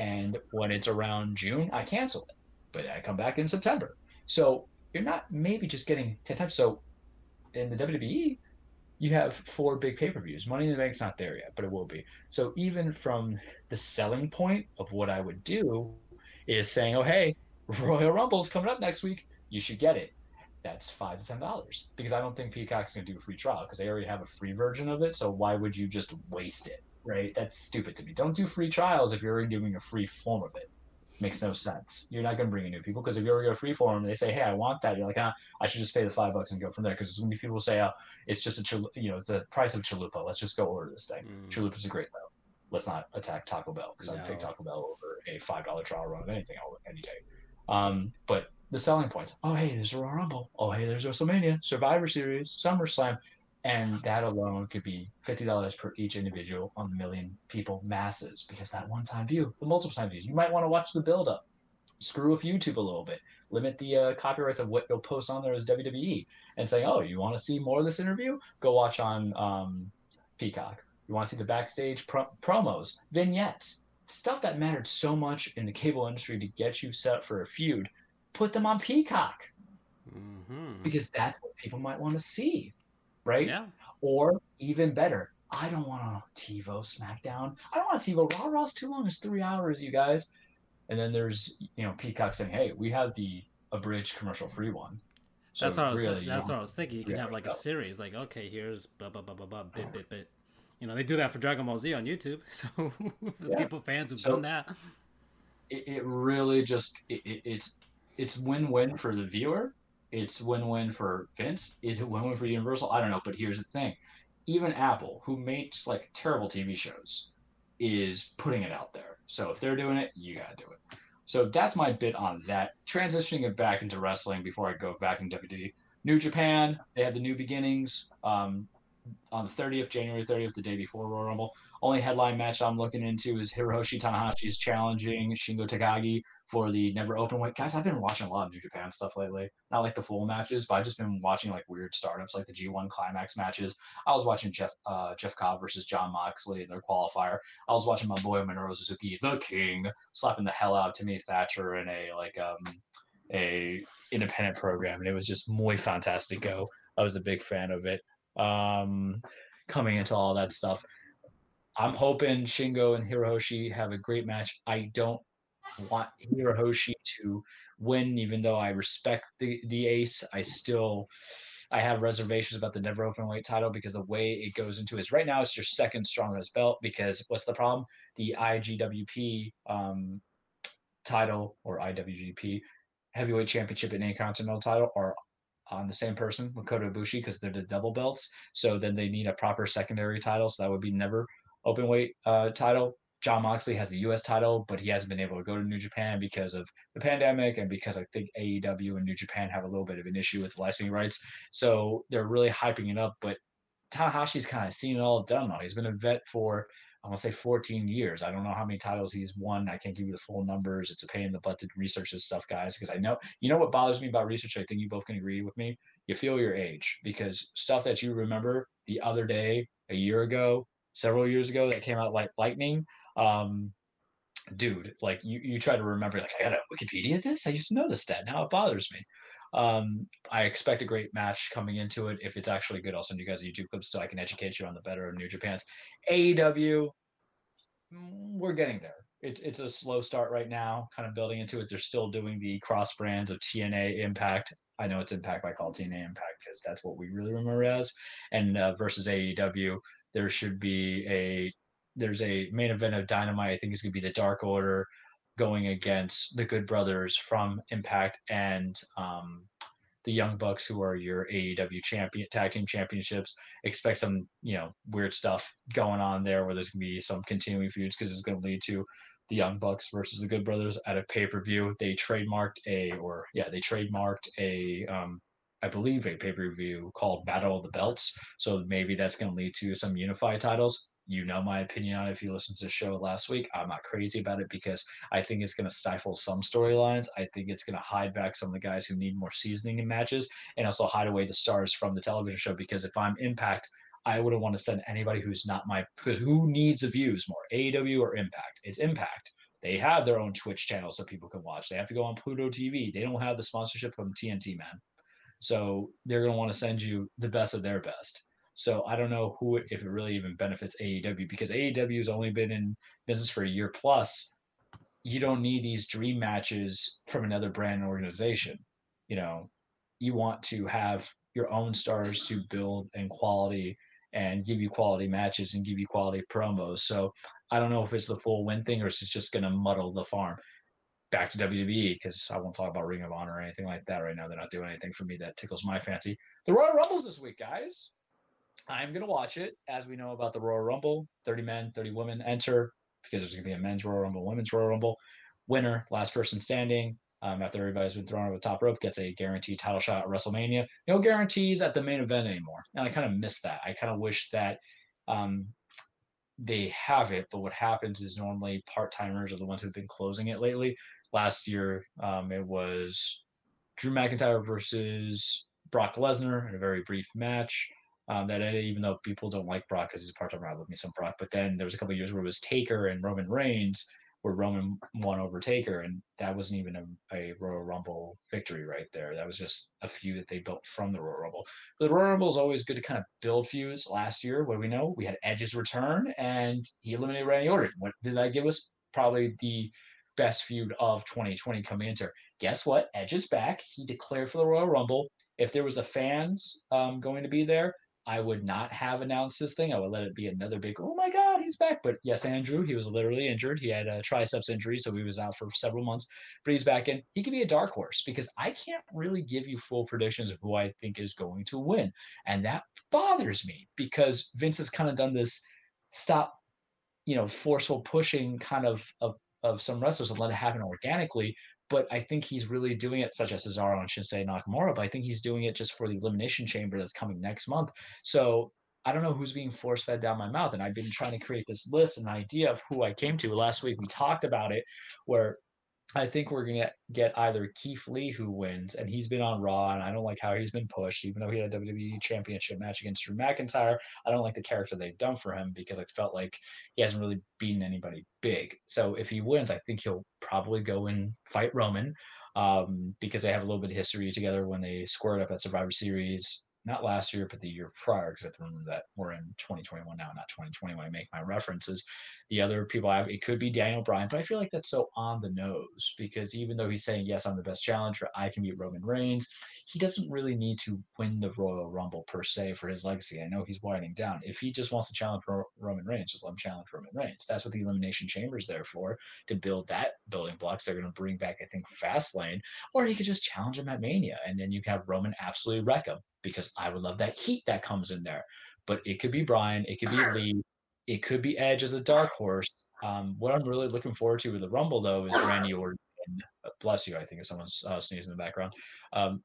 And when it's around June, I cancel it. But I come back in September. So you're not maybe just getting 10 times. So in the WWE, you have four big pay per views. Money in the Bank's not there yet, but it will be. So even from the selling point of what I would do is saying, oh, hey, Royal Rumble's coming up next week. You should get it. That's five to ten dollars because I don't think Peacock's gonna do a free trial because they already have a free version of it. So why would you just waste it? Right? That's stupid to me. Don't do free trials if you're already doing a free form of it. Makes no sense. You're not going to bring in new people because if you already go free form, and they say, "Hey, I want that." You're like, "Ah, I should just pay the five bucks and go from there." Because there's going to be people who say, "Oh, it's just a chal- you know, it's the price of chalupa. Let's just go order this thing." Mm. Chalupa's a great though. Let's not attack Taco Bell because no. I'd pick Taco Bell over a five dollar trial run of anything any day. Um, but the selling points. Oh, hey, there's a Royal Rumble. Oh, hey, there's WrestleMania, Survivor Series, SummerSlam and that alone could be $50 per each individual on the million people masses because that one time view the multiple time views you might want to watch the build up. Screw with youtube a little bit. Limit the uh, copyrights of what you'll post on there as wwe and say oh you want to see more of this interview? Go watch on um, peacock. You want to see the backstage pro- promos vignettes stuff that mattered so much in the cable industry to get you set up for a feud put them on peacock. Mm-hmm. because that's what people might want to see right? Yeah. Or even better, I don't want a TiVo SmackDown. I don't want TiVo Raw. Raw's too long. It's three hours, you guys. And then there's you know Peacock saying, "Hey, we have the abridged commercial free one." So that's what I was. Really, that's what I was thinking. You can have like a series, like okay, here's blah blah blah blah blah bit bit bit. You know, they do that for Dragon Ball Z on YouTube. So yeah. people fans who've so, done that. It, it really just it, it, it's it's win-win for the viewer. It's win-win for Vince. Is it win-win for Universal? I don't know. But here's the thing: even Apple, who makes like terrible TV shows, is putting it out there. So if they're doing it, you gotta do it. So that's my bit on that. Transitioning it back into wrestling before I go back in WWE. New Japan, they had the new beginnings um, on the 30th, January 30th, the day before Royal Rumble. Only headline match I'm looking into is Hiroshi Tanahashi's challenging Shingo Takagi for the Never Open Weight. Guys, I've been watching a lot of New Japan stuff lately. Not like the full matches, but I've just been watching like weird startups, like the G1 Climax matches. I was watching Jeff uh, Jeff Cobb versus Jon Moxley in their qualifier. I was watching my boy Minoru Suzuki, the King, slapping the hell out of Timmy Thatcher in a like um a independent program, and it was just muy fantastico. I was a big fan of it. Um, coming into all that stuff. I'm hoping Shingo and Hiroshi have a great match. I don't want Hiroshi to win, even though I respect the the ace. I still I have reservations about the never open weight title because the way it goes into is right now it's your second strongest belt because what's the problem? The IGWP um, title or IWGP heavyweight championship and intercontinental title are on the same person Kota Ibushi because they're the double belts. So then they need a proper secondary title. So that would be never open weight uh, title. Jon Moxley has the U.S. title, but he hasn't been able to go to New Japan because of the pandemic and because I think AEW and New Japan have a little bit of an issue with licensing rights. So they're really hyping it up. But Tanahashi's kind of seen it all done now. He's been a vet for I want to say 14 years. I don't know how many titles he's won. I can't give you the full numbers. It's a pain in the butt to research this stuff, guys, because I know you know what bothers me about research. I think you both can agree with me. You feel your age because stuff that you remember the other day, a year ago, several years ago that came out like lightning. Um, dude, like you, you try to remember, like I got a Wikipedia this. I used to know this stat. Now it bothers me. Um, I expect a great match coming into it. If it's actually good, I'll send you guys a YouTube clip so I can educate you on the better of New Japan's. AEW, mm, we're getting there. It's it's a slow start right now, kind of building into it. They're still doing the cross brands of TNA Impact. I know it's Impact, but I call it TNA Impact because that's what we really remember as. And uh, versus AEW, there should be a there's a main event of Dynamite. I think it's gonna be the Dark Order going against the Good Brothers from Impact and um, the Young Bucks, who are your AEW champion tag team championships. Expect some you know weird stuff going on there, where there's gonna be some continuing feuds because it's gonna lead to the Young Bucks versus the Good Brothers at a pay per view. They trademarked a or yeah they trademarked a um, I believe a pay per view called Battle of the Belts. So maybe that's going to lead to some unified titles you know my opinion on it if you listened to the show last week. I'm not crazy about it because I think it's going to stifle some storylines. I think it's going to hide back some of the guys who need more seasoning in matches and also hide away the stars from the television show because if I'm Impact, I wouldn't want to send anybody who's not my who needs the views more, AEW or Impact? It's Impact. They have their own Twitch channel so people can watch. They have to go on Pluto TV. They don't have the sponsorship from TNT, man. So they're going to want to send you the best of their best. So I don't know who if it really even benefits AEW because AEW has only been in business for a year plus. You don't need these dream matches from another brand organization. You know, you want to have your own stars to build and quality and give you quality matches and give you quality promos. So I don't know if it's the full win thing or it's just going to muddle the farm. Back to WWE because I won't talk about Ring of Honor or anything like that right now. They're not doing anything for me that tickles my fancy. The Royal Rumbles this week, guys. I'm going to watch it. As we know about the Royal Rumble, 30 men, 30 women enter because there's going to be a men's Royal Rumble, women's Royal Rumble. Winner, last person standing, um, after everybody's been thrown over the top rope, gets a guaranteed title shot at WrestleMania. No guarantees at the main event anymore. And I kind of miss that. I kind of wish that um, they have it, but what happens is normally part timers are the ones who've been closing it lately. Last year, um, it was Drew McIntyre versus Brock Lesnar in a very brief match um, that even though people don't like Brock because he's a part-time rival, me some Brock. But then there was a couple years where it was Taker and Roman Reigns, where Roman won over Taker, and that wasn't even a, a Royal Rumble victory right there. That was just a feud that they built from the Royal Rumble. But the Royal Rumble is always good to kind of build feuds. Last year, what do we know? We had Edge's return, and he eliminated Randy Orton. What did that give us? Probably the best feud of 2020 coming into. Guess what? Edge is back. He declared for the Royal Rumble. If there was a fans um, going to be there, I would not have announced this thing. I would let it be another big, oh my God, he's back. But yes, Andrew, he was literally injured. He had a triceps injury, so he was out for several months, but he's back in. He could be a dark horse because I can't really give you full predictions of who I think is going to win. And that bothers me because Vince has kind of done this stop, you know, forceful pushing kind of of, of some wrestlers and let it happen organically but I think he's really doing it, such as Cesaro and Shinsuke Nakamura. But I think he's doing it just for the Elimination Chamber that's coming next month. So I don't know who's being force fed down my mouth. And I've been trying to create this list, an idea of who I came to. Last week we talked about it, where I think we're gonna get either Keith Lee who wins, and he's been on Raw, and I don't like how he's been pushed, even though he had a WWE Championship match against Drew McIntyre. I don't like the character they've done for him because I felt like he hasn't really beaten anybody big. So if he wins, I think he'll probably go and fight Roman um, because they have a little bit of history together when they squared up at Survivor Series not last year, but the year prior, because I remember that we're in 2021 now, not 2020 when I make my references. The other people I have, it could be Daniel Bryan, but I feel like that's so on the nose because even though he's saying, yes, I'm the best challenger, I can beat Roman Reigns, he doesn't really need to win the Royal Rumble per se for his legacy. I know he's winding down. If he just wants to challenge Roman Reigns, just let him challenge Roman Reigns. That's what the Elimination Chamber is there for, to build that building blocks. They're going to bring back, I think, Fastlane, or he could just challenge him at Mania, and then you can have Roman absolutely wreck him because I would love that heat that comes in there. But it could be Bryan, it could be Lee, it could be Edge as a dark horse. Um, what I'm really looking forward to with the Rumble though is Randy Orton. Uh, bless you, I think if someone's uh, sneezing in the background. Um,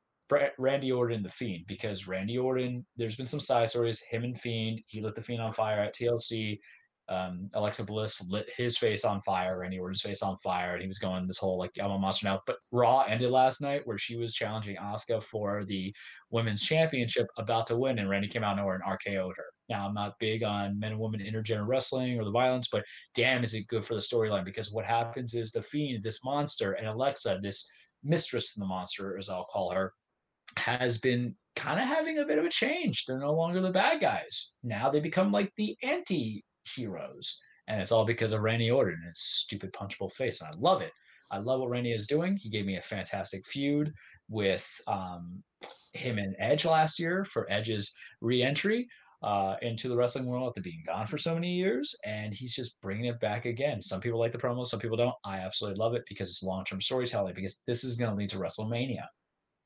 Randy Orton, the Fiend, because Randy Orton, there's been some side stories. Him and Fiend, he lit the Fiend on fire at TLC um, Alexa Bliss lit his face on fire, Randy Orton's face on fire, and he was going this whole like I'm a monster now. But Raw ended last night where she was challenging Asuka for the women's championship, about to win, and Randy came out nowhere and RKO'd her. Now I'm not big on men and women intergender wrestling or the violence, but damn, is it good for the storyline? Because what happens is the Fiend, this monster, and Alexa, this mistress in the monster, as I'll call her, has been kind of having a bit of a change. They're no longer the bad guys. Now they become like the anti heroes. And it's all because of Randy Orton and his stupid punchable face. And I love it. I love what Randy is doing. He gave me a fantastic feud with um, him and Edge last year for Edge's re-entry uh, into the wrestling world after being gone for so many years, and he's just bringing it back again. Some people like the promo, some people don't. I absolutely love it because it's long-term storytelling. Because this is going to lead to WrestleMania.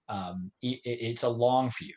Um, it, it's a long feud.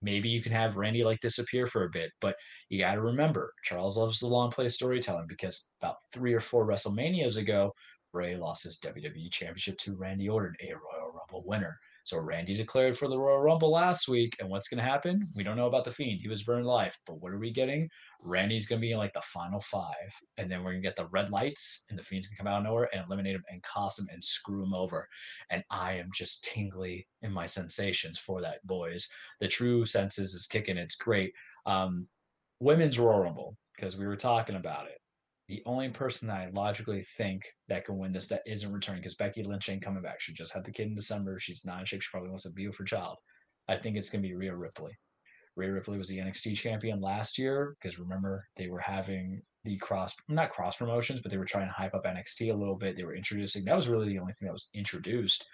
Maybe you can have Randy like disappear for a bit, but you got to remember Charles loves the long play storytelling because about three or four WrestleManias ago, Bray lost his WWE Championship to Randy Orton, a Royal Rumble winner. So Randy declared for the Royal Rumble last week, and what's going to happen? We don't know about the Fiend. He was burned life, but what are we getting? Randy's going to be in like the final five, and then we're going to get the red lights, and the Fiend's going to come out of nowhere and eliminate him and cost him and screw him over. And I am just tingly in my sensations for that, boys. The true senses is kicking. It's great. Um, women's Royal Rumble because we were talking about it the only person I logically think that can win this that isn't returning because Becky Lynch ain't coming back. She just had the kid in December. She's not in shape. She probably wants to be with her child. I think it's going to be Rhea Ripley. Rhea Ripley was the NXT champion last year because remember they were having the cross, not cross promotions, but they were trying to hype up NXT a little bit. They were introducing, that was really the only thing that was introduced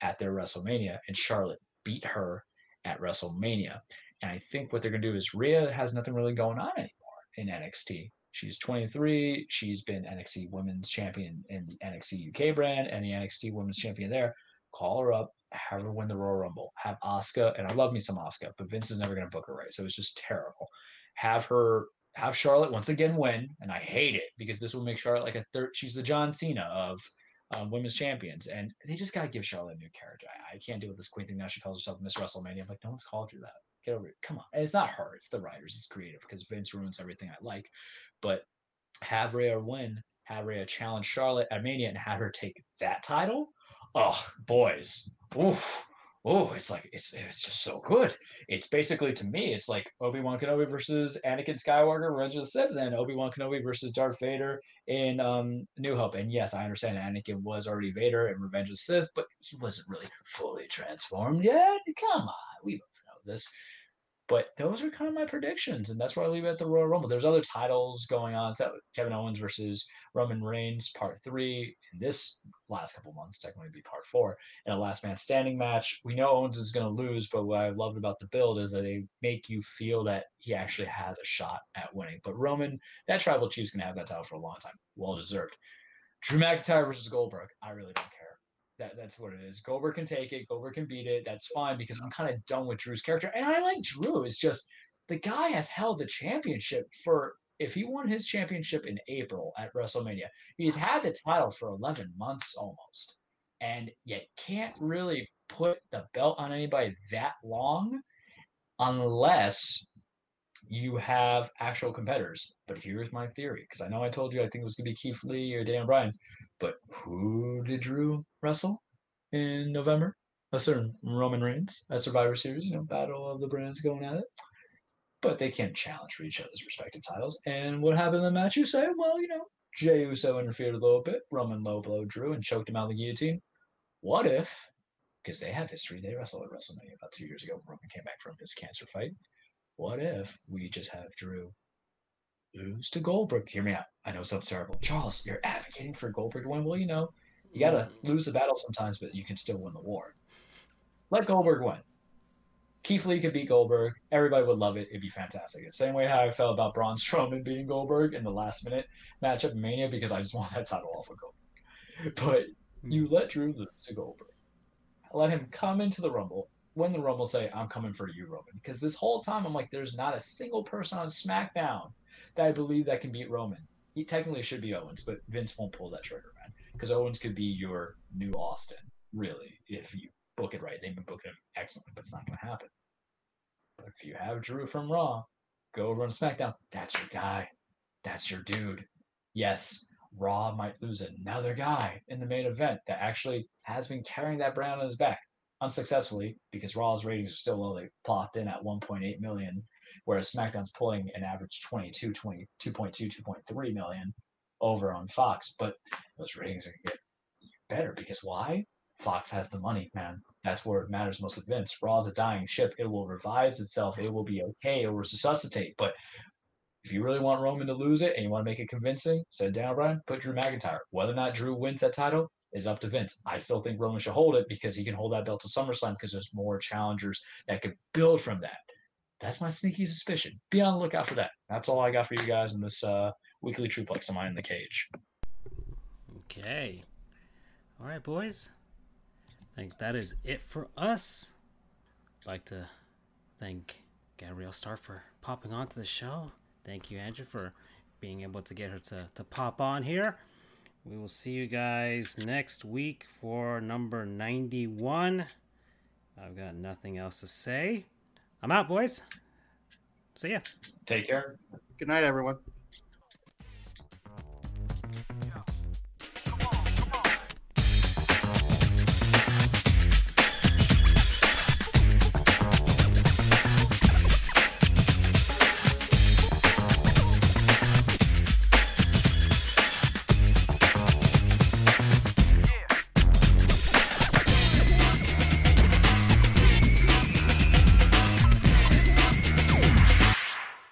at their WrestleMania, and Charlotte beat her at WrestleMania. And I think what they're to do is Rhea has nothing really going on anymore in NXT. She's 23. She's been NXT Women's Champion in the NXT UK brand and the NXT Women's Champion there. Call her up, have her win the Royal Rumble. Have Asuka, and I love me some Asuka, but Vince is never going to book her right, so it's just terrible. Have her, have Charlotte once again win, and I hate it because this will make Charlotte like a third. She's the John Cena of um, women's champions, and they just got to give Charlotte a new character. I, I, can't deal with this Queen thing now. She calls herself Miss WrestleMania. I'm like, no one's called you that. Get over it. Come on. And it's not her. It's the writers. It's creative because Vince ruins everything I like. But have Rhea win, have Rhea challenge Charlotte at Mania, and have her take that title. Oh, boys. Oof. Oh, it's like it's it's just so good. It's basically to me, it's like Obi Wan Kenobi versus Anakin Skywalker, Revenge of the Sith, then Obi Wan Kenobi versus Darth Vader in um, New Hope. And yes, I understand Anakin was already Vader in Revenge of the Sith, but he wasn't really fully transformed yet. Come on, we this But those are kind of my predictions, and that's where I leave it at the Royal Rumble. There's other titles going on. Kevin Owens versus Roman Reigns, part three. In this last couple months, technically be part four, in a last man standing match. We know Owens is going to lose, but what I loved about the build is that they make you feel that he actually has a shot at winning. But Roman, that tribal chief's going to have that title for a long time. Well deserved. Drew McIntyre versus Goldberg. I really don't care. That that's what it is. Goldberg can take it. Goldberg can beat it. That's fine because I'm kind of done with Drew's character, and I like Drew. It's just the guy has held the championship for. If he won his championship in April at WrestleMania, he's had the title for 11 months almost, and yet can't really put the belt on anybody that long, unless you have actual competitors. But here's my theory, because I know I told you I think it was gonna be Keith Lee or Dan Bryan, but who did Drew wrestle in November? A certain Roman Reigns at Survivor Series, you know, Battle of the Brands going at it. But they can't challenge for each other's respective titles. And what happened in the match? You say, well, you know, Jey Uso interfered a little bit. Roman low blow Drew and choked him out of the guillotine. What if, because they have history, they wrestled at WrestleMania about two years ago. Roman came back from his cancer fight. What if we just have Drew lose to Goldberg? Hear me out. I know it sounds terrible. Charles, you're advocating for Goldberg to win. Well, you know, you got to mm. lose the battle sometimes, but you can still win the war. Let Goldberg win. Keith Lee could beat Goldberg. Everybody would love it. It'd be fantastic. The same way how I felt about Braun Strowman beating Goldberg in the last minute matchup in Mania because I just want that title off of Goldberg. But hmm. you let Drew lose to Goldberg. Let him come into the Rumble. When the Rumble say, I'm coming for you, Roman. Because this whole time I'm like, there's not a single person on SmackDown I believe that can beat Roman. He technically should be Owens, but Vince won't pull that trigger, man. Because Owens could be your new Austin, really, if you book it right. They've been booking him excellently, but it's not going to happen. But if you have Drew from Raw, go over on SmackDown. That's your guy. That's your dude. Yes, Raw might lose another guy in the main event that actually has been carrying that brand on his back unsuccessfully because Raw's ratings are still low. They plopped in at 1.8 million, whereas SmackDown's pulling an average 22, 20, 2.2, 2.3 million over on Fox. But those ratings are going to get better because why? Fox has the money, man. That's where it matters most with Vince. Raw is a dying ship. It will revive itself. It will be okay. It will resuscitate. But if you really want Roman to lose it and you want to make it convincing, sit down, Bryan, put Drew McIntyre. Whether or not Drew wins that title is up to Vince. I still think Roman should hold it because he can hold that belt to SummerSlam because there's more challengers that could build from that. That's my sneaky suspicion. Be on the lookout for that. That's all I got for you guys in this uh, weekly Truplex of mine in the cage. Okay. All right, boys. I think that is it for us. I'd like to thank Gabrielle Starr for popping onto the show. Thank you, Andrew, for being able to get her to, to pop on here. We will see you guys next week for number 91. I've got nothing else to say. I'm out, boys. See ya. Take care. Good night, everyone.